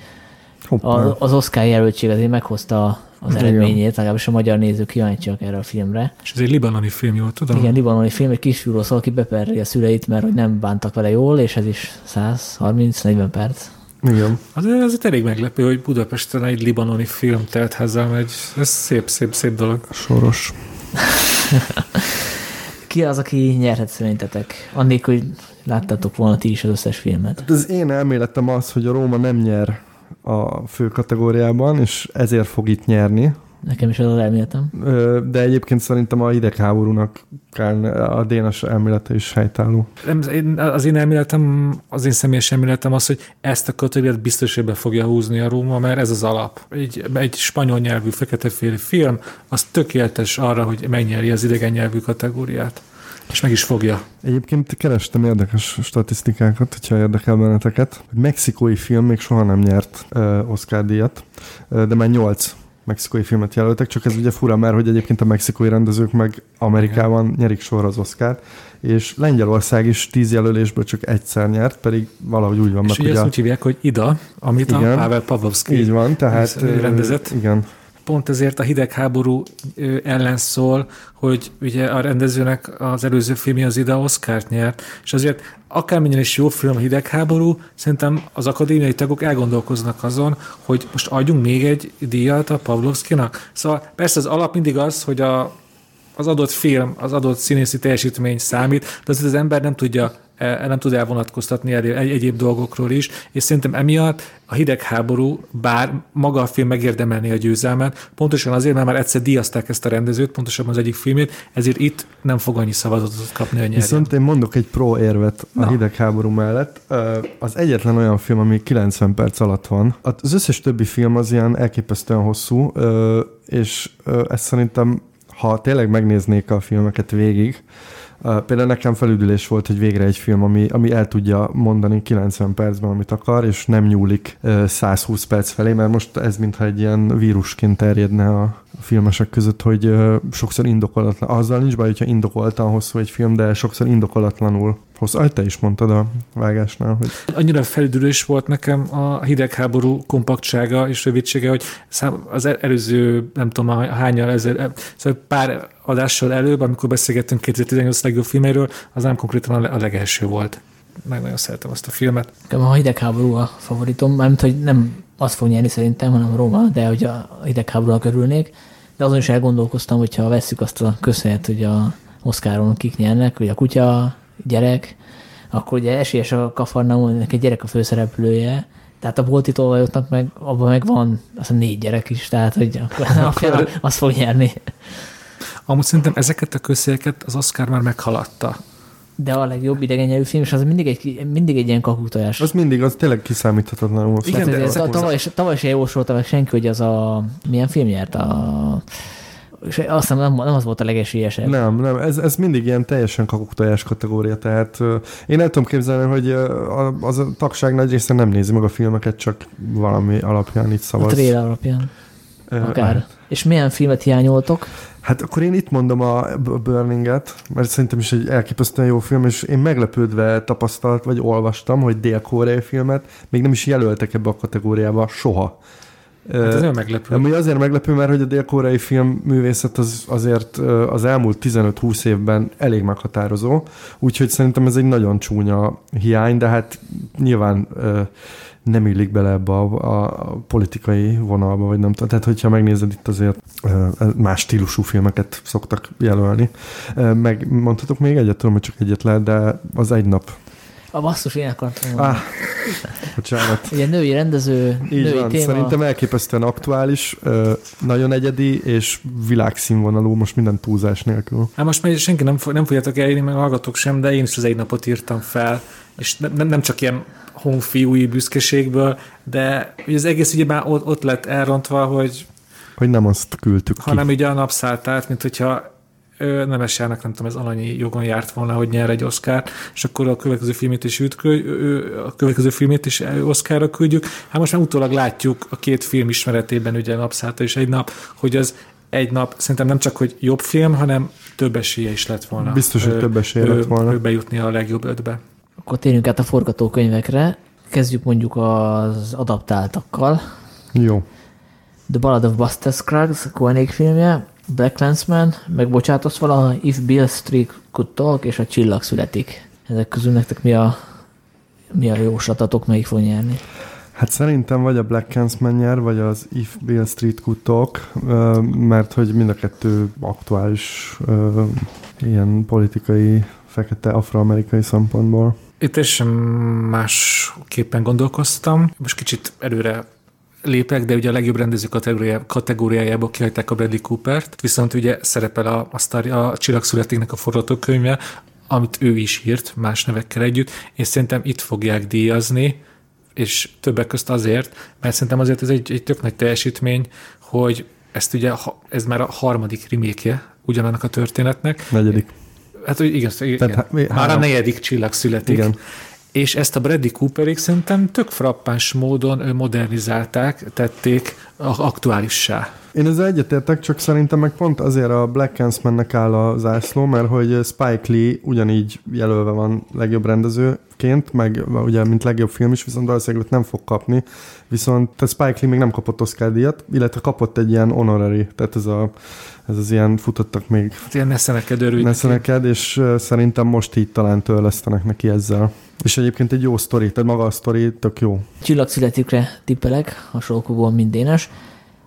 a, az Oscar jelöltség azért meghozta az Igen. eredményét, legalábbis a magyar nézők kíváncsiak erre a filmre. És ez egy libanoni film, jól tudom? Igen, libanoni film, egy kisfiúról szól, aki beperri a szüleit, mert hogy nem bántak vele jól, és ez is 130-40 perc. Igen. Azért ez elég meglepő, hogy Budapesten egy libanoni film telt házzal megy. Ez szép, szép, szép dolog. Soros. [laughs] Ki az, aki nyerhet szerintetek? Annélkül, hogy láttatok volna ti is az összes filmet. Hát az én elméletem az, hogy a Róma nem nyer a fő kategóriában, és ezért fog itt nyerni. Nekem is ez az elméletem. De egyébként szerintem a hidegháborúnak kell, a Dénes elmélete is helytálló. Az én elméletem, az én személyes elméletem az, hogy ezt a kategóriát biztos, hogy fogja húzni a Róma, mert ez az alap. Egy, egy spanyol nyelvű feketeféli film, az tökéletes arra, hogy megnyeri az idegen nyelvű kategóriát. És meg is fogja. Egyébként kerestem érdekes statisztikákat, hogyha érdekel benneteket. Mexikói film még soha nem nyert uh, Oscar díjat, uh, de már nyolc mexikói filmet jelöltek, csak ez ugye fura, mert hogy egyébként a mexikói rendezők meg Amerikában Igen. nyerik sorra az Oscar, és Lengyelország is tíz jelölésből csak egyszer nyert, pedig valahogy úgy van. És ugye ezt úgy hívják, hogy Ida, amit igen, a Pavel Pavlovsky így van, tehát, rendezett. Igen, pont ezért a hidegháború ellen szól, hogy ugye a rendezőnek az előző filmje az ide Oscar-t nyert, és azért akármennyire is jó film a hidegháború, szerintem az akadémiai tagok elgondolkoznak azon, hogy most adjunk még egy díjat a Pavlovszkinak. Szóval persze az alap mindig az, hogy a, az adott film, az adott színészi teljesítmény számít, de azért az ember nem tudja nem tud elvonatkoztatni egy, egyéb dolgokról is, és szerintem emiatt a hidegháború, bár maga a film megérdemelni a győzelmet, pontosan azért, mert már egyszer díjazták ezt a rendezőt, pontosabban az egyik filmét, ezért itt nem fog annyi szavazatot kapni a nyerjen. Viszont én mondok egy pro érvet a Na. hidegháború mellett. Az egyetlen olyan film, ami 90 perc alatt van. Az összes többi film az ilyen elképesztően hosszú, és ezt szerintem, ha tényleg megnéznék a filmeket végig, Például nekem felüdülés volt, hogy végre egy film, ami, ami el tudja mondani 90 percben, amit akar, és nem nyúlik 120 perc felé, mert most ez mintha egy ilyen vírusként terjedne a filmesek között, hogy sokszor indokolatlan, azzal nincs baj, hogyha indokoltan hosszú egy film, de sokszor indokolatlanul hosszú. Ahogy te is mondtad a vágásnál. Hogy... Annyira felüdülés volt nekem a hidegháború kompaktsága és rövidsége, hogy az előző, nem tudom, hányal ezer, szóval pár adással előbb, amikor beszélgettünk 2018 legjobb filméről, az nem konkrétan a legelső volt. Meg nagyon szeretem azt a filmet. A hidegháború a favoritom, mert hogy nem azt fog nyerni szerintem, hanem Roma, de hogy a hidegháborúnak örülnék. De azon is elgondolkoztam, hogyha vesszük azt a közhelyet, hogy a Oszkáron kik nyernek, hogy a kutya, gyerek, akkor ugye esélyes a Kafarnaumnak egy gyerek a főszereplője, tehát a bolti tolvajoknak meg, abban meg van az a négy gyerek is, tehát hogy [laughs] akkor a az fog nyerni. Amúgy szerintem ezeket a közhelyeket az Oscar már meghaladta. De a legjobb idegen nyelvű film, és az mindig egy, mindig egy ilyen kakutojás. Az mindig, az tényleg kiszámíthatatlanul. Igen, de ez, tavaly, tavaly se jósolta meg senki, hogy az a... Milyen film nyert? A és azt hiszem nem, nem az volt a legesélyesebb. Nem, nem, ez, ez mindig ilyen teljesen kakuktojás kategória, tehát uh, én el tudom képzelni, hogy uh, az a tagság nagy része nem nézi meg a filmeket, csak valami alapján itt szavaz. A trailer alapján. Uh, Akár. Uh, és milyen filmet hiányoltok? Hát akkor én itt mondom a Burninget, mert szerintem is egy elképesztően jó film, és én meglepődve tapasztalt, vagy olvastam, hogy dél-koreai filmet még nem is jelöltek ebbe a kategóriába soha. Hát ez nem meglepő. Ami azért meglepő, mert hogy a dél-koreai filmművészet az azért az elmúlt 15-20 évben elég meghatározó, úgyhogy szerintem ez egy nagyon csúnya hiány, de hát nyilván nem illik bele ebbe a, a politikai vonalba, vagy nem tudom. Tehát, hogyha megnézed itt azért más stílusú filmeket szoktak jelölni. Meg mondhatok még egyet, tudom, hogy csak egyet lehet, de az egy nap a basszus, én akartam mondani. Ah, bocsánat. Ugye női rendező, Így női van. téma. Szerintem elképesztően aktuális, nagyon egyedi, és világszínvonalú, most minden túlzás nélkül. Hát most már senki nem, nem fogjátok elérni, meg hallgatok sem, de én is az egy napot írtam fel, és nem, nem csak ilyen honfiúi büszkeségből, de ugye az egész ugye már ott, ott lett elrontva, hogy hogy nem azt küldtük hanem ki. ugye a napszálltát, át, mint hogyha Nemesának, nem tudom, ez alanyi jogon járt volna, hogy nyer egy Oscar, és akkor a következő filmét is ütkő, a következő filmét is Oscarra küldjük. Hát most már utólag látjuk a két film ismeretében, ugye napszállta és egy nap, hogy az egy nap szerintem nem csak, hogy jobb film, hanem több esélye is lett volna. Biztos, hogy több esélye lett volna. Ő bejutni a legjobb ötbe. Akkor térjünk át a forgatókönyvekre. Kezdjük mondjuk az adaptáltakkal. Jó. The Ballad of Buster Scruggs, Koenig filmje, Black Landsman, meg bocsátasz valaha, If Bill Street Could Talk, és a Csillag születik. Ezek közül nektek mi a, mi a jóslatatok, melyik fog nyerni? Hát szerintem vagy a Black Landsman nyer, vagy az If Bill Street Could Talk, mert hogy mind a kettő aktuális ilyen politikai, fekete afroamerikai szempontból. Itt is másképpen gondolkoztam. Most kicsit előre lépek, de ugye a legjobb rendező kategóriá, kategóriájából kihagyták a Bradley Coopert, viszont ugye szerepel a, a, sztár, a Csillag születéknek a forgatókönyve, amit ő is írt más nevekkel együtt, és szerintem itt fogják díjazni, és többek közt azért, mert szerintem azért ez egy, egy tök nagy teljesítmény, hogy ezt ugye, ez már a harmadik remake ugyanannak a történetnek. Negyedik. Hát, hogy igen, igen. Tehát, már a negyedik csillag születik. Igen és ezt a Bradley Cooperék szerintem tök frappáns módon modernizálták, tették aktuálissá. Én ezzel egyetértek, csak szerintem meg pont azért a Black Handsman-nek áll a zászló, mert hogy Spike Lee ugyanígy jelölve van legjobb rendezőként, meg ugye mint legjobb film is, viszont valószínűleg nem fog kapni. Viszont tehát Spike Lee még nem kapott Oscar díjat, illetve kapott egy ilyen honorary, tehát ez, a, ez az ilyen futottak még. Hát ilyen neszeneked örülj. Neszeneked, és szerintem most így talán törlesztenek neki ezzel. És egyébként egy jó sztori, tehát maga a sztori tök jó. Csillagszületükre tippelek, hasonlókúból mindénes,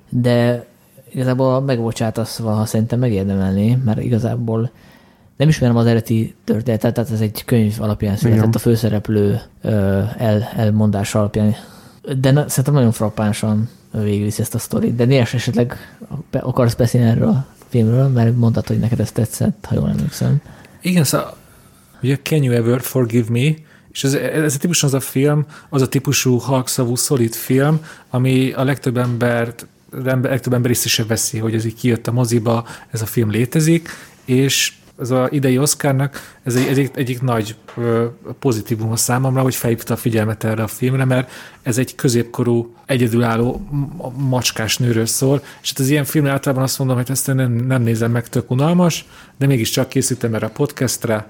de igazából megbocsátasz valaha szerintem megérdemelni, mert igazából nem ismerem az eredeti történetet, tehát ez egy könyv alapján született Igen. a főszereplő el, elmondás alapján. De na, szerintem nagyon frappánsan végigviszi ezt a sztorit. De Néres esetleg akarsz beszélni erről a filmről, mert mondtad, hogy neked ez tetszett, ha jól emlékszem. Igen, szóval ugye Can You Ever Forgive Me és ez, ez a típus az a film, az a típusú halkszavú, szolid film, ami a legtöbb embert, a legtöbb ember is sem veszi, hogy ez így kijött a moziba, ez a film létezik, és ez az idei Oscarnak ez egy, egyik, egyik nagy pozitívum a számomra, hogy felhívta a figyelmet erre a filmre, mert ez egy középkorú, egyedülálló macskás nőről szól, és hát az ilyen film általában azt mondom, hogy ezt nem, nem nézem meg, tök unalmas, de mégiscsak készítem erre a podcastre,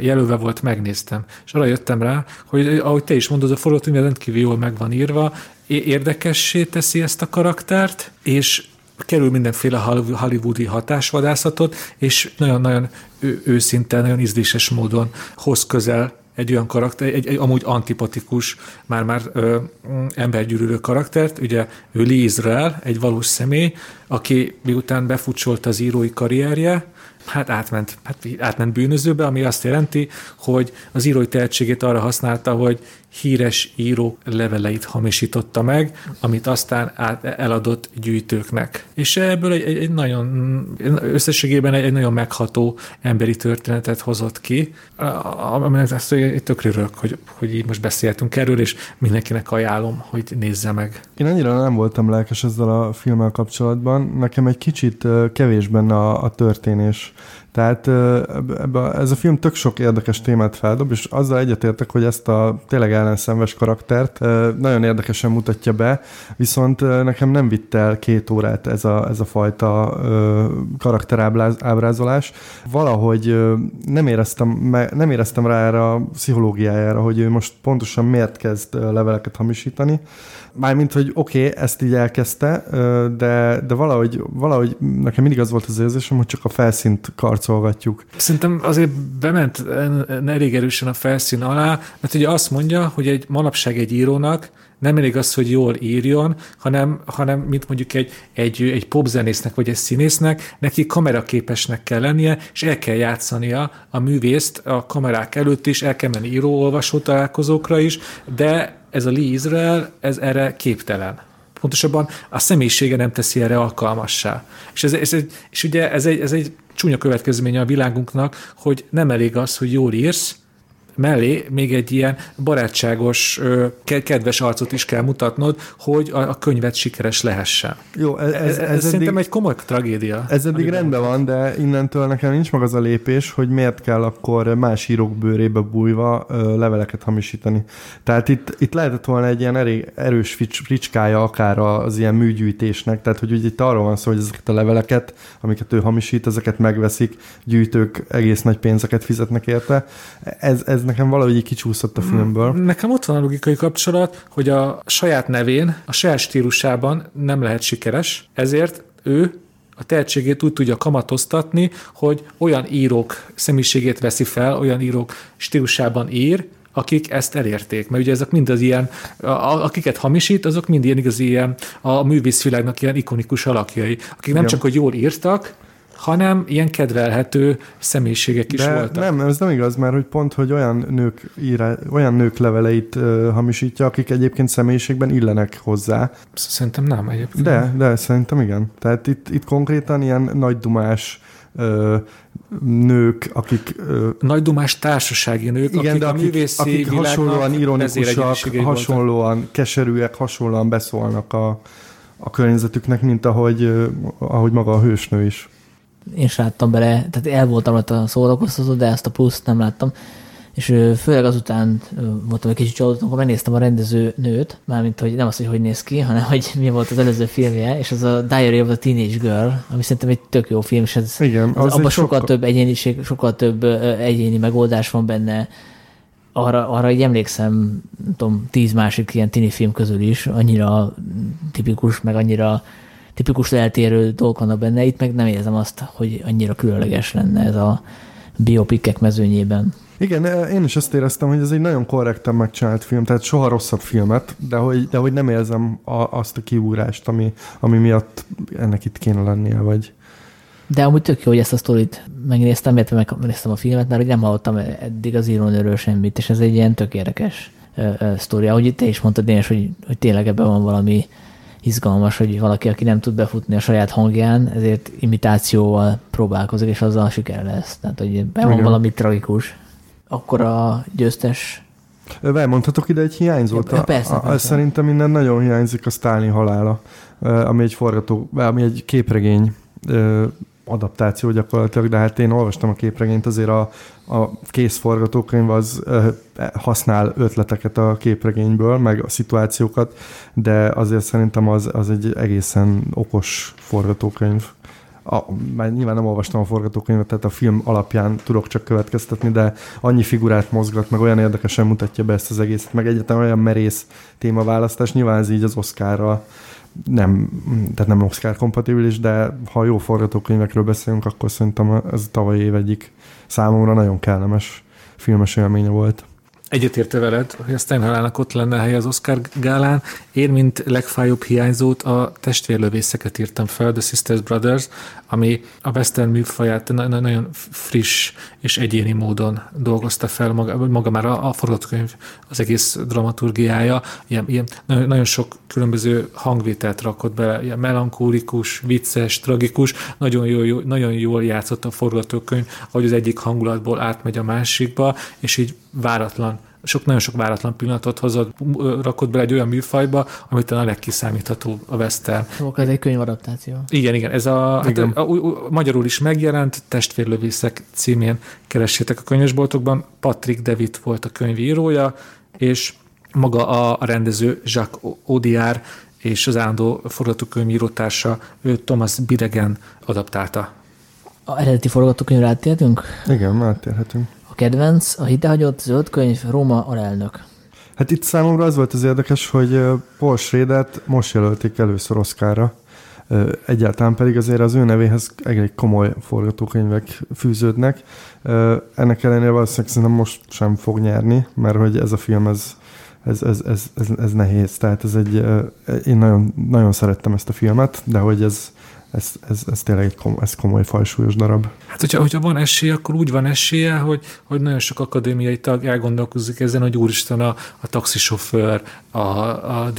jelölve volt, megnéztem. És arra jöttem rá, hogy ahogy te is mondod, a forgatókönyv rendkívül jól meg van írva, érdekessé teszi ezt a karaktert, és kerül mindenféle hollywoodi hatásvadászatot, és nagyon-nagyon őszinte, nagyon ízléses módon hoz közel egy olyan karakter, egy, egy amúgy antipatikus, már-már ö, embergyűlölő karaktert, ugye ő Lee Israel, egy valós személy, aki miután befutcsolt az írói karrierje, hát átment, hát átment bűnözőbe, ami azt jelenti, hogy az írói tehetségét arra használta, hogy híres írók leveleit hamisította meg, amit aztán át, eladott gyűjtőknek. És ebből egy, egy, egy nagyon, összességében egy, egy nagyon megható emberi történetet hozott ki, aminek ezt tökre örülök, hogy, hogy így most beszéltünk erről, és mindenkinek ajánlom, hogy nézze meg. Én annyira nem voltam lelkes ezzel a filmmel kapcsolatban, nekem egy kicsit kevés benne a, a történés Tehát ebbe, ez a film tök sok érdekes témát feldob, és azzal egyetértek, hogy ezt a tényleg ellenszenves karaktert nagyon érdekesen mutatja be, viszont nekem nem vitt el két órát ez a, ez a fajta karakterábrázolás. Valahogy nem éreztem, nem éreztem rá erre a pszichológiájára, hogy ő most pontosan miért kezd leveleket hamisítani. Mármint, hogy oké, okay, ezt így elkezdte, de, de valahogy, valahogy nekem mindig az volt az érzésem, hogy csak a felszínt karcolgatjuk. Szerintem azért bement elég erősen a felszín alá, mert ugye azt mondja, hogy egy manapság egy írónak nem elég az, hogy jól írjon, hanem, hanem mint mondjuk egy, egy, egy popzenésznek vagy egy színésznek, neki kameraképesnek kell lennie, és el kell játszania a művészt a kamerák előtt is, el kell menni író-olvasó találkozókra is, de ez a Lee Israel, ez erre képtelen. Pontosabban a személyisége nem teszi erre alkalmassá. És, ez, ez, és ugye ez egy, ez egy csúnya következménye a világunknak, hogy nem elég az, hogy jól írsz, mellé még egy ilyen barátságos, kedves arcot is kell mutatnod, hogy a, a könyvet sikeres lehessen. Jó, ez, ez, ez, ez eddig, szerintem egy komoly tragédia. Ez eddig rendben van, de innentől nekem nincs meg az a lépés, hogy miért kell akkor más írók bőrébe bújva leveleket hamisítani. Tehát itt, itt lehetett volna egy ilyen erős fricskája akár az ilyen műgyűjtésnek, tehát hogy ugye itt arról van szó, hogy ezeket a leveleket, amiket ő hamisít, ezeket megveszik, gyűjtők egész nagy pénzeket fizetnek érte. Ez, ez nekem valahogy így kicsúszott a filmből. Nekem ott van a logikai kapcsolat, hogy a saját nevén, a saját stílusában nem lehet sikeres, ezért ő a tehetségét úgy tudja kamatoztatni, hogy olyan írók személyiségét veszi fel, olyan írók stílusában ír, akik ezt elérték. Mert ugye ezek mind az ilyen, akiket hamisít, azok mind ilyen igazi ilyen, a művészvilágnak ilyen ikonikus alakjai, akik nem Igen. csak, hogy jól írtak, hanem ilyen kedvelhető személyiségek is De voltak. Nem, ez nem igaz, mert hogy pont, hogy olyan nők, írá, olyan nők leveleit uh, hamisítja, akik egyébként személyiségben illenek hozzá. Szerintem nem egyébként. De, de szerintem igen. Tehát itt, itt konkrétan ilyen nagy dumás uh, nők, akik... Uh, Nagy dumás társasági nők, igen, akik, de akik, a művészi akik hasonlóan ironikusak, hasonlóan voltak. keserűek, hasonlóan beszólnak a, a környezetüknek, mint ahogy, ahogy maga a hősnő is én is láttam bele, tehát el voltam ott a szórakoztató, de ezt a pluszt nem láttam. És főleg azután voltam egy kicsit csalódott, amikor megnéztem a rendező nőt, mármint, hogy nem az, hogy hogy néz ki, hanem hogy [laughs] mi volt az előző filmje, és az a Diary of the Teenage Girl, ami szerintem egy tök jó film, és ez, Igen, az, az abban sokkal, sokkal több egyéniség, sokkal több egyéni megoldás van benne, arra, arra így emlékszem, nem tudom, tíz másik ilyen tini film közül is, annyira tipikus, meg annyira tipikus eltérő dolgok vannak benne, itt meg nem érzem azt, hogy annyira különleges lenne ez a biopikek mezőnyében. Igen, én is azt éreztem, hogy ez egy nagyon korrekten megcsinált film, tehát soha rosszabb filmet, de hogy, de hogy nem érzem a, azt a kiúrást, ami, ami miatt ennek itt kéne lennie, vagy... De amúgy tök jó, hogy ezt a sztorit megnéztem, illetve megnéztem a filmet, mert nem hallottam eddig az írónőről semmit, és ez egy ilyen tök érdekes sztori. Ahogy te is mondtad, Dénes, hogy, hogy tényleg ebben van valami izgalmas, hogy valaki, aki nem tud befutni a saját hangján, ezért imitációval próbálkozik, és azzal siker lesz. Tehát, hogy be van valami tragikus. Akkor a győztes Elmondhatok ide egy hiányzót? Ja, persze, a, persze. Szerintem innen nagyon hiányzik a Stalin halála, ami egy forgató, ami egy képregény adaptáció gyakorlatilag, de hát én olvastam a képregényt, azért a, a kész forgatókönyv az használ ötleteket a képregényből, meg a szituációkat, de azért szerintem az, az egy egészen okos forgatókönyv. A, már nyilván nem olvastam a forgatókönyvet, tehát a film alapján tudok csak következtetni, de annyi figurát mozgat, meg olyan érdekesen mutatja be ezt az egészet, meg egyáltalán olyan merész témaválasztás, nyilván ez így az Oscarral nem, tehát nem Oscar kompatibilis, de ha jó forgatókönyvekről beszélünk, akkor szerintem ez tavaly év egyik számomra nagyon kellemes filmes élménye volt. Egyetérte veled, hogy a Steinhalának ott lenne a hely az Oscar gálán. Én, mint legfájóbb hiányzót a testvérlövészeket írtam fel, The Sisters Brothers, ami a western műfaját nagyon friss és egyéni módon dolgozta fel maga, maga már a, a forgatókönyv, az egész dramaturgiája, ilyen, ilyen nagyon sok különböző hangvételt rakott bele, ilyen melankólikus, vicces, tragikus, nagyon, jó, nagyon jól játszott a forgatókönyv, ahogy az egyik hangulatból átmegy a másikba, és így váratlan sok, nagyon sok váratlan pillanatot hozott, rakott bele egy olyan műfajba, amit a legkiszámítható a Western. Szóval ez egy könyvadaptáció. Igen, igen, ez a, hát a, a, a, magyarul is megjelent, Testvérlövészek címén keressétek a könyvesboltokban. Patrick David volt a könyvírója, és maga a, a rendező Jacques Audiard és az állandó forgatókönyvírótársa Thomas Bidegen adaptálta. A eredeti forgatókönyvre áttértünk? Igen, áttérhetünk. Kedvenc, a hitehagyott zöld könyv, Róma alelnök. Hát itt számomra az volt az érdekes, hogy Paul schrader most jelölték először Oscarra. Egyáltalán pedig azért az ő nevéhez egy komoly forgatókönyvek fűződnek. Ennek ellenére valószínűleg szerintem most sem fog nyerni, mert hogy ez a film ez ez, ez, ez, ez, ez nehéz. Tehát ez egy, én nagyon, nagyon szerettem ezt a filmet, de hogy ez, ez, ez, ez tényleg egy komoly, ez komoly falsúlyos darab. Hát, hogyha, hogyha van esélye, akkor úgy van esélye, hogy, hogy nagyon sok akadémiai tag elgondolkozik ezen, hogy úristen a, a taxisofőr, a, a,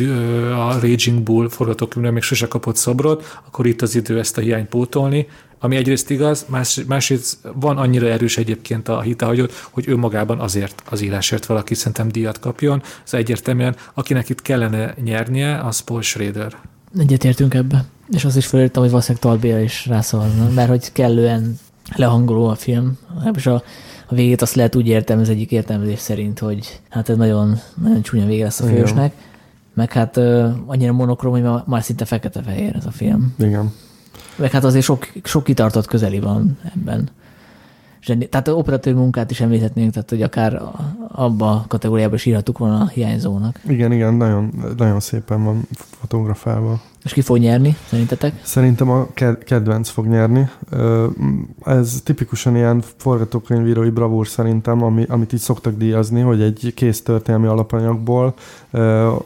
a Raging Bull forgatókönyvre még sose kapott szobrot, akkor itt az idő ezt a hiányt pótolni, ami egyrészt igaz, más, másrészt van annyira erős egyébként a hitehagyott, hogy ő magában azért az írásért valaki szerintem díjat kapjon. Ez egyértelműen, akinek itt kellene nyernie, az Paul Schrader. Egyetértünk ebbe. És az is felírtam, hogy valószínűleg Talbél is rászavazna, mert hogy kellően lehangoló a film. És a, a végét azt lehet úgy értelmezni egyik értelmezés szerint, hogy hát ez nagyon, nagyon csúnya vége lesz a fősnek. Meg hát uh, annyira monokrom, hogy már, már szinte fekete-fehér ez a film. Igen. Meg hát azért sok, sok kitartott közeli van ebben. Tehát az operatív munkát is említhetnénk, tehát hogy akár abba a kategóriába is írhatuk volna a hiányzónak. Igen, igen, nagyon, nagyon szépen van fotografálva. És ki fog nyerni, szerintetek? Szerintem a kedvenc fog nyerni. Ez tipikusan ilyen forgatókönyvírói bravúr szerintem, ami, amit így szoktak díjazni, hogy egy kész történelmi alapanyagból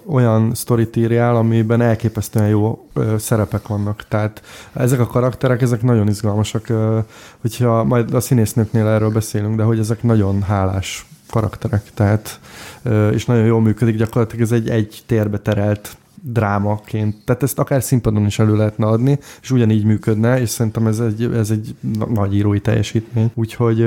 olyan sztorit írjál, amiben elképesztően jó szerepek vannak. Tehát ezek a karakterek, ezek nagyon izgalmasak, hogyha majd a színésznőknél erről beszélünk, de hogy ezek nagyon hálás karakterek, tehát és nagyon jól működik, gyakorlatilag ez egy egy térbe terelt drámaként. Tehát ezt akár színpadon is elő lehetne adni, és ugyanígy működne, és szerintem ez egy, ez egy nagy írói teljesítmény. Úgyhogy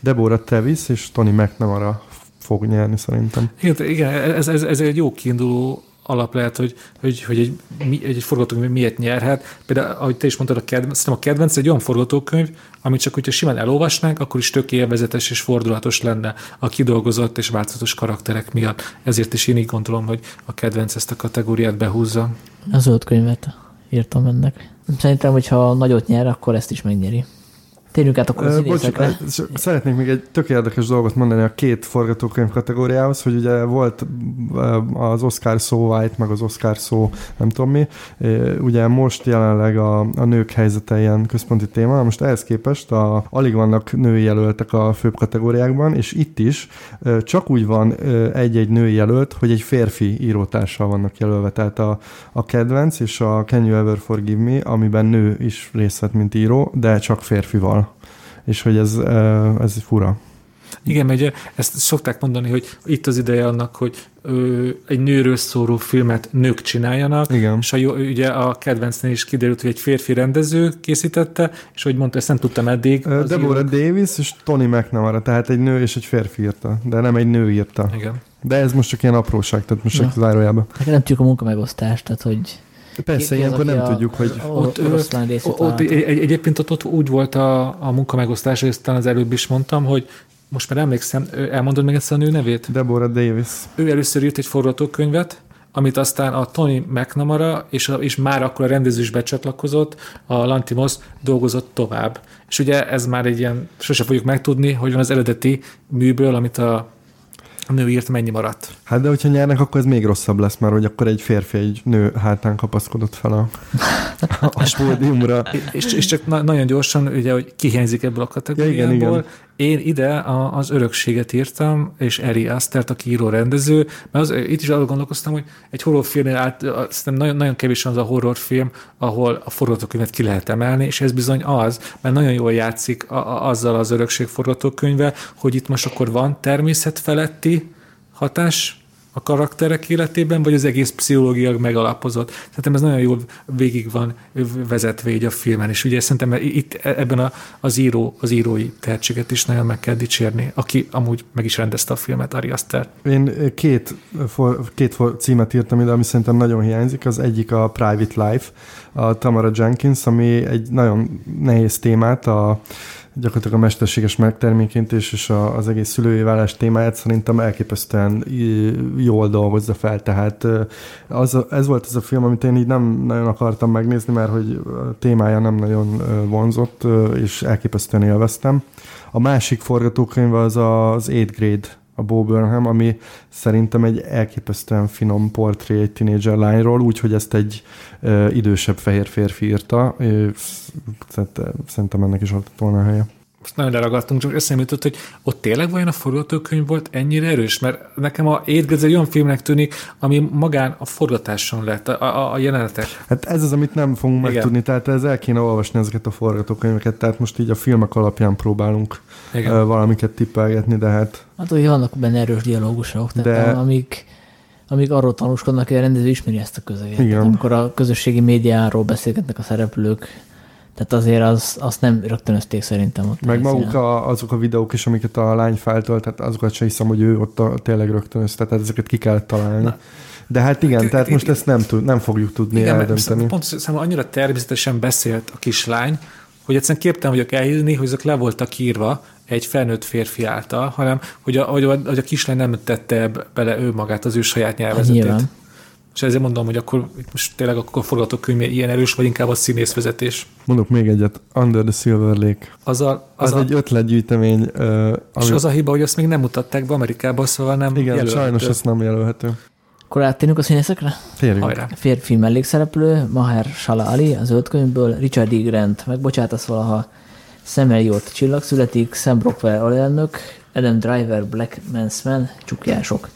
Deborah Tevis és Tony McNamara fog nyerni szerintem. Igen, igen ez, ez, ez egy jó kiinduló alap lehet, hogy, hogy, hogy egy, egy, egy forgatókönyv miért nyerhet. Például, ahogy te is mondtad, a kedvenc, a kedvenc egy olyan forgatókönyv, amit csak hogyha simán elolvasnánk, akkor is tök élvezetes és fordulatos lenne a kidolgozott és változatos karakterek miatt. Ezért is én így gondolom, hogy a kedvenc ezt a kategóriát behúzza. A zöld könyvet írtam ennek. Szerintem, hogyha nagyot nyer, akkor ezt is megnyeri. Térjünk át akkor a színészekre. Szeretnék még egy tök érdekes dolgot mondani a két forgatókönyv kategóriához, hogy ugye volt az Oscar szó White, meg az Oscar szó nem tudom mi. Ugye most jelenleg a, a nők helyzete ilyen központi téma, most ehhez képest a, alig vannak női jelöltek a főbb kategóriákban, és itt is csak úgy van egy-egy női jelölt, hogy egy férfi írótársal vannak jelölve. Tehát a, a kedvenc és a Can You Ever Forgive Me, amiben nő is részt vett, mint író, de csak férfival és hogy ez, ez fura. Igen, mert ezt szokták mondani, hogy itt az ideje annak, hogy ö, egy nőről szóló filmet nők csináljanak, Igen. és a, ugye a kedvencnél is kiderült, hogy egy férfi rendező készítette, és hogy mondta, ezt nem tudtam eddig. Deborah Davis és Tony McNamara, tehát egy nő és egy férfi írta, de nem egy nő írta. Igen. De ez most csak ilyen apróság, tehát most csak zárójában. Hát nem tudjuk a munkamegosztást, tehát hogy Persze, ilyenkor nem tudjuk, hogy... Ott, ott, ott egy, egyébként ott, ott úgy volt a, a munkamegosztás, hogy aztán az előbb is mondtam, hogy most már emlékszem, elmondod meg ezt a nő nevét? Deborah Davis. Ő először írt egy forgatókönyvet, amit aztán a Tony McNamara, és, a, és már akkor a rendező is becsatlakozott, a Lantimos dolgozott tovább. És ugye ez már egy ilyen, sose fogjuk megtudni, hogy van az eredeti műből, amit a a nő írt mennyi maradt. Hát de hogyha nyernek, akkor ez még rosszabb lesz, mert hogy akkor egy férfi egy nő hátán kapaszkodott fel a, [laughs] a pódiumra. és, és csak na- nagyon gyorsan, ugye, hogy kihiányzik ebből a kategóriából. Ja, igen, igen. Én ide a, az örökséget írtam, és Eri Astert, aki író rendező, mert az, itt is arra gondolkoztam, hogy egy horrorfilmnél át, szerintem nagyon, nagyon kevés az a horrorfilm, ahol a forgatókönyvet ki lehet emelni, és ez bizony az, mert nagyon jól játszik a, a, azzal az örökség forgatókönyve, hogy itt most akkor van természet feletti hatás, a karakterek életében, vagy az egész pszichológia megalapozott. Szerintem ez nagyon jól végig van vezetve így a filmen, és ugye szerintem itt ebben a, az, író, az írói tehetséget is nagyon meg kell dicsérni, aki amúgy meg is rendezte a filmet, Ari Aster. Én két, for, két for, címet írtam ide, ami szerintem nagyon hiányzik. Az egyik a Private Life, a Tamara Jenkins, ami egy nagyon nehéz témát, a gyakorlatilag a mesterséges megtermékentés és a, az egész szülői vállás témáját szerintem elképesztően jól dolgozza fel, tehát az, ez volt az a film, amit én így nem nagyon akartam megnézni, mert hogy a témája nem nagyon vonzott, és elképesztően élveztem. A másik forgatókönyv az az 8 Grade a Bo Burnham, ami szerintem egy elképesztően finom portré egy tínédzser lányról, úgyhogy ezt egy ö, idősebb fehér férfi írta. Szerintem ennek is adott volna a helye most nagyon leragadtunk, csak eszembe jutott, hogy ott tényleg vajon a forgatókönyv volt ennyire erős? Mert nekem a Étgezer olyan filmnek tűnik, ami magán a forgatáson lett, a, a, a jelenetek. Hát ez az, amit nem fogunk Igen. megtudni, tehát ez el kéne olvasni ezeket a forgatókönyveket, tehát most így a filmek alapján próbálunk Igen. valamiket tippelgetni, de hát... Hát, hogy vannak benne erős dialógusok, tehát de... amik amíg arról tanúskodnak, hogy a rendező ismeri ezt a közeget. Igen. Tehát, amikor a közösségi médiáról beszélgetnek a szereplők, tehát azért az, azt nem rögtönözték szerintem ott. Meg maguk a, azok a videók is, amiket a lány feltölt, tehát azokat sem hiszem, hogy ő ott a, tényleg rögtönözte, tehát ezeket ki kellett találni. Na. De hát igen, hát, tehát most ezt nem, tud, nem fogjuk tudni igen, eldönteni. Pont számomra annyira természetesen beszélt a kislány, hogy egyszerűen képtelen vagyok elhívni, hogy ezek le voltak írva egy felnőtt férfi által, hanem hogy a, hogy a, hogy a kislány nem tette bele ő magát, az ő saját nyelvezetét. Hát és ezért mondom, hogy akkor most tényleg akkor a forgatókönyv ilyen erős, vagy inkább a színészvezetés. Mondok még egyet, Under the Silver Lake. Az, a, az, az a, egy ötletgyűjtemény. Uh, ami... És az a hiba, hogy azt még nem mutatták be Amerikába, szóval nem Igen, jelölhető. sajnos ezt nem jelölhető. Akkor áttérünk a színészekre? Térjünk. Hajrá. Férfi mellékszereplő, Maher Shala Ali, az öt könyvből, Richard E. Grant, megbocsátasz valaha, Sam Elliot csillag születik, Sam Rockwell alelnök, Adam Driver, Black Man's Man, csukjások.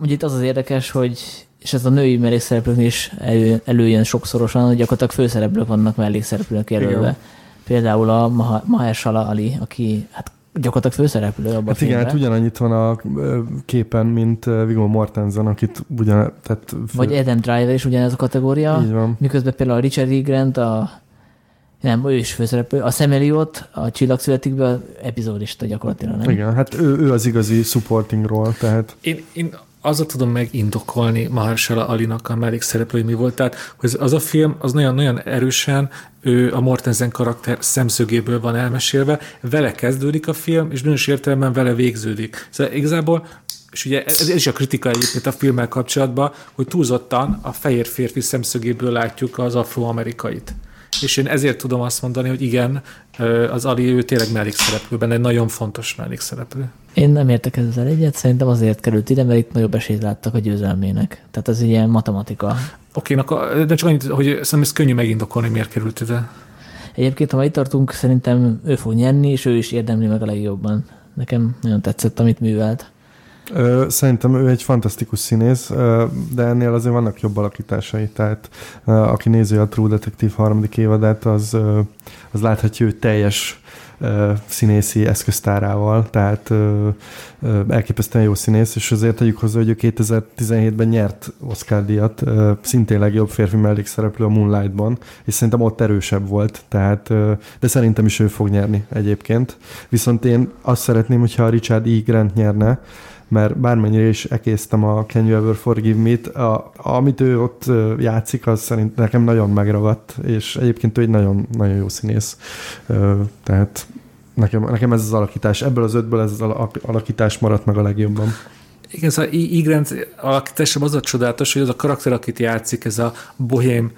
Ugye itt az az érdekes, hogy és ez a női mellékszereplőknél is elő, előjön sokszorosan, hogy gyakorlatilag főszereplők vannak mellékszereplők jelölve. Igen. Például a Mahershala Ali, aki hát gyakorlatilag főszereplő abban hát a igen, hát ugyanannyit van a képen, mint Viggo Mortensen, akit ugyan... Tehát fő... Vagy Adam Driver is ugyanez a kategória. Így van. Miközben például a Richard E. Grant, a nem, ő is főszereplő. A Sam Elliot, a Csillag születikből epizódista gyakorlatilag, nem? Igen, hát ő, ő az igazi supporting role, tehát... Én, én azzal tudom megindokolni Mahershala Alinak a mellékszereplői mi volt. Tehát hogy az a film az nagyon-nagyon erősen ő a Mortensen karakter szemszögéből van elmesélve, vele kezdődik a film, és bizonyos értelemben vele végződik. Szóval igazából és ugye ez, ez is a kritika egyébként a filmmel kapcsolatban, hogy túlzottan a fehér férfi szemszögéből látjuk az afroamerikait. És én ezért tudom azt mondani, hogy igen, az Ali ő tényleg mellékszereplő, benne egy nagyon fontos mellékszereplő. Én nem értek ezzel egyet, szerintem azért került ide, mert itt nagyobb esélyt láttak a győzelmének. Tehát ez ilyen matematika. Oké, okay, de csak annyit, hogy szerintem ez könnyű megindokolni, miért került ide. Egyébként, ha itt tartunk, szerintem ő fog nyerni, és ő is érdemli meg a legjobban. Nekem nagyon tetszett, amit művelt. Szerintem ő egy fantasztikus színész, de ennél azért vannak jobb alakításai, tehát aki nézi a True Detective harmadik évadát, az, az láthatja ő teljes színészi eszköztárával, tehát elképesztően jó színész, és azért tegyük hozzá, hogy ő 2017-ben nyert Oscar díjat, szintén legjobb férfi mellékszereplő a Moonlightban, és szerintem ott erősebb volt, tehát, de szerintem is ő fog nyerni egyébként. Viszont én azt szeretném, hogyha Richard E. Grant nyerne, mert bármennyire is ekésztem a Can You Ever Forgive Me-t, a, amit ő ott játszik, az szerint nekem nagyon megragadt, és egyébként ő egy nagyon, nagyon jó színész. Tehát nekem, nekem ez az alakítás, ebből az ötből ez az alakítás maradt meg a legjobban. Igen, szóval Igrent alakításában az a csodálatos, hogy az a karakter, akit játszik, ez a bohém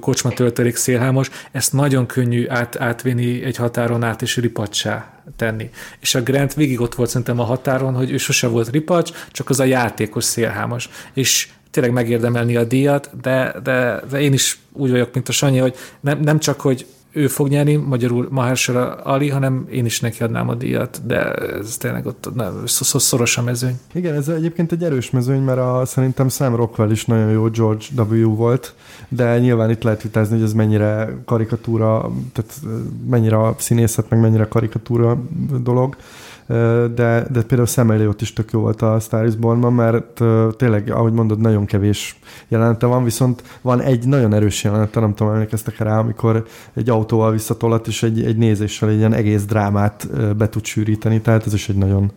kocsma töltelék szélhámos, ezt nagyon könnyű át, átvinni egy határon át és ripacsá tenni. És a Grant végig ott volt szerintem a határon, hogy ő sose volt ripacs, csak az a játékos szélhámos. És tényleg megérdemelni a díjat, de, de, de én is úgy vagyok, mint a Sanyi, hogy nem, nem csak, hogy ő fog nyerni, magyarul Mahershala Ali, hanem én is neki adnám a díjat, de ez tényleg ott nem, szoros a mezőny. Igen, ez egyébként egy erős mezőny, mert a, szerintem Sam Rockwell is nagyon jó George W. volt, de nyilván itt lehet vitázni, hogy ez mennyire karikatúra, tehát mennyire a színészet, meg mennyire karikatúra dolog de, de például Sam Elliott is tök jó volt a Star is Born-ban, mert tényleg, ahogy mondod, nagyon kevés jelenete van, viszont van egy nagyon erős jelenete, nem tudom, emlékeztek rá, amikor egy autóval visszatolat, és egy, egy nézéssel egy ilyen egész drámát be tud sűríteni, tehát ez is egy nagyon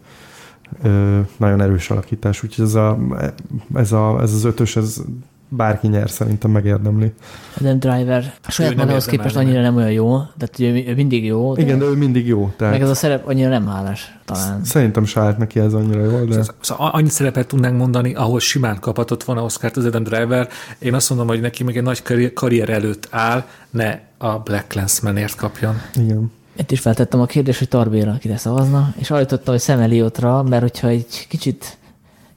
nagyon erős alakítás, úgyhogy ez, a, ez, a, ez az ötös, ez bárki nyer, szerintem megérdemli. Adam Driver a saját magához képest annyira nem olyan jó, tehát ő, ő mindig jó. De Igen, de ő mindig jó. Tehát... Meg ez a szerep annyira nem hálás talán. Szerintem se állt neki ez annyira jó, de... Szóval annyi szerepet tudnánk mondani, ahol simán kaphatott volna Oscar-t az Adam Driver. Én azt mondom, hogy neki még egy nagy karrier előtt áll, ne a Black Clansmanért kapjon. Igen. Itt is feltettem a kérdést, hogy Tarbéra kire szavazna, és ajtottam, hogy Sam Elliotra, mert hogyha egy kicsit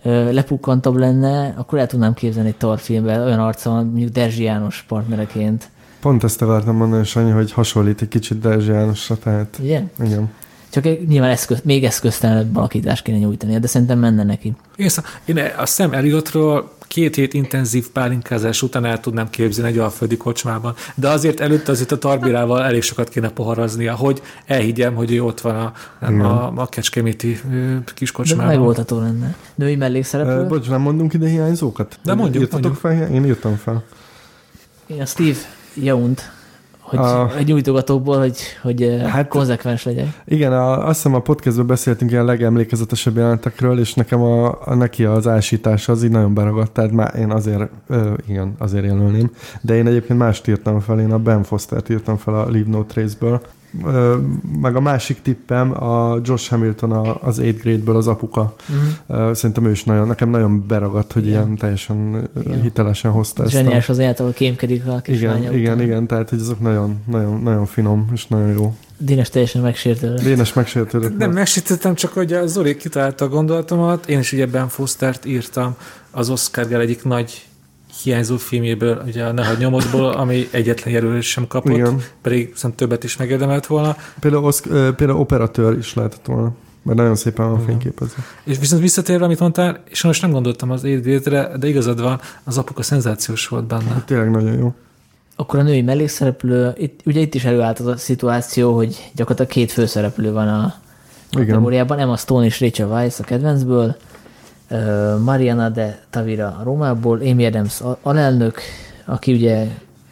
lepukkantabb lenne, akkor el tudnám képzelni egy Tar filmben olyan arca van, mondjuk Derzsi János partnereként. Pont ezt akartam mondani, Sanyi, hogy hasonlít egy kicsit Derzsi Jánosra, tehát... Igen? Igen. Csak nyilván eszköz, még eszköztelenebb alakítást kéne nyújtani, de szerintem menne neki. Én, én a Sam Elliottról két hét intenzív pálinkázás után el tudnám képzelni egy alföldi kocsmában. De azért előtte azért a Tarbirával elég sokat kéne poharaznia, hogy elhiggyem, hogy ő ott van a, nem, a, a kecskeméti kis kocsmában. De megoldható lenne. Női mellékszereplő. Uh, bocs, nem mondunk ide hiányzókat? De mondjuk. Írtatok mondjuk. fel? Én írtam fel. Én a Steve Jaunt hogy a, egy nyújtogatókból, hogy, hogy eh, hát, konzekvens legyek. Igen, a, azt hiszem a podcastban beszéltünk ilyen legemlékezetesebb jelentekről, és nekem a, a neki az ásítása az így nagyon beragadt, tehát már én azért, ö, igen, azért jelölném. De én egyébként mást írtam fel, én a Ben Foster-t írtam fel a Leave No Trace-ből, meg a másik tippem a Josh Hamilton az 8 grade-ből az apuka. Uh-huh. Szerintem ő is nagyon, nekem nagyon beragadt, hogy igen. ilyen teljesen igen. hitelesen hozta ezt. Zseniás az által kémkedik a kislánya Igen, igen, igen, tehát hogy azok nagyon, nagyon, nagyon finom és nagyon jó. Dénes teljesen megsértődött. Dénes megsértődött. Nem, megsértődtem, csak hogy a Zoli kitalálta a gondolatomat. Én is ugye Ben Fostert írtam az Oscar egyik nagy hiányzó filmjéből, ugye a Nehagy nyomodból, ami egyetlen jelölés sem kapott, Igen. pedig szerintem többet is megérdemelt volna. Például, osz, például operatőr is lehetett volna mert nagyon szépen van fényképezve. És viszont visszatérve, amit mondtál, és most nem gondoltam az édvétre, de igazad van, az apuka szenzációs volt benne. Hát, tényleg nagyon jó. Akkor a női mellékszereplő, itt, ugye itt is előállt az a szituáció, hogy gyakorlatilag két főszereplő van a kategóriában, Emma Stone és Rachel Weisz a kedvencből, Mariana de Tavira Rómából, Amy Adams alelnök, aki ugye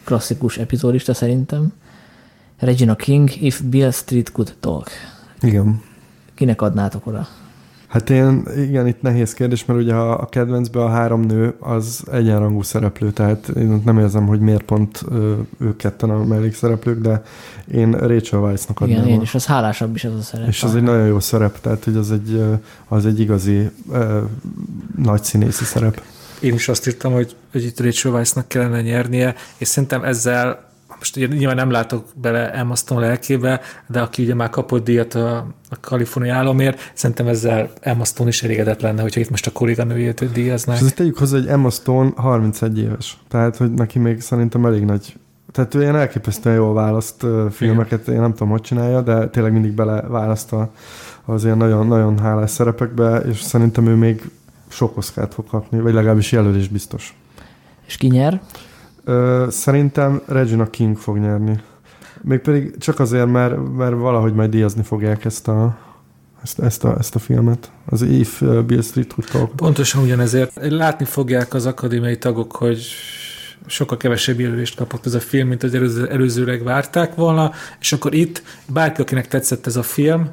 klasszikus epizódista szerintem, Regina King, If Bill Street Could Talk. Igen. Kinek adnátok oda? Hát én, igen, itt nehéz kérdés, mert ugye a, a kedvencben a három nő az egyenrangú szereplő, tehát én nem érzem, hogy miért pont ők ketten a mellékszereplők, de én Rachel Weisznak adnám. Igen, én is, az hálásabb is az a szerep. És az egy nagyon jó szerep, tehát hogy az egy, az egy igazi ö, nagy színészi szerep. Én is azt írtam, hogy, hogy itt Rachel Weisznak kellene nyernie, és szerintem ezzel most ugye nyilván nem látok bele Emma Stone lelkébe, de aki ugye már kapott díjat a, a kaliforniai államért, szerintem ezzel Emma Stone is elégedett lenne, hogyha itt most a kolléganőjét díjaznák. És tegyük hozzá, hogy Emma Stone 31 éves, tehát hogy neki még szerintem elég nagy tehát ő ilyen elképesztően jól választ filmeket, Igen. én nem tudom, hogy csinálja, de tényleg mindig bele választ az ilyen nagyon, nagyon hálás szerepekbe, és szerintem ő még sok oszkát fog kapni, vagy legalábbis jelölés biztos. És ki nyer? Szerintem Regina King fog nyerni. Mégpedig csak azért, mert, mert valahogy majd díjazni fogják ezt a, ezt, ezt, a, ezt a filmet. Az If Bill Street Talk. Pontosan ugyanezért. Látni fogják az akadémiai tagok, hogy sokkal kevesebb jelölést kapott ez a film, mint az előző, előzőleg várták volna, és akkor itt bárki, akinek tetszett ez a film,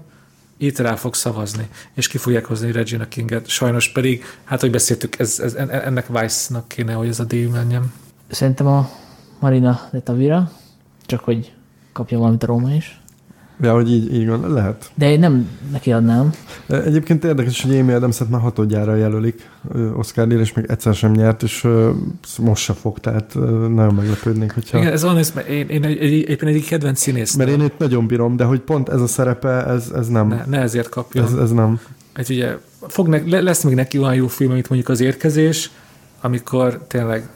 itt rá fog szavazni, és ki fogják hozni Regina Kinget. Sajnos pedig, hát, hogy beszéltük, ez, ez, ennek Weiss-nak kéne, hogy ez a díj menjen. Szerintem a Marina de Tavira, csak hogy kapja valamit a Róma is. Ja, hogy így, így van, lehet. De én nem neki adnám. Egyébként érdekes, hogy Amy adams már hatodjára jelölik oscar és még egyszer sem nyert, és most se fog, tehát nagyon meglepődnék, hogyha... Igen, ez van, ez, én, én egy, egy, egy, egy kedvenc színész. Mert én itt nagyon bírom, de hogy pont ez a szerepe, ez, ez nem. Ne, ne ezért kapja. Ez, ez nem. Hát ugye fog ne, lesz még neki olyan jó film, mint mondjuk az érkezés, amikor tényleg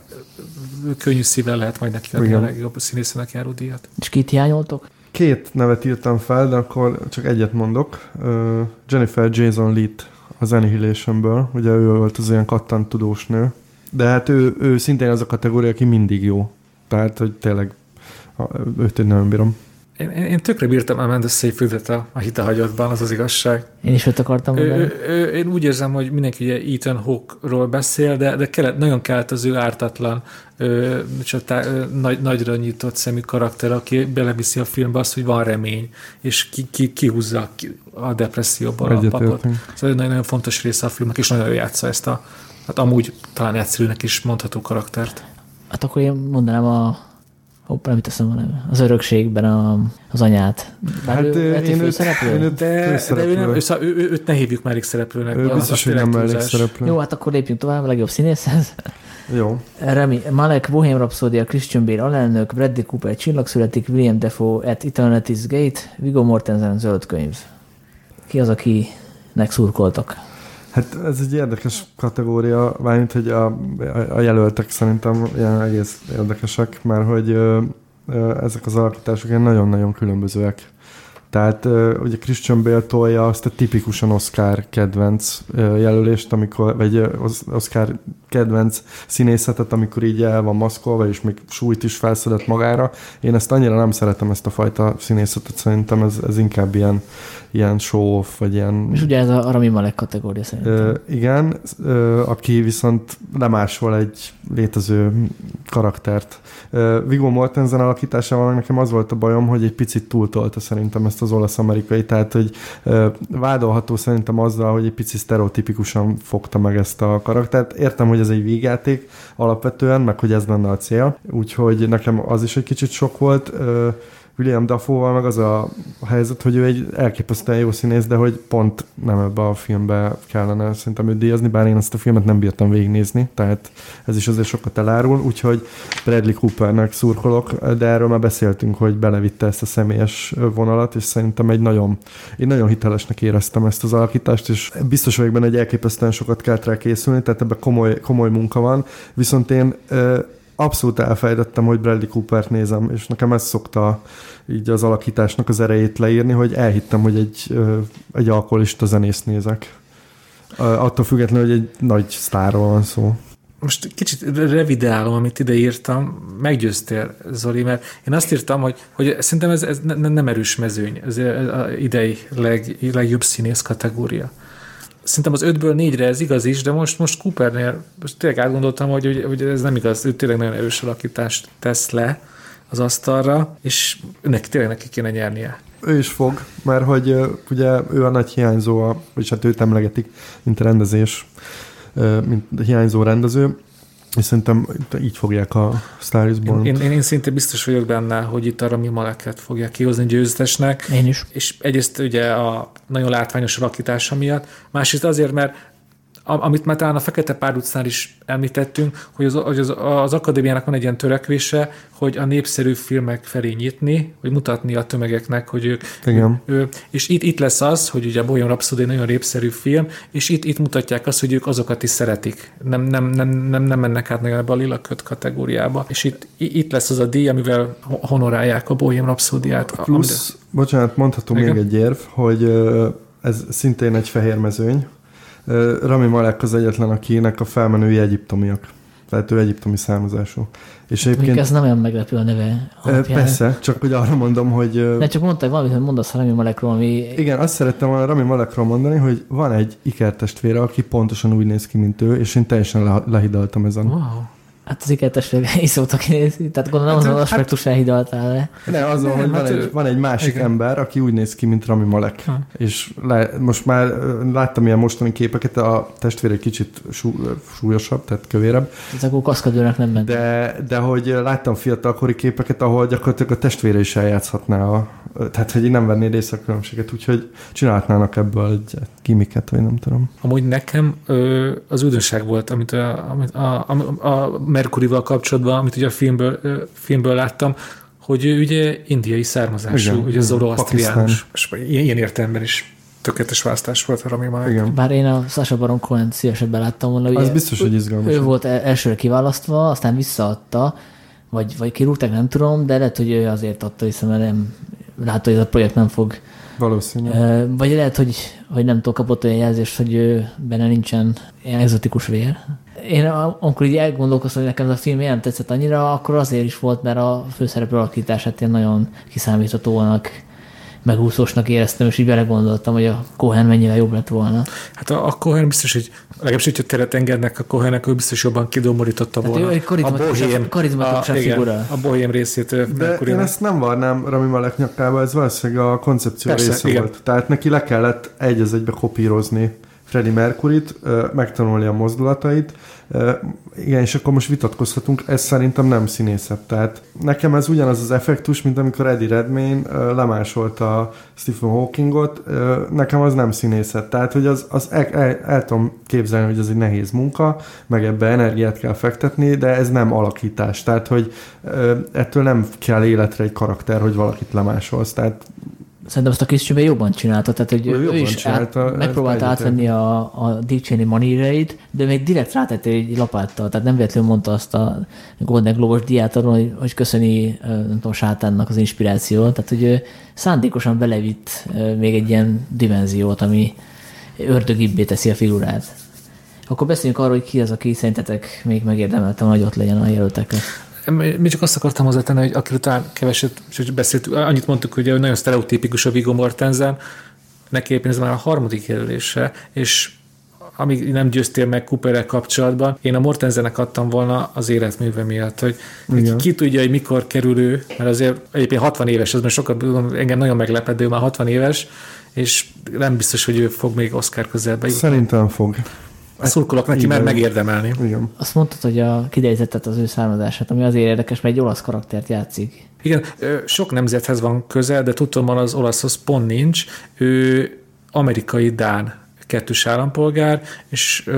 könnyű szívvel lehet majd neki adni a legjobb színészének járó díjat. És kit hiányoltok? Két nevet írtam fel, de akkor csak egyet mondok. Jennifer Jason Leet az Annihilation-ből, ugye ő volt az ilyen kattant tudós nő, de hát ő, ő szintén az a kategória, aki mindig jó. Tehát, hogy tényleg őt én nagyon bírom. Én, én, én tökre bírtam Amanda Seyfried-et a, a hitahagyatban, az az igazság. Én is őt akartam Ő, mondani. ő, ő, én úgy érzem, hogy mindenki ugye Ethan Hawke-ról beszél, de, de kellett, nagyon kellett az ő ártatlan, ö, csatá, ö, nagy, nagyra nyitott szemű karakter, aki beleviszi a filmbe azt, hogy van remény, és ki, ki, kihúzza ki a depresszióból a papot. Szóval egy nagyon, nagyon fontos része a filmnek, és nagyon játsza ezt a, hát amúgy talán egyszerűnek is mondható karaktert. Hát akkor én mondanám a Hoppá, nem teszem a neve. Az örökségben a, az anyát. Bár Hát, ő, hogy én őt- én őt- De, de ő nem, ő, szóval ő, ő, őt ne hívjuk mellékszereplőnek. Ő biztos, hogy nem szereplő. Jó, hát akkor lépjünk tovább, a legjobb színészhez. Jó. Remi Malek, Bohemian Rhapsody, Christian Bale alelnök, Bradley Cooper, Csillag születik, William Defoe, At Eternity's Gate, Viggo Mortensen, Zöld könyv. Ki az, akinek szurkoltak? Hát ez egy érdekes kategória, mármint, hogy a, a, a jelöltek szerintem ilyen egész érdekesek, mert hogy ö, ö, ezek az alakítások ilyen nagyon-nagyon különbözőek. Tehát ö, ugye Christian Bale tolja azt a tipikusan Oscar kedvenc ö, jelölést, amikor, vagy ö, Os- Oscar kedvenc színészetet, amikor így el van maszkolva, és még súlyt is felszedett magára. Én ezt annyira nem szeretem, ezt a fajta színészetet, szerintem ez, ez inkább ilyen, ilyen show-off, vagy ilyen És ugye ez a Rami Malek kategória szerintem. Ö, igen, ö, aki viszont lemásol egy létező karaktert. Ö, Viggo Mortensen alakításával nekem az volt a bajom, hogy egy picit túltolta szerintem ezt az olasz-amerikai, tehát hogy ö, vádolható szerintem azzal, hogy egy picit sztereotipikusan fogta meg ezt a karaktert. Értem, hogy ez egy vígjáték alapvetően, meg hogy ez lenne a cél, úgyhogy nekem az is egy kicsit sok volt. William Dafoe-val meg az a helyzet, hogy ő egy elképesztően jó színész, de hogy pont nem ebbe a filmbe kellene szerintem őt díjazni, bár én ezt a filmet nem bírtam végignézni, tehát ez is azért sokat elárul, úgyhogy Bradley Coopernek szurkolok, de erről már beszéltünk, hogy belevitte ezt a személyes vonalat, és szerintem egy nagyon, én nagyon hitelesnek éreztem ezt az alakítást, és biztos vagyok benne, hogy elképesztően sokat kellett rá készülni, tehát ebben komoly, komoly munka van, viszont én abszolút elfejtettem, hogy Bradley Coopert nézem, és nekem ez szokta így az alakításnak az erejét leírni, hogy elhittem, hogy egy, egy alkoholista zenészt nézek. Attól függetlenül, hogy egy nagy sztárról van szó. Most kicsit revidálom, amit ide írtam. Meggyőztél, Zoli, mert én azt írtam, hogy, hogy szerintem ez, ez ne, nem erős mezőny, ez az idei leg, legjobb színész kategória. Szerintem az ötből négyre ez igaz is, de most, most Coopernél most tényleg átgondoltam, hogy, hogy, hogy ez nem igaz, ő tényleg nagyon erős alakítást tesz le az asztalra, és neki tényleg neki kéne nyernie. Ő is fog, mert hogy ugye ő a nagy hiányzó, vagyis hát őt emlegetik, mint rendezés, mint hiányzó rendező, és szerintem így fogják a Star is Én, Born. én, én, én szinte biztos vagyok benne, hogy itt a Rami Maleket fogják kihozni győztesnek, Én is. és egyrészt ugye a nagyon látványos alakítása miatt, másrészt azért, mert amit már talán a Fekete Párducnál is említettünk, hogy az, hogy az, az akadémiának van egy ilyen törekvése, hogy a népszerű filmek felé nyitni, hogy mutatni a tömegeknek, hogy ők... Igen. Ő, és itt, itt lesz az, hogy ugye a Bohemian Rhapsody egy nagyon népszerű film, és itt, itt mutatják azt, hogy ők azokat is szeretik. Nem, nem, nem, nem, nem mennek át nagyon ebbe a lila köt kategóriába. És itt, itt lesz az a díj, amivel ho- honorálják a Bohemian Rhapsody-át. Plusz, bocsánat, mondhatom Igen. még egy érv, hogy ez szintén egy fehér mezőny. Rami Malek az egyetlen, akinek a felmenői egyiptomiak. Tehát ő egyiptomi származású. És Mondjuk egyébként ez nem olyan meglepő a neve alapján. persze, csak hogy arra mondom, hogy Ne csak mondta valamit, hogy mondasz Rami Malekról, ami igen, azt szerettem volna Rami Malekról mondani, hogy van egy ikertestvére, aki pontosan úgy néz ki, mint ő, és én teljesen le, lehidaltam ezen. Wow. Hát az ikertestvérek [laughs] is szoktak kinézni, tehát gondolom Hát, azon az hát- aspektusán hidaltál le. Ne, azon, Nem, hogy van hát egy, van egy másik igen. ember, aki úgy néz ki, mint Rami Malek. Ha. És le, most már láttam ilyen mostani képeket, a testvére egy kicsit sú, súlyosabb, tehát kövérebb, Ez akkor kaszkadőrnek nem ment. de, de hogy láttam fiatalkori képeket, ahol gyakorlatilag a testvére is eljátszhatná a, tehát hogy nem venné részt a különbséget, úgyhogy csinálhatnának ebből egy gimiket, vagy nem tudom. Amúgy nekem ö, az újdonság volt, amit a, amit a, a, a Mercuryval kapcsolatban, amit ugye a filmből, ö, filmből láttam, hogy ő ugye indiai származású, Igen, ugye zoroasztriánus. És ilyen, értelemben is tökéletes választás volt a Rami Malek. Igen. Bár én a Sasha Baron Cohen szívesebben láttam volna. Az ugye biztos, hogy izgalmas. Ő volt el- elsőre kiválasztva, aztán visszaadta, vagy, vagy kirúgták, nem tudom, de lehet, hogy ő azért adta mert nem látta, hogy ez a projekt nem fog. Valószínű. Vagy lehet, hogy, hogy nem tudom, kapott olyan jelzést, hogy benne nincsen ilyen exotikus vér. Én amikor így elgondolkoztam, hogy nekem ez a film nem tetszett annyira, akkor azért is volt, mert a főszereplő alakítását én nagyon kiszámíthatóanak megúszósnak éreztem, és így belegondoltam, hogy a Cohen mennyire jobb lett volna. Hát a, a Cohen biztos, hogy legalábbis, hogyha teret engednek a Cohennek, ő biztos jobban kidomorította volna. Tehát ő egy karizmatikusabb, karizmatikusabb a, figura. a bohém részét. De Mercury-nak. én ezt nem varnám Rami Malek nyakába, ez valószínűleg a koncepció Persze, része igen. volt. Tehát neki le kellett egy az egybe kopírozni Freddie Mercuryt, megtanulni a mozdulatait, igen, és akkor most vitatkozhatunk, ez szerintem nem színészebb. Tehát nekem ez ugyanaz az effektus, mint amikor Eddie Redmayne lemásolta Stephen Hawkingot, nekem az nem színészet. Tehát, hogy az, az el, el, el tudom képzelni, hogy ez egy nehéz munka, meg ebbe energiát kell fektetni, de ez nem alakítás. Tehát, hogy ettől nem kell életre egy karakter, hogy valakit lemásolsz. Tehát Szerintem azt a Christian jobban csinálta, tehát hogy Ő ő, is csinálta, át, megpróbálta átvenni a, a Cheney maníreit, de még direkt rátette egy lapáttal, tehát nem véletlenül mondta azt a Golden Globos diát arról, hogy, hogy köszöni nem tudom, sátánnak az inspirációt, tehát hogy ő szándékosan belevitt még egy ilyen dimenziót, ami ördögibbé teszi a figurát. Akkor beszéljünk arról, hogy ki az, aki szerintetek még megérdemelte, hogy ott legyen a jelöltek. Mi csak azt akartam hozzátenni, hogy akiről talán keveset és beszéltünk, annyit mondtuk, hogy nagyon sztereotípikus a Viggo Mortensen, neki éppen ez már a harmadik jelölése, és amíg nem győztél meg Cooperrel kapcsolatban, én a Mortensennek adtam volna az életműve miatt, hogy Igen. ki tudja, hogy mikor kerül ő, mert azért egyébként 60 éves, ez most sokkal, engem nagyon meglepett, de ő már 60 éves, és nem biztos, hogy ő fog még Oscar közelbe jutni. szerintem fog. Szurkolok neki, mert megérdemelni. Igen. Azt mondtad, hogy a kiderítetted az ő származását, ami azért érdekes, mert egy olasz karaktert játszik. Igen, sok nemzethez van közel, de tudtommal az olaszhoz pont nincs. Ő amerikai Dán kettős állampolgár, és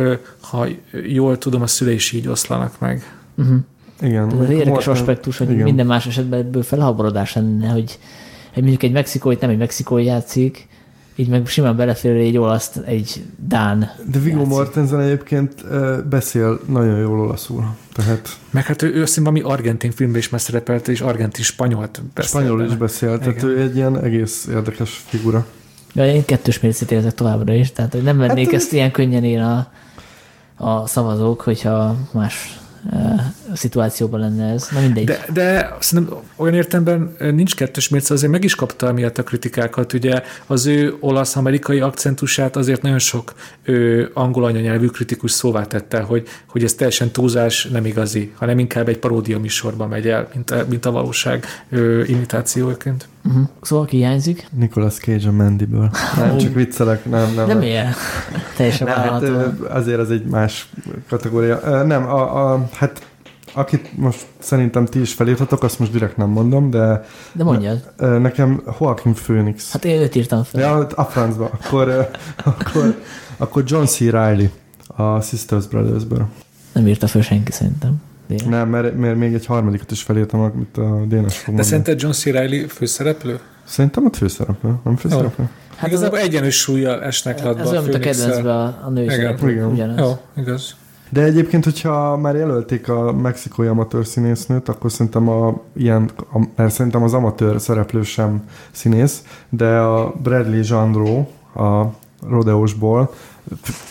ha jól tudom, a szülei is így oszlanak meg. Uh-huh. Igen. Ez az érdekes Morten- aspektus, hogy igen. minden más esetben ebből felháborodás lenne, hogy, hogy mondjuk egy mexikói nem egy mexikói játszik, így meg simán belefér egy olaszt, egy Dán De Viggo. Mortensen egyébként beszél nagyon jól olaszul. Tehát Meg hát ő, ő valami argentin filmben is már szerepelt, és argentin spanyolt beszél. spanyolul is benne. beszél, tehát ő egy ilyen egész érdekes figura. Ja, én kettős mércét érzek továbbra is, tehát hogy nem vennék Hát, ezt ilyen könnyen én a, a szavazók, hogyha más szituációban lenne ez. Na mindegy. De, de szerintem olyan értemben nincs kettős mérce, azért meg is kapta miatt a kritikákat. Ugye az ő olasz-amerikai akcentusát azért nagyon sok ő, angol anyanyelvű kritikus szóvá tette, hogy, hogy ez teljesen túlzás, nem igazi, hanem inkább egy paródia műsorban megy el, mint a, mint a valóság ő, imitációként. Uh-huh. Szóval ki hiányzik? Nicolas Cage a Mandyből. Nem, csak viccelek, nem, nem. Nem ilyen. Teljesen Nem, hát, azért ez egy más kategória. Nem, a, a, hát akit most szerintem ti is felírtatok, azt most direkt nem mondom, de De mondjad. ö, nekem Joaquin Phoenix. Hát én őt írtam fel. Ja, a francba. Akkor, akkor, akkor John C. Reilly a Sisters Brothersből. Nem írta föl senki szerintem. De- Nem, mert, mert még egy harmadikat is felírtam, amit a Dénes fog De szerinted John C. Reilly főszereplő? Szerintem ott főszereplő, nem főszereplő? Hát ez, Igazából egyenlős súlyjal esnek latba ez olyan, mint a kedvencben a, a női Igen. szereplők, Igen. ugyanaz. Jó, igaz. De egyébként, hogyha már jelölték a mexikói amatőr színésznőt, akkor szerintem a, ilyen, a, mert szerintem az amatőr szereplő sem színész, de a Bradley Jandro a Rodeosból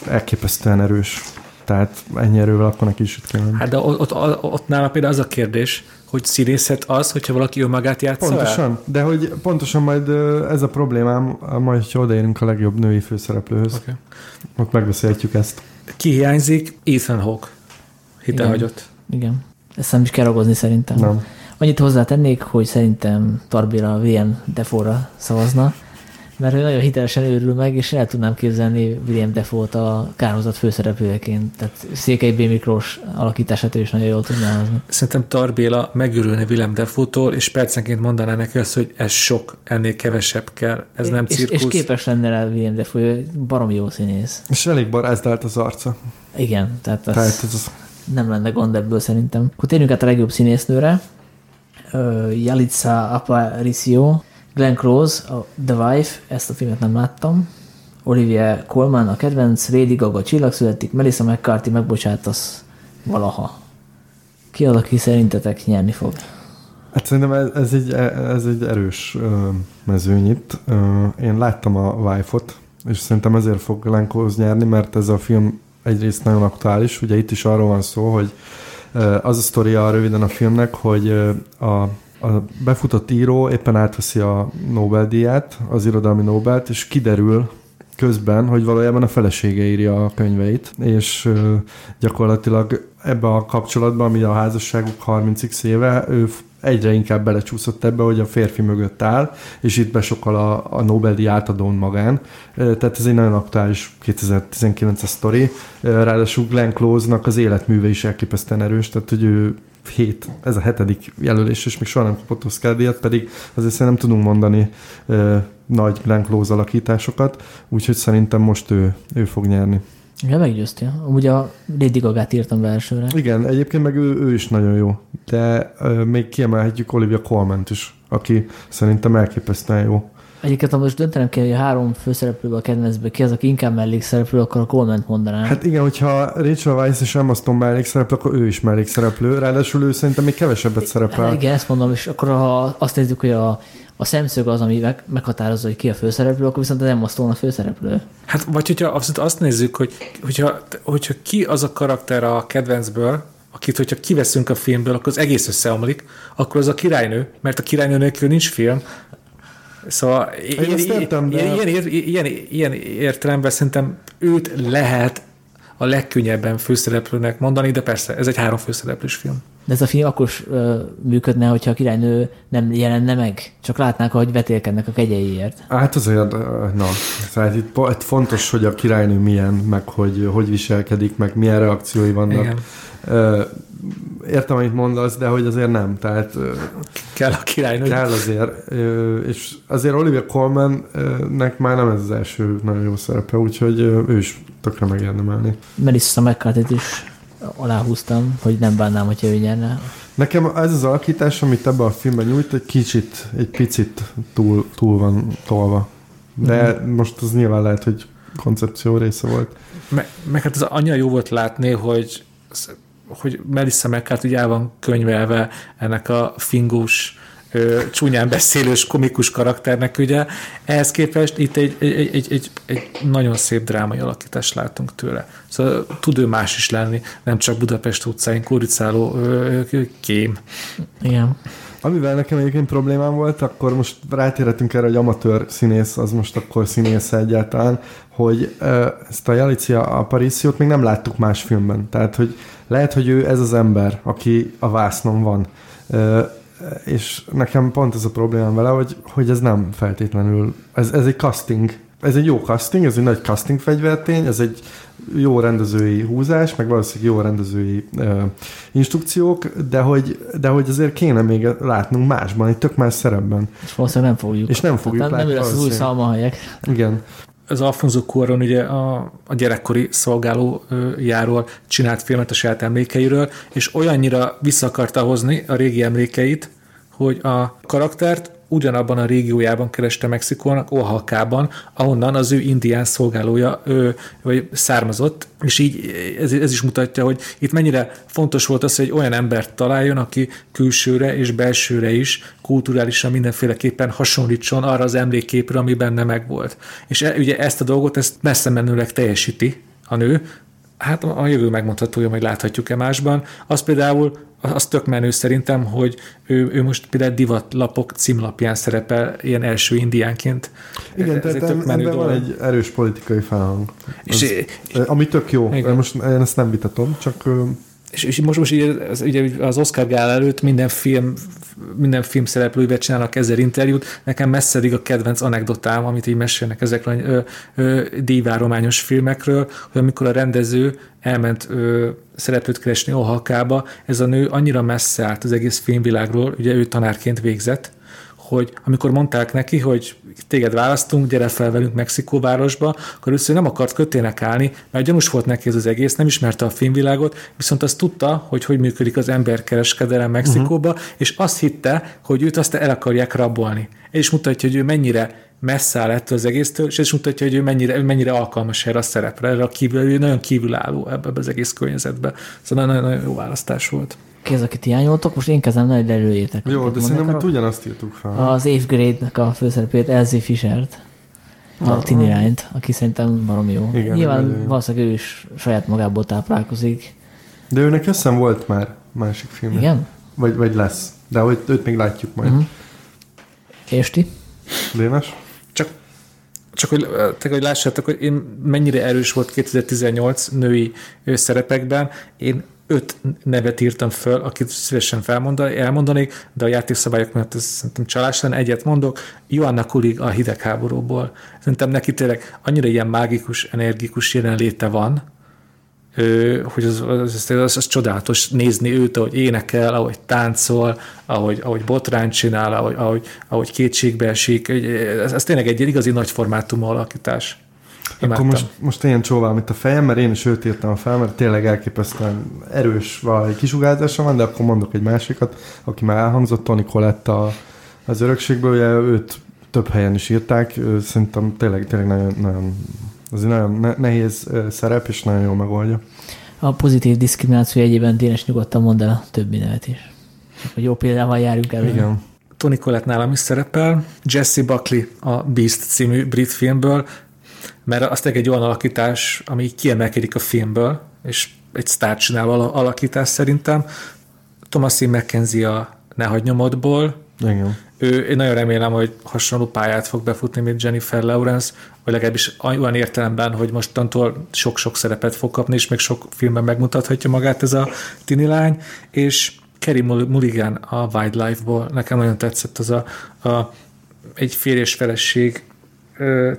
elképesztően erős. Tehát ennyi erővel akkor neki is itt kell lenni. Hát de ott, ott, ott nála például az a kérdés, hogy színészet az, hogyha valaki önmagát játsza el? Pontosan, de hogy pontosan majd ez a problémám, majd, hogyha odaérünk a legjobb női főszereplőhöz, Okay. ott megbeszélhetjük ezt. Ki hiányzik? Ethan Hawke. Hitehagyott. Igen. Ezt nem is kell ragozni szerintem. Nem. Annyit hozzátennék, hogy szerintem Tarbira William Defora szavazna, mert ő nagyon hitelesen őrül meg, és el tudnám képzelni William Defort a kárhozat főszereplőjeként. Tehát Székely B. Miklós alakítását ő is nagyon jól tudná hozni. Szerintem Tarbéla megörülne Willem Defoe-tól, és percenként mondaná neki azt, hogy ez sok, ennél kevesebb kell, ez nem és, cirkusz. és képes lenne rá William Defoe, barom jó színész. És elég barázdált az arca. Igen, tehát, az Tehát ez az, nem lenne gond ebből szerintem. Akkor térjünk át a legjobb színésznőre. Ö, Yalitza Aparicio, Glenn Close, a The Wife, ezt a filmet nem láttam. Olivia Colman a kedvenc, Lady Gaga csillag születik, Melissa McCarthy megbocsátasz valaha. Ki az, aki szerintetek nyerni fog? Hát szerintem ez, ez, egy, ez egy erős mezőny én láttam a Wife-ot, és szerintem ezért fog Lenkoz nyerni, mert ez a film egyrészt nagyon aktuális, ugye itt is arról van szó, hogy az a sztoria röviden a filmnek, hogy a, a befutott író éppen átveszi a Nobel-díját, az irodalmi Nobelt, és kiderül közben, hogy valójában a felesége írja a könyveit, és gyakorlatilag ebbe a kapcsolatban, ami a házasságuk 30x éve, ő egyre inkább belecsúszott ebbe, hogy a férfi mögött áll, és itt besokkal a, a Nobel-díj átadón magán. Tehát ez egy nagyon aktuális 2019-es sztori. Ráadásul Glenn Close-nak az életműve is elképesztően erős, tehát hogy ő hét, ez a hetedik jelölés, és még soha nem kapott Oscar díjat, pedig azért nem tudunk mondani ö, nagy Glenn Close alakításokat, úgyhogy szerintem most ő, ő fog nyerni. Ja, meggyőztél. Amúgy a Lady Gaga-t írtam be elsőre. Igen, egyébként meg ő, ő is nagyon jó, de ö, még kiemelhetjük Olivia colman is, aki szerintem elképesztően jó. Egyébként, ha most döntenem kell, hogy a három főszereplőből a kedvencből ki az, aki inkább mellékszereplő, akkor a coleman mondanám. Hát igen, hogyha Rachel Weisz és Emma Stone mellékszereplő, akkor ő is mellékszereplő. Ráadásul ő szerintem még kevesebbet szerepel. Hát igen, ezt mondom, és akkor ha azt nézzük, hogy a, a szemszög az, ami meg, meghatározza, hogy ki a főszereplő, akkor viszont az Emma Stone a főszereplő. Hát, vagy hogyha azt, azt nézzük, hogy hogyha, hogyha ki az a karakter a kedvencből, akit, hogyha kiveszünk a filmből, akkor az egész összeomlik, akkor az a királynő, mert a királynő nélkül nincs film, Szóval ilyen, értem, de... ilyen, ilyen, ilyen, ilyen értelemben szerintem őt lehet a legkönnyebben főszereplőnek mondani, de persze, ez egy három főszereplős film. De ez a film akkor is uh, működne, hogyha a királynő nem jelenne meg, csak látnák, hogy vetélkednek a kegyeiért. Hát azért, na, tehát itt, itt fontos, hogy a királynő milyen, meg hogy hogy viselkedik, meg milyen reakciói vannak. Igen értem, amit mondasz, de hogy azért nem. Tehát, kell a királynő. Kell azért. És azért Olivia Colman-nek már nem ez az első nagyon jó szerepe, úgyhogy ő is tökre megérdemelni. Melissa mccarthy is aláhúztam, hogy nem bánnám, hogyha ő nyerne. Nekem ez az alakítás, amit ebben a filmben nyújt, egy kicsit, egy picit túl, túl van tolva. De mm. most az nyilván lehet, hogy koncepció része volt. Meg, meg hát az annyira jó volt látni, hogy hogy Melissa McCarthy el van könyvelve ennek a fingus, ö, csúnyán beszélős, komikus karakternek, ugye. Ehhez képest itt egy, egy, egy, egy, egy nagyon szép drámai alakítást látunk tőle. Szóval tud ő más is lenni, nem csak Budapest utcáin kuricáló ö, kém. Igen. Amivel nekem egyébként problémám volt, akkor most rátérhetünk erre, hogy amatőr színész, az most akkor színész egyáltalán, hogy ezt a Jalicia Apariciót még nem láttuk más filmben. Tehát, hogy lehet, hogy ő ez az ember, aki a vásznon van. És nekem pont ez a problémám vele, hogy, hogy ez nem feltétlenül, ez, ez egy casting, ez egy jó casting, ez egy nagy casting fegyvertény, ez egy jó rendezői húzás, meg valószínűleg jó rendezői uh, instrukciók, de hogy, de hogy azért kéne még látnunk másban, egy tök más szerepben. És valószínűleg nem fogjuk. És nem fogjuk hát, látni. Nem lesz az új szalmahelyek. Igen az Alfonso Cuarón ugye a, a gyerekkori szolgálójáról csinált filmet a saját emlékeiről, és olyannyira vissza akarta hozni a régi emlékeit, hogy a karaktert ugyanabban a régiójában kereste Mexikónak, Oaxaca-ban, ahonnan az ő indián szolgálója ő, vagy származott, és így ez, ez is mutatja, hogy itt mennyire fontos volt az, hogy olyan embert találjon, aki külsőre és belsőre is kulturálisan mindenféleképpen hasonlítson arra az emlékképre, ami benne megvolt. És e, ugye ezt a dolgot, ezt messze menőleg teljesíti a nő, hát a jövő megmondhatója, hogy láthatjuk-e másban. Az például, az tök menő szerintem, hogy ő, ő most például divatlapok címlapján szerepel ilyen első indiánként. Igen, Ez tehát tök menő van egy erős politikai felhang. És az, ami tök jó. Igen. Most én ezt nem vitatom, csak és, és most, most így, az, ugye az Oscar gál előtt minden film, minden film szereplőivel csinálnak ezer interjút. Nekem messzedig a kedvenc anekdotám, amit így mesélnek ezekről a díjvárományos filmekről, hogy amikor a rendező elment ö, szereplőt keresni Oaxaca-ba, ez a nő annyira messze állt az egész filmvilágról, ugye ő tanárként végzett, hogy amikor mondták neki, hogy téged választunk, gyere fel velünk Mexikóvárosba, akkor először nem akart kötének állni, mert gyanús volt neki ez az egész, nem ismerte a filmvilágot, viszont azt tudta, hogy hogy működik az emberkereskedelem Mexikóba, uh-huh. és azt hitte, hogy őt azt el akarják rabolni. És mutatja, hogy ő mennyire messze áll ettől az egésztől, és ez mutatja, hogy ő mennyire, ő mennyire alkalmas erre a szerepre, erre a kívül, ő nagyon kívülálló ebbe, ebbe az egész környezetbe. Szóval nagyon, nagyon jó választás volt ki az, akit hiányoltok, most én kezdem nagy előjétek. Jó, de szerintem hogy ugyanazt írtuk fel. Az Eighth Grade-nek a főszerepét, Elsie Fishert. a Tini Rányt, aki szerintem barom jó. Igen, Nyilván jó. valószínűleg ő is saját magából táplálkozik. De őnek összem volt már másik film. Igen? Vagy, vagy lesz. De hogy őt még látjuk majd. Uh-huh. És ti? Dénes? Csak, csak hogy, te, hogy lássátok, hogy én mennyire erős volt 2018 női szerepekben. Én öt nevet írtam föl, akit szívesen felmondani, elmondanék, de a játékszabályok miatt ez szerintem csalás lenne. Egyet mondok, Joanna Kulig a hidegháborúból. Szerintem neki tényleg annyira ilyen mágikus, energikus jelenléte van, hogy az, az, az, az csodálatos nézni őt, ahogy énekel, ahogy táncol, ahogy, ahogy botrányt csinál, ahogy, ahogy, ahogy kétségbe esik. Ez, ez tényleg egy igazi nagy formátumú alakítás. Akkor Imádtam. most, most ilyen csóvál, mint a fejem, mert én is őt írtam fel, mert tényleg elképesztően erős valahogy kisugárzása van, de akkor mondok egy másikat, aki már elhangzott, Tony Colette a, az örökségből, ugye őt több helyen is írták, ő szerintem tényleg, tényleg nagyon, nagyon az egy nagyon ne- nehéz szerep, és nagyon jól megoldja. A pozitív diszkrimináció egyében Dénes nyugodtan mondd el a többi nevet is. Csak hogy jó példával járjunk elő. Igen. Tony Collette nálam is szerepel, Jesse Buckley a Beast című brit filmből, mert az tényleg egy olyan alakítás, ami kiemelkedik a filmből, és egy sztár csinál al- alakítás szerintem. Thomasin McKenzie a Ne hagyd nyomodból, Igen. ő, én nagyon remélem, hogy hasonló pályát fog befutni, mint Jennifer Lawrence, vagy legalábbis olyan értelemben, hogy mostantól sok-sok szerepet fog kapni, és még sok filmben megmutathatja magát ez a tini lány, és Kerry Mull- Mulligan a Wildlife-ból, nekem nagyon tetszett az a, a egy férj és feleség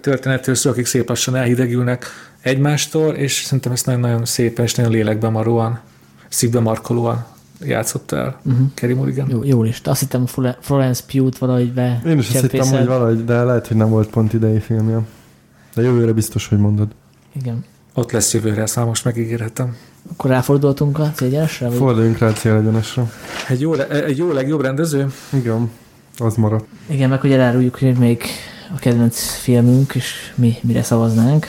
történetről szól, akik szép lassan elhidegülnek egymástól, és szerintem ezt nagyon-nagyon szépen és nagyon lélekben maróan, szívbe markolóan játszott el uh-huh. Kerry Mulligan. Jó, jó lista. Azt hittem Florence Pugh-t valahogy be Én is azt hittem, hogy valahogy, de lehet, hogy nem volt pont idei filmje. De jövőre biztos, hogy mondod. Igen. Ott lesz jövőre, ezt már most megígérhetem. Akkor ráfordultunk a cégyenesre? Vagy? Forduljunk rá a célegyenesre. Egy jó, egy jó legjobb rendező? Igen, az maradt. Igen, meg hogy eláruljuk, hogy még a kedvenc filmünk, és mi mire szavaznánk.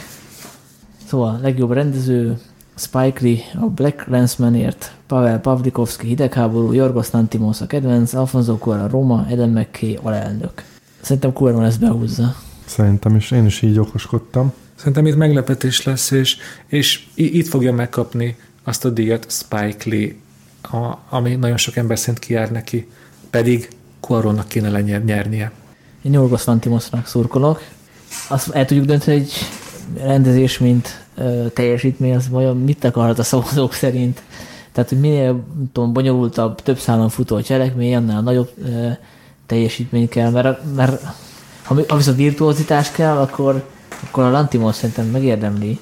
Szóval legjobb rendező Spike Lee a Black Landsmanért, Pavel Pavlikovski hidegháború, Jorgos Lantimos a kedvenc, Alfonso Cuarón Roma, Eden McKay alelnök. Szerintem Cuarón ezt behúzza. Szerintem is, én is így okoskodtam. Szerintem itt meglepetés lesz, és, és itt fogja megkapni azt a díjat Spike Lee, a, ami nagyon sok ember szerint kijár neki, pedig Cuarónnak kéne lenyer, nyernie. Én Jorgos Lantimosnak szurkolok. Azt el tudjuk dönteni, hogy rendezés, mint ö, teljesítmény, az vajon mit akarhat a szavazók szerint. Tehát, hogy minél tudom, bonyolultabb, több szálon futó cselekmény, annál nagyobb ö, teljesítmény kell, mert, mert ha, ha viszont virtuózitás kell, akkor, akkor a Lantimos szerintem megérdemli.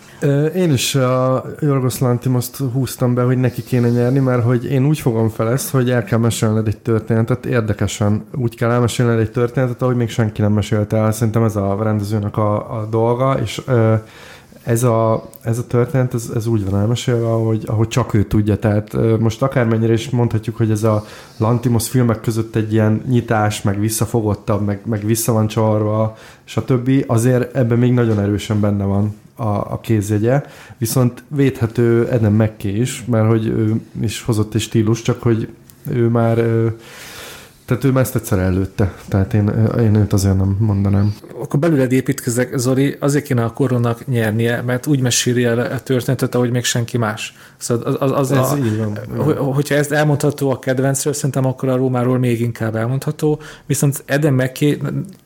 Én is a Jorgos Lantimoszt húztam be, hogy neki kéne nyerni, mert hogy én úgy fogom fel ezt, hogy el kell mesélned egy történetet, érdekesen úgy kell elmesélned egy történetet, ahogy még senki nem mesélte el. Szerintem ez a rendezőnek a, a dolga, és ez a, ez a történet, ez, ez úgy van elmesélve, ahogy, ahogy csak ő tudja. Tehát most akármennyire is mondhatjuk, hogy ez a Lantimos filmek között egy ilyen nyitás, meg visszafogottabb, meg, meg vissza van csavarva, stb. Azért ebben még nagyon erősen benne van a, a kézjegye, viszont védhető Eden McKay is, mert hogy ő is hozott egy stílus, csak hogy ő már tehát ő már ezt egyszer előtte, tehát én, én őt azért nem mondanám. Akkor belőled építkezek, Zoli, azért kéne a koronak nyernie, mert úgy meséli el a történetet, ahogy még senki más. Szóval az, az, az Ez a, így van. Ho- hogyha ez elmondható a kedvencről, szerintem akkor a Rómáról még inkább elmondható. Viszont Eden McKay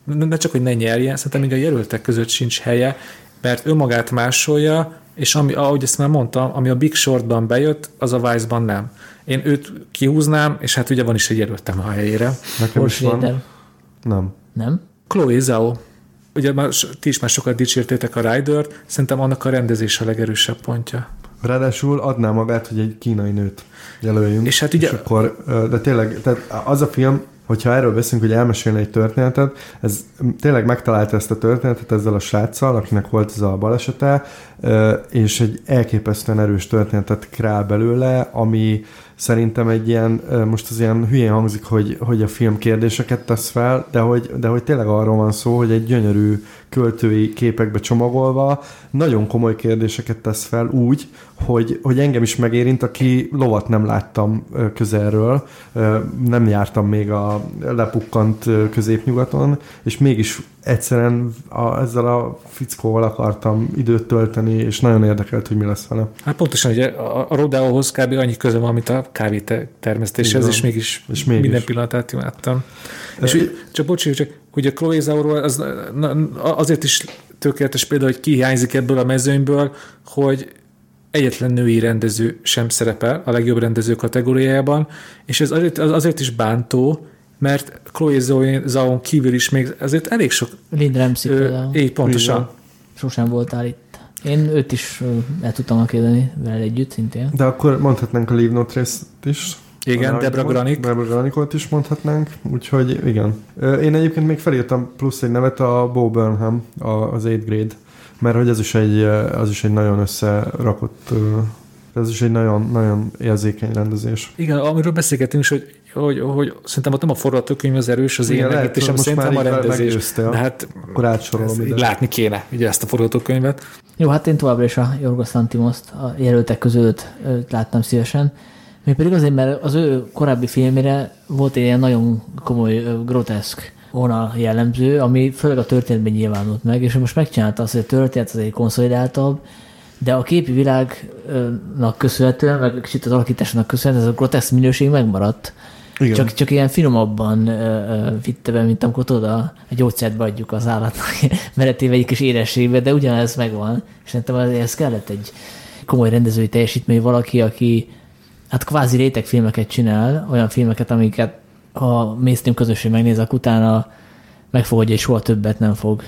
ne, ne csak, hogy ne nyerjen, szerintem még a jelöltek között sincs helye, mert önmagát másolja, és ami, ahogy ezt már mondtam, ami a Big Shortban bejött, az a Vice-ban nem. Én őt kihúznám, és hát ugye van is egy jelöltem a helyére. Nekem is van. Schrader. Nem. Nem? Chloe Zhao. Ugye már, ti is már sokat dicsértétek a Rider-t, szerintem annak a rendezés a legerősebb pontja. Ráadásul adná magát, hogy egy kínai nőt jelöljünk. És hát ugye- És akkor, de tényleg, tehát az a film, hogyha erről beszélünk, hogy elmesélni egy történetet, ez tényleg megtalálta ezt a történetet ezzel a sráccal, akinek volt ez a balesete, és egy elképesztően erős történetet kreál belőle, ami szerintem egy ilyen, most az ilyen hülyén hangzik, hogy, hogy a film kérdéseket tesz fel, de hogy, de hogy tényleg arról van szó, hogy egy gyönyörű költői képekbe csomagolva nagyon komoly kérdéseket tesz fel úgy, hogy, hogy engem is megérint, aki lovat nem láttam közelről, nem jártam még a lepukkant középnyugaton, és mégis egyszerűen a, ezzel a fickóval akartam időt tölteni, és nagyon érdekelt, hogy mi lesz vele. Hát pontosan, ugye a, a Rodeohoz kb. annyi köze van, mint a kávé termesztéshez, és mégis, és mégis minden pillanatát imádtam. E, és úgy, csak bocsi, csak hogy a Chloe Zauról az, azért is tökéletes példa, hogy ki hiányzik ebből a mezőnyből, hogy egyetlen női rendező sem szerepel a legjobb rendező kategóriájában, és ez azért, az azért is bántó, mert Chloe Zhao kívül is még azért elég sok... Lind Ramsey például. Így pontosan. Sosem voltál itt. Én őt is el tudtam kérdeni vele együtt szintén. De akkor mondhatnánk a Leave No Trace-t is. Igen, Debra Granik. Debra Granikot is mondhatnánk, úgyhogy igen. Én egyébként még felírtam plusz egy nevet, a Bo Burnham, az 8 grade, mert hogy ez is egy, az is egy nagyon összerakott ez is egy nagyon, nagyon érzékeny rendezés. Igen, amiről beszélgetünk is, hogy, hogy, hogy szerintem ott nem a forgatókönyv az erős, az én megítésem szerintem a rendezés. De hát akkor átsorolom ide. Látni kéne ugye ezt a forgatókönyvet. Jó, hát én továbbra is a Jorgos Lantimoszt a jelöltek között láttam szívesen. Még pedig azért, mert az ő korábbi filmére volt egy ilyen nagyon komoly, groteszk vonal jellemző, ami főleg a történetben nyilvánult meg, és most megcsinálta azt, hogy a történet az egy konszolidáltabb, de a képi világnak köszönhetően, meg kicsit az alakításnak köszönhetően ez a groteszk minőség megmaradt. Igen. Csak, csak ilyen finomabban uh, vitte be, mint amikor tudod, a, a gyógyszert adjuk az állatnak [laughs] meretéve egy kis érességbe, de ugyanez megvan. És szerintem ez kellett egy komoly rendezői teljesítmény, valaki, aki hát kvázi rétegfilmeket csinál, olyan filmeket, amiket a mainstream közösség megnéz, akkor utána megfogadja, hogy soha többet nem fog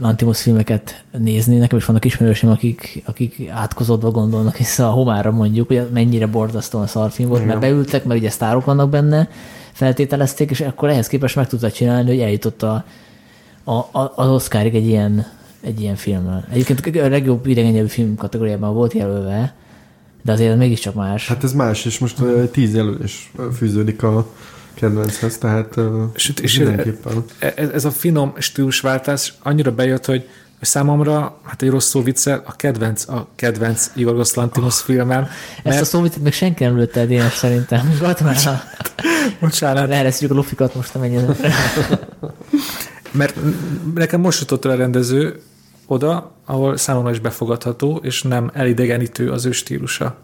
Lantimos filmeket nézni. Nekem is vannak ismerősém, akik, akik átkozódva gondolnak vissza a homára mondjuk, hogy mennyire borzasztóan szarfilm volt, mert beültek, mert ugye sztárok vannak benne, feltételezték, és akkor ehhez képest meg tudta csinálni, hogy eljutott a, a, a, az Oscarig egy ilyen, egy ilyen filmmel. Egyébként a legjobb idegennyelvű film kategóriában volt jelölve, de azért mégiscsak más. Hát ez más, és most uh, tíz jelölés fűződik a kedvenchez, tehát és, és mindenképpen. Ez, ez a finom stílusváltás annyira bejött, hogy számomra, hát egy rossz szó viccel, a kedvenc, a kedvenc Jorgos Lantimos oh, filmem. Ezt a szó viccet még senki nem lőtte eddig szerintem. [laughs] Bocsánat. Bocsánat. Leeresztjük a lufikat most a mennyezetre. Mert nekem most jutott a rendező oda, ahol számomra is befogadható, és nem elidegenítő az ő stílusa.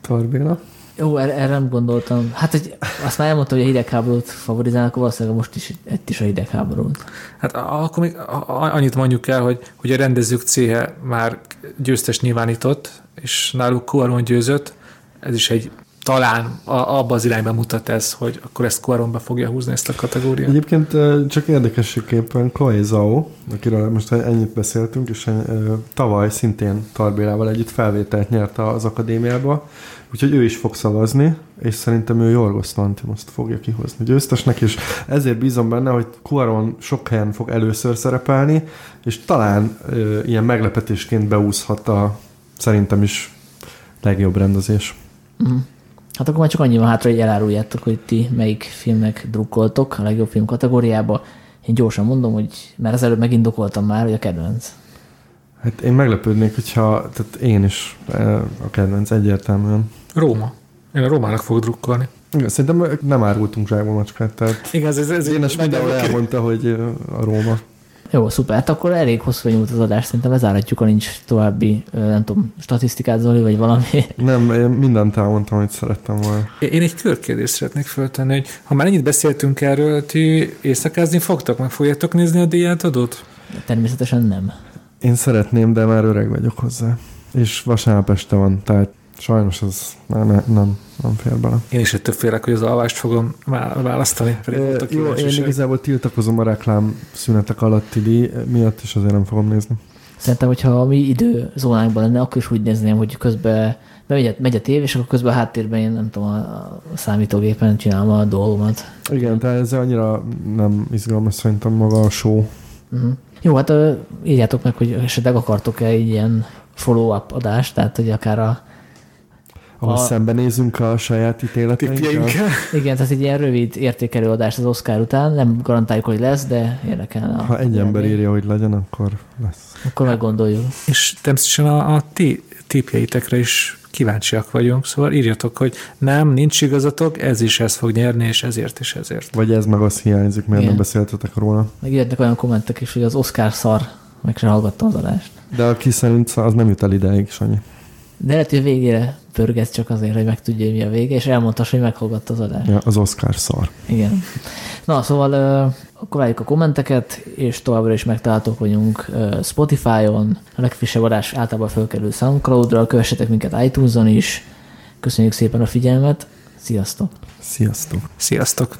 Torbéla? Jó, erre, erre nem gondoltam. Hát, hogy azt már elmondtam, hogy a hidegháborút favorizálnak, akkor valószínűleg most is egy is a hidegháborút. Hát akkor még annyit mondjuk el, hogy, hogy a rendezők céhe már győztes nyilvánított, és náluk Cuaron győzött. Ez is egy talán abba az irányba mutat ez, hogy akkor ezt Cuaron be fogja húzni ezt a kategóriát. Egyébként csak érdekességképpen Chloe Zhao, akiről most ennyit beszéltünk, és tavaly szintén Tarbélával együtt felvételt nyert az akadémiába, Úgyhogy ő is fog szavazni, és szerintem ő Jorgos Lantimoszt fogja kihozni győztesnek, és ezért bízom benne, hogy Cuaron sok helyen fog először szerepelni, és talán ö, ilyen meglepetésként beúszhat a szerintem is legjobb rendezés. Mm. Hát akkor már csak annyi van hátra, hogy eláruljátok, hogy ti melyik filmnek drukkoltok a legjobb film kategóriába. Én gyorsan mondom, hogy mert az előbb megindokoltam már, hogy a kedvenc. Hát én meglepődnék, hogyha tehát én is a kedvenc egyértelműen. Róma. Én a Rómának fogok drukkolni. Igen, szerintem nem árultunk zsákba macskát, tehát Igen, ez, ez, Énes mindenhol elmondta, hogy a Róma. Jó, szuper. Hát akkor elég hosszú nyújt az adás, szerintem lezáratjuk, ha nincs további, nem tudom, statisztikát, Zoli, vagy valami. [laughs] Nem, én mindent elmondtam, hogy szerettem volna. Én egy körkérdést szeretnék föltenni, hogy ha már ennyit beszéltünk erről, ti éjszakázni fogtok, meg fogjátok nézni a díjátadót? Természetesen nem. Én szeretném, de már öreg vagyok hozzá. És vasárnap este van, tehát Sajnos ez nem, nem, nem fér bele. Én is ettől félek, hogy az alvást fogom választani. E, jó, én igazából tiltakozom a reklám szünetek alatti díj miatt, és azért nem fogom nézni. Szerintem, hogyha a mi időzónánkban lenne, akkor is úgy nézném, hogy közben megy, megy a tév, és akkor közben a háttérben én nem tudom, a számítógépen csinálom a dolgomat. Igen, tehát ez annyira nem izgalmas szerintem maga a show. Uh-huh. Jó, hát írjátok meg, hogy esetleg akartok-e egy ilyen follow-up adást, tehát hogy akár a ahol a... szembenézünk a saját ítéleteinkkel. [laughs] Igen, tehát egy ilyen rövid értékelőadás az Oscar után, nem garantáljuk, hogy lesz, de érdekel. Ha egy ember írja, hogy legyen, akkor lesz. Akkor meggondoljuk. És természetesen a, a ti tipjeitekre is kíváncsiak vagyunk, szóval írjatok, hogy nem, nincs igazatok, ez is ez fog nyerni, és ezért is ezért. Vagy ez meg az hiányzik, miért Igen. nem beszéltetek róla. Meg olyan kommentek is, hogy az Oscar szar, meg se hallgattam az adást. De aki szerint az nem jut el ideig, Sanyi. De lehet, hogy végére pörget csak azért, hogy megtudja, hogy mi a vége, és elmondta, hogy meghallgatta az adást. Ja, az Oscar szar. Igen. Na, szóval akkor várjuk a kommenteket, és továbbra is megtaláltok vagyunk Spotify-on, a legfrissebb adás általában felkerül Soundcloud-ra, kövessetek minket iTunes-on is. Köszönjük szépen a figyelmet, sziasztok! Sziasztok! Sziasztok!